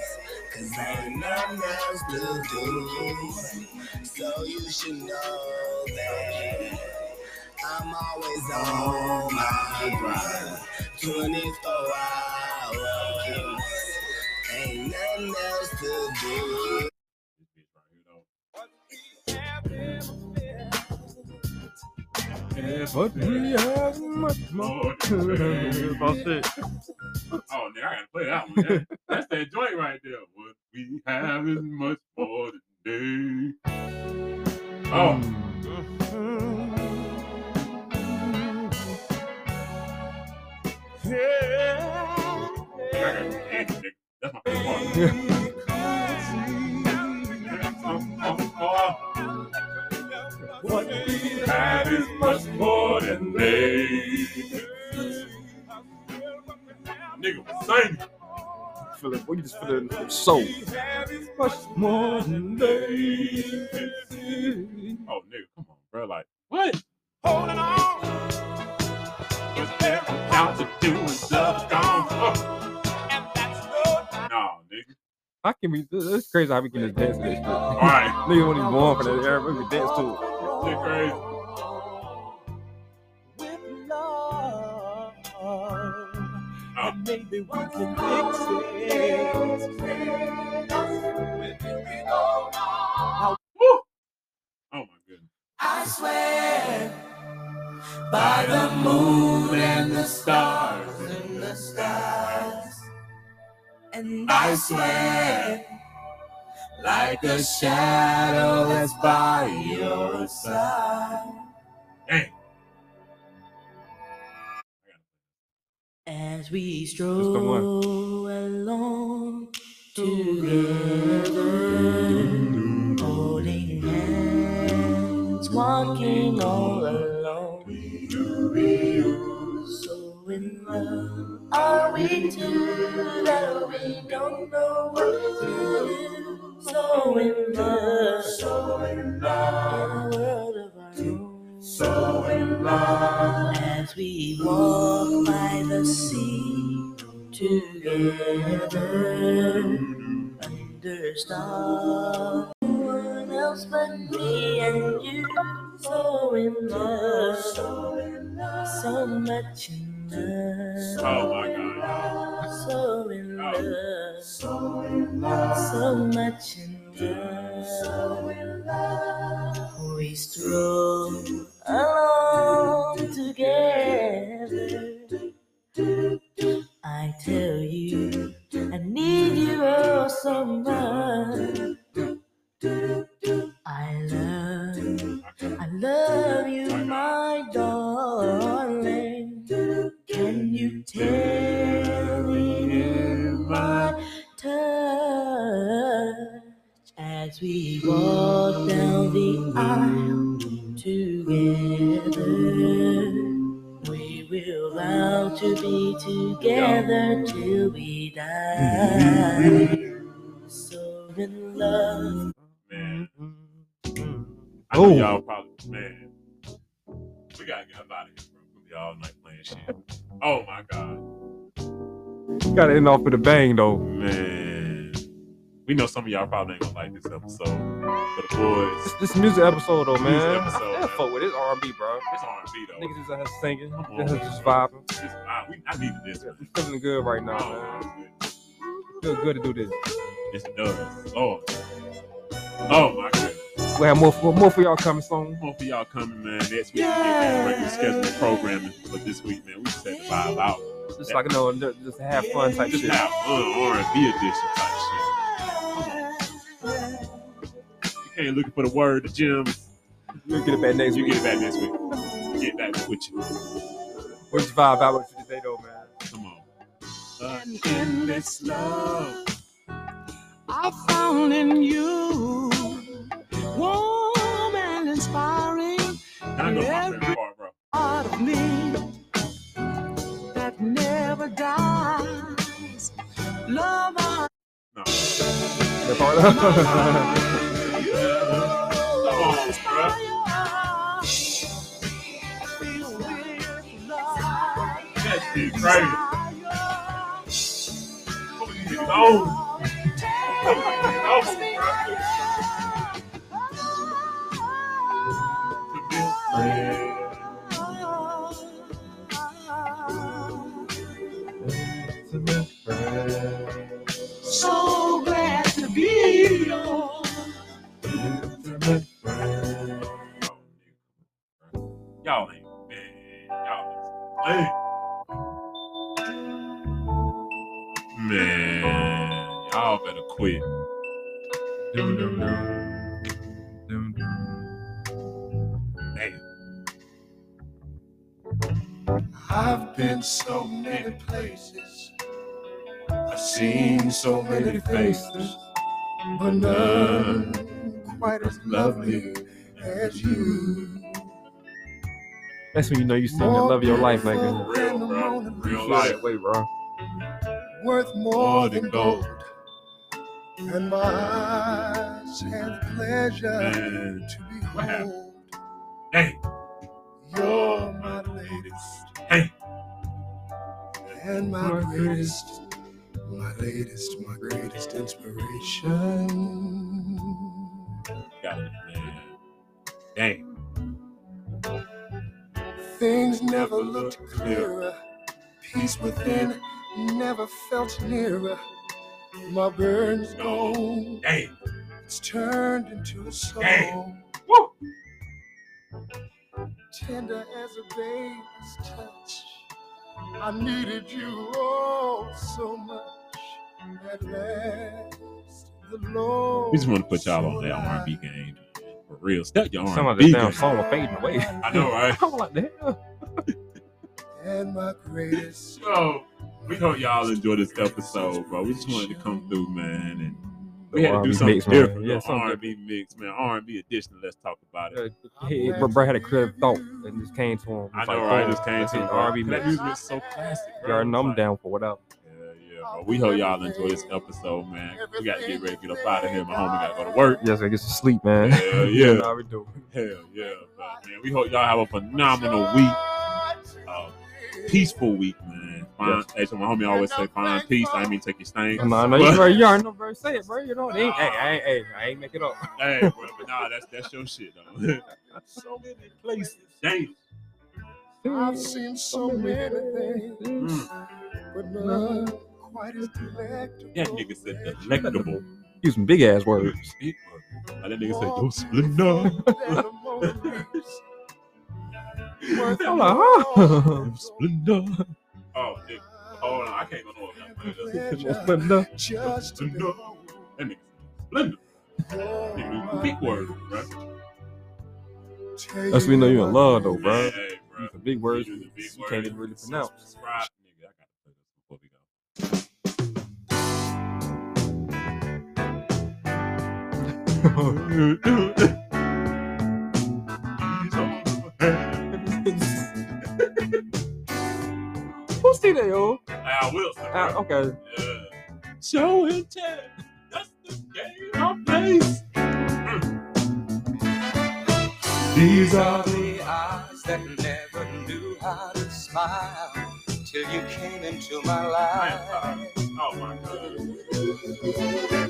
N: Cause ain't nothing else to do.
F: So you should know that I'm always on my grind 24 hours. Ain't nothing else to do.
C: Yeah, but we have much more. to That's it.
A: Oh, nigga, I gotta play that one. That- that's that joint right there. What we have is much more than day. Oh, mm. I gotta. That's my favorite part. What we have is much more than they. Nigga was singing.
C: Feel it, boy, you just feel it in the soul. Much more than they.
A: Oh, nigga, come on, bro. Like, what?
N: Holding on.
A: Out to do uh. and stuff gone. Oh. Nah, nigga.
C: How can we? It's crazy how we can just dance to this shit. All
A: right.
C: Niggas when he's born for that era, we can dance to it.
A: Shit crazy. Oh.
N: Maybe we can fix it.
A: Oh my goodness.
N: I swear by the moon and the stars and the stars. And I swear like a shadow that's by your side.
A: Dang.
I: As we stroll along together, holding hands, walking all alone. So in love are we two that we don't know what to do. So in love, so in love, in a world of our own. So in love, as we walk by the sea together under stars. No one else but me and you. So in love, so in love, so much in love.
A: Oh my god.
I: So in oh. love, so in love, so much in love. So in love, we stroll along together. I tell you, I need you oh so much. I love, I love you, my darling. Can you tell in my touch as we walk down the aisle together? We will vow to be together till we die. So in love.
A: Man, know y'all probably man. We gotta get up out of here, bro. We'll be all night playing shit. Oh my god,
C: Gotta end off with a bang though.
A: man. We know some of y'all probably ain't gonna like this episode. For the boys,
C: This, this music episode though, man.
A: Music episode,
C: I
A: man.
C: fuck with it. It's R&B, bro.
A: it's R&B though.
C: Niggas just out here singing,
A: Come
C: just,
A: on,
C: just
A: man.
C: vibing.
A: This- I, we, I needed this.
C: We feeling good right now, oh, man. Feel good to do this.
A: It's does. Lord. Oh my god.
C: We have more, more, more for y'all coming soon.
A: More for y'all coming, man. Next week we get back regular scheduled programming. But this week, man, we just had to vibe out.
C: Just like you know, just just have fun type
A: Just
C: shit.
A: have fun R&B edition type shit. You can't looking for the word, the gems.
C: We'll get it back next
A: You
C: week.
A: get it back next week. Get back with you.
C: We'll just vibe out with you today though, man.
A: Come on. Uh, endless love.
I: I found in you That
C: part.
A: Shit crazy. Oh,
G: so many faces, but none quite as lovely as you.
C: That's when you know you seen the love of your life, nigga.
A: Real, bro. Real life.
C: that way, bro.
G: Worth more than gold. And my eyes have pleasure
A: Man.
G: to
A: What happened?
G: behold.
A: Hey,
G: You're my latest
A: hey.
G: and my greatest, my latest, my greatest inspiration.
A: Got it, man. Damn.
G: Things never looked clearer. Peace within never felt nearer. My burden's gone.
A: Damn.
G: It's turned into a song.
A: Woo.
G: Tender as a baby's touch. I needed you oh so much.
A: We just want to put y'all on that R&B game. For real. Step your
C: Some of
A: R&B
C: the damn
A: game.
C: song was fading away.
A: I know, right?
C: I'm like, the hell?
G: And my greatest.
A: So, we hope y'all enjoy this episode, bro. We just wanted to come through, man, and we had to do something
C: mix,
A: different.
C: Yeah,
A: Yeah,
C: something
A: R&B mix, man. R&B edition. Let's talk about it.
C: He, bro, bro had a creative thought and just came to him.
A: I
C: It's
A: know,
C: like,
A: right?
C: Oh, boom,
A: Just came to
C: it,
A: it,
C: R&B
A: bro. That
C: mix.
A: music is so classic,
C: You
A: bro.
C: already know I'm
A: Like,
C: down for whatever.
A: Yeah, yeah, bro. We hope y'all enjoy this episode, man. We gotta get ready to get up out of here. My homie gotta go to work.
C: Yes, I get some sleep, man.
A: Hell yeah.
C: How we do?
A: Hell yeah, but man, we hope y'all have a phenomenal week. Uh, peaceful week, man. Find, hey, so my homie always say, find peace. I ain't mean take your stain.
C: No, no, you, bro, you already know, bro. Say it, bro. You know, they ain't, hey, I ain't, hey, I ain't make it up.
A: hey, bro, but nah, that's that's your shit though. so many places. Damn.
G: I've seen so many things, but none quite as delectable.
A: That nigga said delectable.
C: Use some big ass words.
A: Big word. Like that nigga said, yo, splendor.
C: I'm like, huh?
A: Splendor. Oh, nigga. Hold on, I can't go nowhere without playing
C: Splendor.
G: Just to
A: Splendor. That nigga said, splendor. Nigga, big word, bro.
C: That's when you know you in love, though, bro.
A: Hey, hey, bro.
C: Use some big words
A: Use
C: you,
A: the big
C: you can't even really pronounce.
A: Subscribe.
C: Who see that, yo?
A: Al Wilson.
C: Ah,
A: bro.
C: okay.
A: Yeah. Show and tell. That's the game I place. These
E: are
A: are
E: the eyes that never knew how to smile till you came into my life.
A: Oh my god.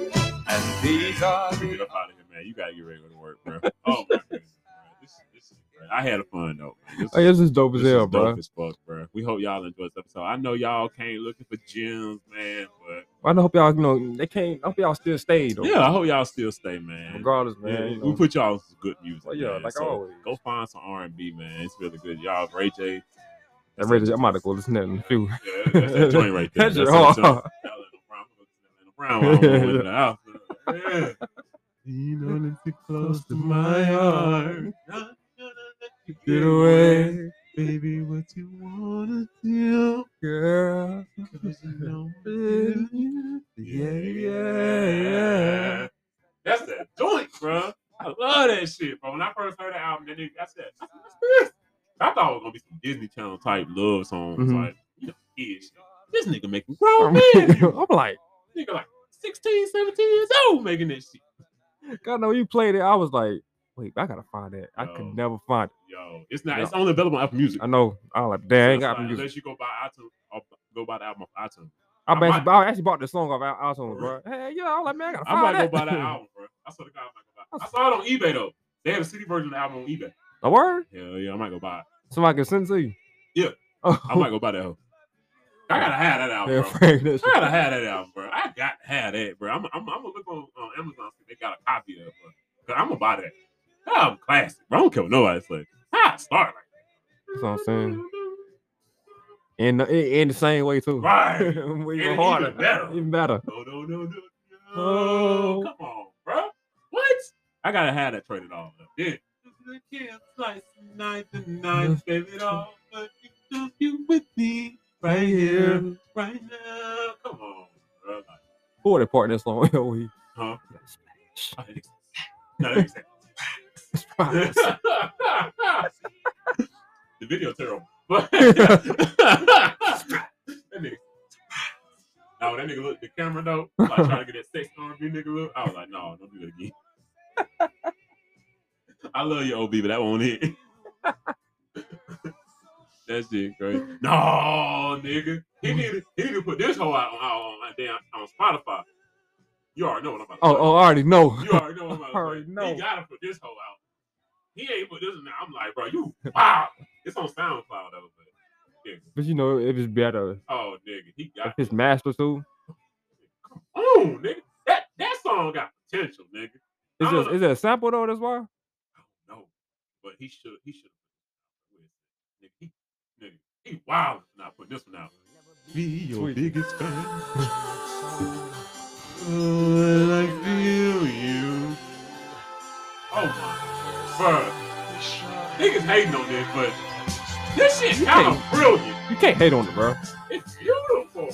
E: And these are
A: Get up out of here, man. You gotta get ready to work, bro. Oh my goodness. This, this is. I had a fun though. Man. This,
C: Hey, this is dope as hell, bro.
A: Dope as fuck, bro. We hope y'all enjoyed this episode. I know y'all came looking for gems, man, but
C: I hope y'all, you know, they can't. I hope y'all still stayed though.
A: yeah, I hope y'all still stay, man.
C: Regardless, man.
A: Yeah,
C: you
A: we put y'all on some good music.
C: Well, yeah,
A: man.
C: like
A: So
C: always.
A: Go find some R and B, man. It's really good. Y'all, Ray J.
C: That really, I'm about to go listen to that in a few.
A: Yeah, that's that joint right there.
C: That shit
A: That's that joint. Brown, I'm gonna listen to Brown while I'm going to the house. Yeah. You know that you're close to my heart.
C: Get away,
A: baby. What you wanna do,
C: girl?
A: Cause you know, yeah, yeah, yeah. That's that joint, bro. I love that shit, bro. When I first heard that album, that nigga, I said, I said, what's this? I thought it was gonna be some Disney Channel type love songs,
C: Mhm.
A: like you know, kid shit. This nigga making grown men.
C: I'm like,
A: nigga like 16, 17 years old making this shit.
C: God, know you played it. I was like, wait, I gotta find that. I
A: Yo.
C: could never find it.
A: Yo, it's not.
C: Yeah.
A: It's only available on Apple Music.
C: I know. I was like, damn, I ain't got
A: like,
C: music.
A: Unless you go buy iTunes, go buy the album off iTunes.
C: I,
A: might-
C: actually, I actually bought the song off iTunes, bro. Hey, yeah, I was like, man, I gotta
A: I might
C: that.
A: go buy that album, bro. I saw the guy. I might go buy. I saw it on eBay though. They have a CD version of the album on eBay.
C: A word?
A: Hell yeah, I might go buy it.
C: Somebody can send it to you.
A: Yeah,
C: Oh,
A: I might go buy that. Hoe. I gotta have that album,
C: Yeah,
A: bro.
C: Frank.
A: I gotta have that album, bro. I got to have that, bro. I'm, I'm, I'm gonna look on, on Amazon see if they got a copy of it, bro. Cause I'm gonna buy that. Oh, that album classic. Bro. I don't care what nobody say. How I start like
C: That's what I'm saying. In the, in the same way too.
A: Right.
C: even
A: And even
C: harder.
A: better.
C: Even better.
A: No, no, no, no,
C: Oh.
A: Come on, bro. What? I gotta have that traded off. Yeah. Slice ninth and ninth, baby, it all. But you know you with me right here, right now. Come on, bro.
C: Who would that part this song? Yo,
A: huh? No, that makes sense. the video terrible. But that nigga. No, that nigga look at the camera though. Like trying to get that sex R&B nigga look. I was like, no, don't do that again. I love your OB, but that won't hit. That shit crazy. No, nigga. He need to he need to put this whole out on, on, on, damn, on Spotify. You already know what I'm about to
C: Oh,
A: say.
C: oh, I already know.
A: You already know what I'm about to
C: already
A: say.
C: know.
A: He gotta put this whole out. He ain't put this in there. I'm like, bro, you wow. It's on SoundCloud though, but yeah.
C: But you know, it was better
A: Oh nigga, he got
C: if his master too.
A: oh nigga. That that song got potential, nigga.
C: Is
A: I
C: it, is it a sample though? That's why.
A: know, but he should he should nigga, he nigga, he wild for not putting this one out. Be your
C: Sweet.
A: biggest fan. Oh, I feel you. Oh my bro. Niggas hating on this, but this
C: shit's
A: kind of brilliant.
C: You can't hate on it, bro.
A: It's beautiful.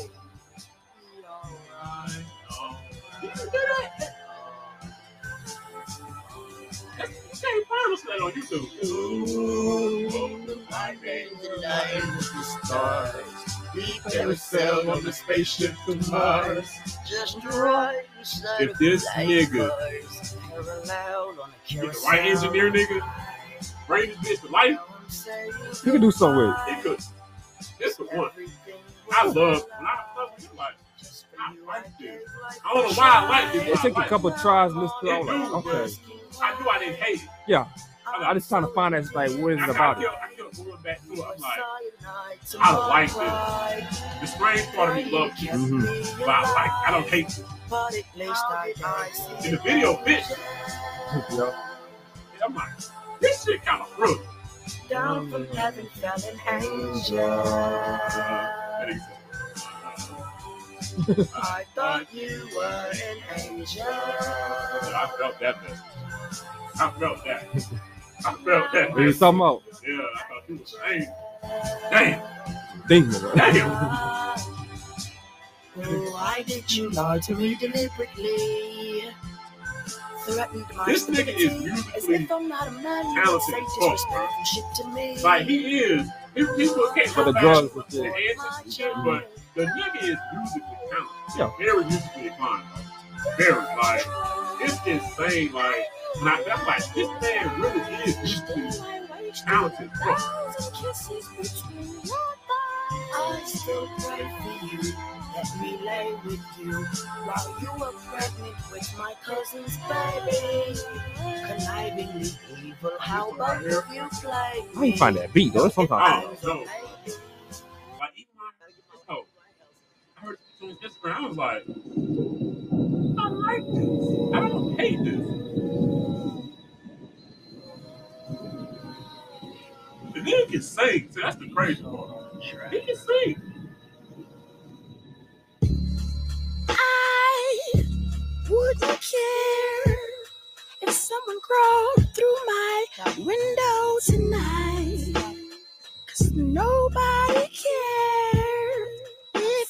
A: You can't that on YouTube.
G: Carousel on the spaceship to Mars.
I: Just right beside
A: If this nigga get the right engineer, nigga, bring this bitch to life,
C: You can do something with it.
A: he could. This the one. I love. When I love it, like, I like this. I don't know why I like this.
C: It
A: but
C: took a couple tries to listen to. it. I
A: It
C: was like, okay,
A: but I knew I didn't hate it.
C: yeah. I just trying to find that like what is it
A: kept-
C: about
A: I
C: it?
A: kept, I kept going back to it. I'm like, I like this. The strange part of me loves this,
C: Mhm.
A: but I like. I don't hate it. In the video, bitch.
C: Yeah.
A: I'm like, this shit kind of rude.
I: Down from heaven fell an angel.
A: That nigga said,
I: I thought you were an angel.
A: I felt that man. I felt that. I felt that.
C: What you talking about?
A: Yeah, I thought you was angry. Damn.
C: Demon. bro.
A: Damn.
I: Why did you lie to me deliberately? Threatened my
A: This nigga is
I: stability, as
A: musically
I: if I'm not a man.
A: talented
I: say
A: as fuck, bro.
I: disrespectful to me.
A: Like he is. He- People can't
C: For the
A: go
C: drugs
A: back
C: and
A: to the answers and shit, but the nigga is musically talented.
C: Yeah.
A: Very musically inclined. Very like it's insane. Like, when I, I'm like, this man really is deeply talented. Bro.
I: I still pray for you. Let me lay with you while you were pregnant with my cousin's baby. Connivingly evil, how about if you play?
C: I ain't find that beat though. That's what I'm
A: Oh,
C: talking
A: like, even oh, I heard it on Instagram. I was like, I like this. I don't hate this. The nigga can sing. So that's the crazy part. He can sing.
I: I wouldn't care if someone crawled through my window tonight. Cause nobody cared.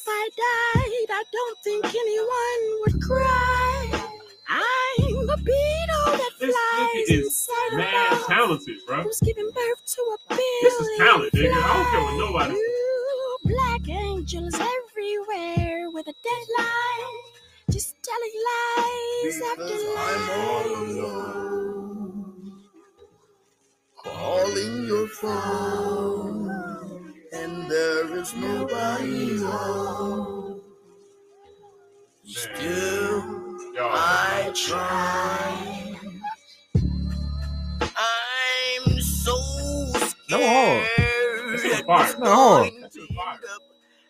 I: If I died, I don't think anyone would cry. I'm a beetle that
A: This
I: flies
A: is
I: inside a
A: mad
I: mouse
A: talented, bro.
I: who's giving birth to a billion
A: This is talent, nigga. I don't care what nobody says.
I: Ooh, black angels everywhere with a deadline. Just telling lies after lies. I'm all alone.
B: Calling your phone, and there is nobody home. Still, I try. I'm so
C: No hard.
B: scared.
C: This is fire. It's not hard.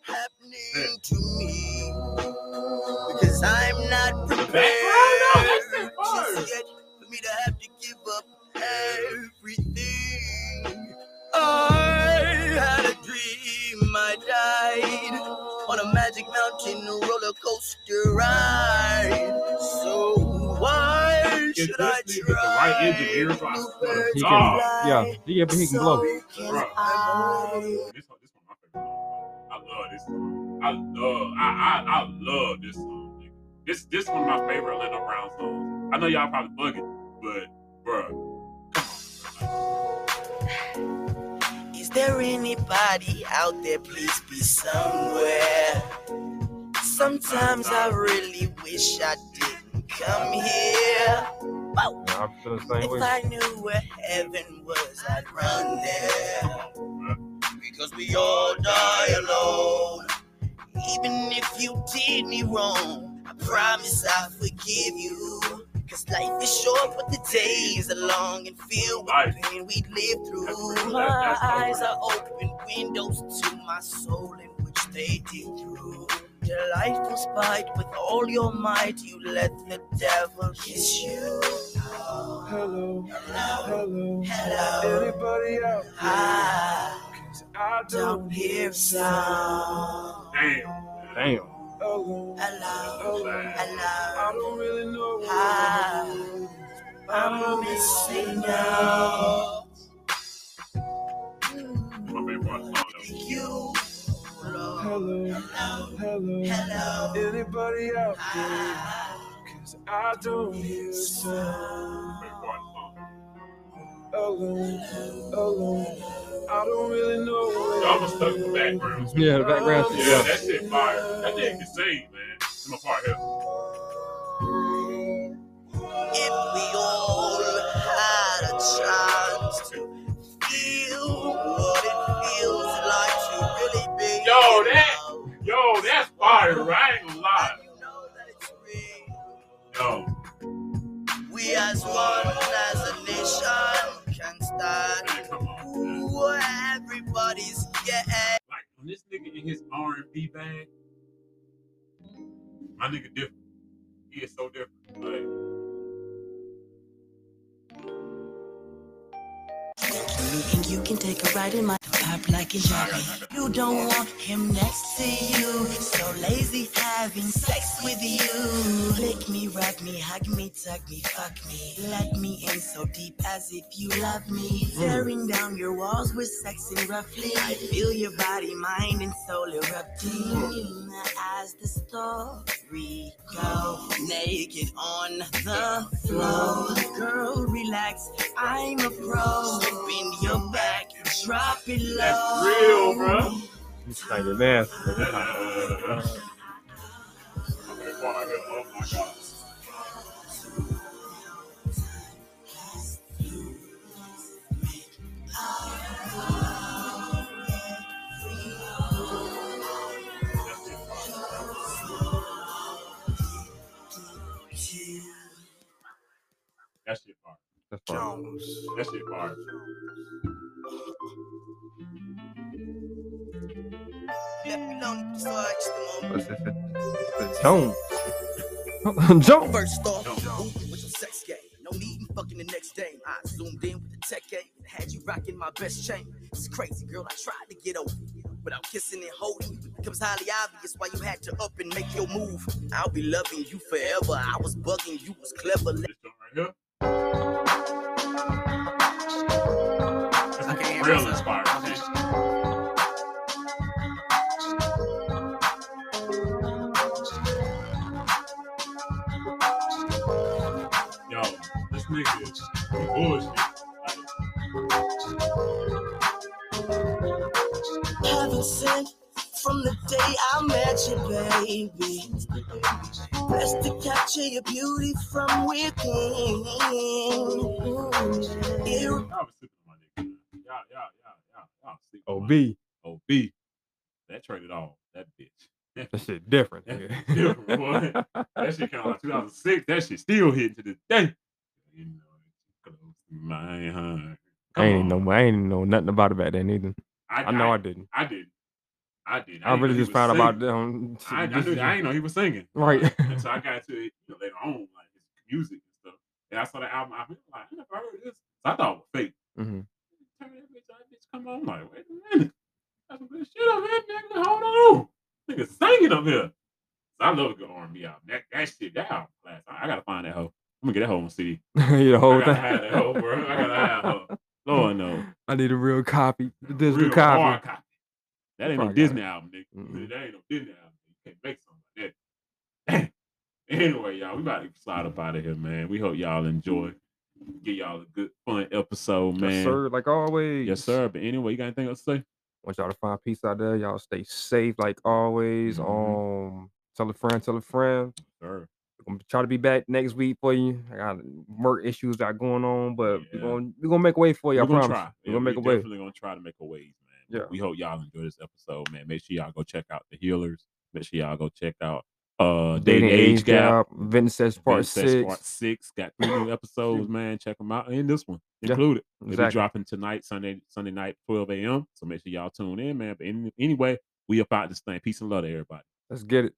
B: happening to me because I'm not prepared just yet for me to have to give up everything. I had a dream I died on a magic mountain roller coaster ride. So why should
A: this
B: I
A: nigga the right engineer, so I swear
C: He can,
A: God.
C: yeah, yeah, but he can blow.
A: Bro, this, one- this one my favorite. I love this song. I love, I, I, I love this song. nigga. This, this one of my favorite Orlando Brown songs. I know y'all probably bugging, but bro,
B: Is there anybody out there? Please be somewhere. Sometimes I really wish I didn't come here.
C: I feel the same
B: If
C: way.
B: I knew where heaven was, I'd run there. Because we all die alone. Even if you did me wrong, I promise I'll forgive you. Cause life is short, but the days are long and filled with pain we live through. My eyes are open windows to my soul in which they dig through. Your life was fight with all your might. You let the devil kiss you.
G: Hello, hello,
B: hello. hello.
G: Anybody out there? Ah.
B: I
G: I
B: don't hear sound.
A: Damn.
C: Damn.
G: Hello,
B: hello, hello.
G: I don't really know
B: I, I'm missing out. You.
G: Hello, hello, Hello. Anybody out there? Cause I don't hear a sound. Alone, alone. I don't really know what
A: Y'all was stuck in the background.
C: Yeah, the background
A: Yeah,
C: yeah.
A: that shit fire. That nigga can sing, man. That's my part here.
B: If we all had a chance to feel what it feels like to really be.
A: Yo, that, yo, that's fire. right? I ain't gonna lie. Yo,
B: We as one, as a nation, can stand. Ooh, everybody's getting.
A: like when this nigga in his R and B bag, my nigga different. He is so different. Like,
I: And you can take a ride in my pop like a jockey. You don't want him next to you. So lazy having sex with you. Lick me, rub me, hug me, tug me, fuck me. Let me in so deep as if you love me. Tearing down your walls with sex and roughly. I feel your body, mind, and soul erupting. As the story go naked on the floor. Girl, relax. I'm a pro. Bend your back, drop it low.
A: That's real, bro.
C: This kind of nasty. That's fire.
T: Jones.
A: That shit fire.
N: Left me lonely for just a moment.
C: What's this? Jones. Jones.
N: First off, moving with your sex game. No need in fucking the next day. I zoomed in with the tech game and had you rocking my best chain. It's crazy, girl. I tried to get over you. Without kissing and holding you, becomes highly obvious why you had to up and make your move. I'll be loving you forever. I was bugging, you was clever. Let- I can't hear
A: Real
N: myself.
A: inspired. shit. Yo, this nigga is bullshit.
I: Heaven sent from the day I met you, baby. Blessed to capture your beauty from within.
C: OB.
A: OB. That traded off. That bitch.
C: That shit different.
A: That
C: nigga.
A: shit different, boy. that shit came out 2006. That shit still hitting to this day. You know, close my heart.
C: I ain't even know. I ain't even know nothing about it back then either. I, know I, didn't.
A: I did. I did.
C: I,
A: didn't
C: really just found about them.
A: I, I, knew, I didn't know he was singing.
C: Right.
A: And so I got to it you know, later on, like his music and stuff. And I saw the album. I was like, I never heard this. So I thought it was fake.
C: Mm-hmm.
A: Turn that bitch come on. I'm like, wait a minute. That's some good shit up here, nigga. Hold on. Nigga singing up here. So I love a good R&B album. That, that shit, that album class. I, I gotta find that hoe. I'm gonna get that hoe on CD.
C: yeah, the whole
A: I gotta
C: thing.
A: have that hoe, bro. I gotta have her. Lord no.
C: I need a real copy. The digital
A: Real
C: copy.
A: hard copy. That ain't no Disney
C: it.
A: album, nigga.
C: Mm-mm.
A: That ain't no Disney album. You can't make something like that. anyway, y'all, we about to slide up out of here, man. We hope y'all enjoy. Give y'all a good, fun episode, man.
C: Yes, sir. Like always.
A: Yes, sir. But anyway, you got anything else to say?
C: Want y'all to find peace out there. Y'all stay safe like always.
A: Mm-hmm.
C: Um, tell a friend, tell a friend.
A: Sir.
C: I'm gonna try to be back next week for you. I got work issues got going on, but we're gonna we're gonna make a way for you. I
A: We're gonna
C: promise.
A: try.
C: We're
A: Yeah,
C: gonna make
A: we
C: a way.
A: definitely gonna try to make a man.
C: Yeah.
A: We hope y'all enjoy this episode, man. Make sure y'all go check out the healers. Make sure y'all go check out uh dating, age, gap.
C: Says part six.
A: Part six got three new episodes, man. Check them out, and this one
C: Yeah,
A: included. It'll be dropping tonight, Sunday, Sunday night, 12 a.m. So make sure y'all tune in, man. But any, anyway, we about this thing. Peace and love to everybody.
C: Let's get it.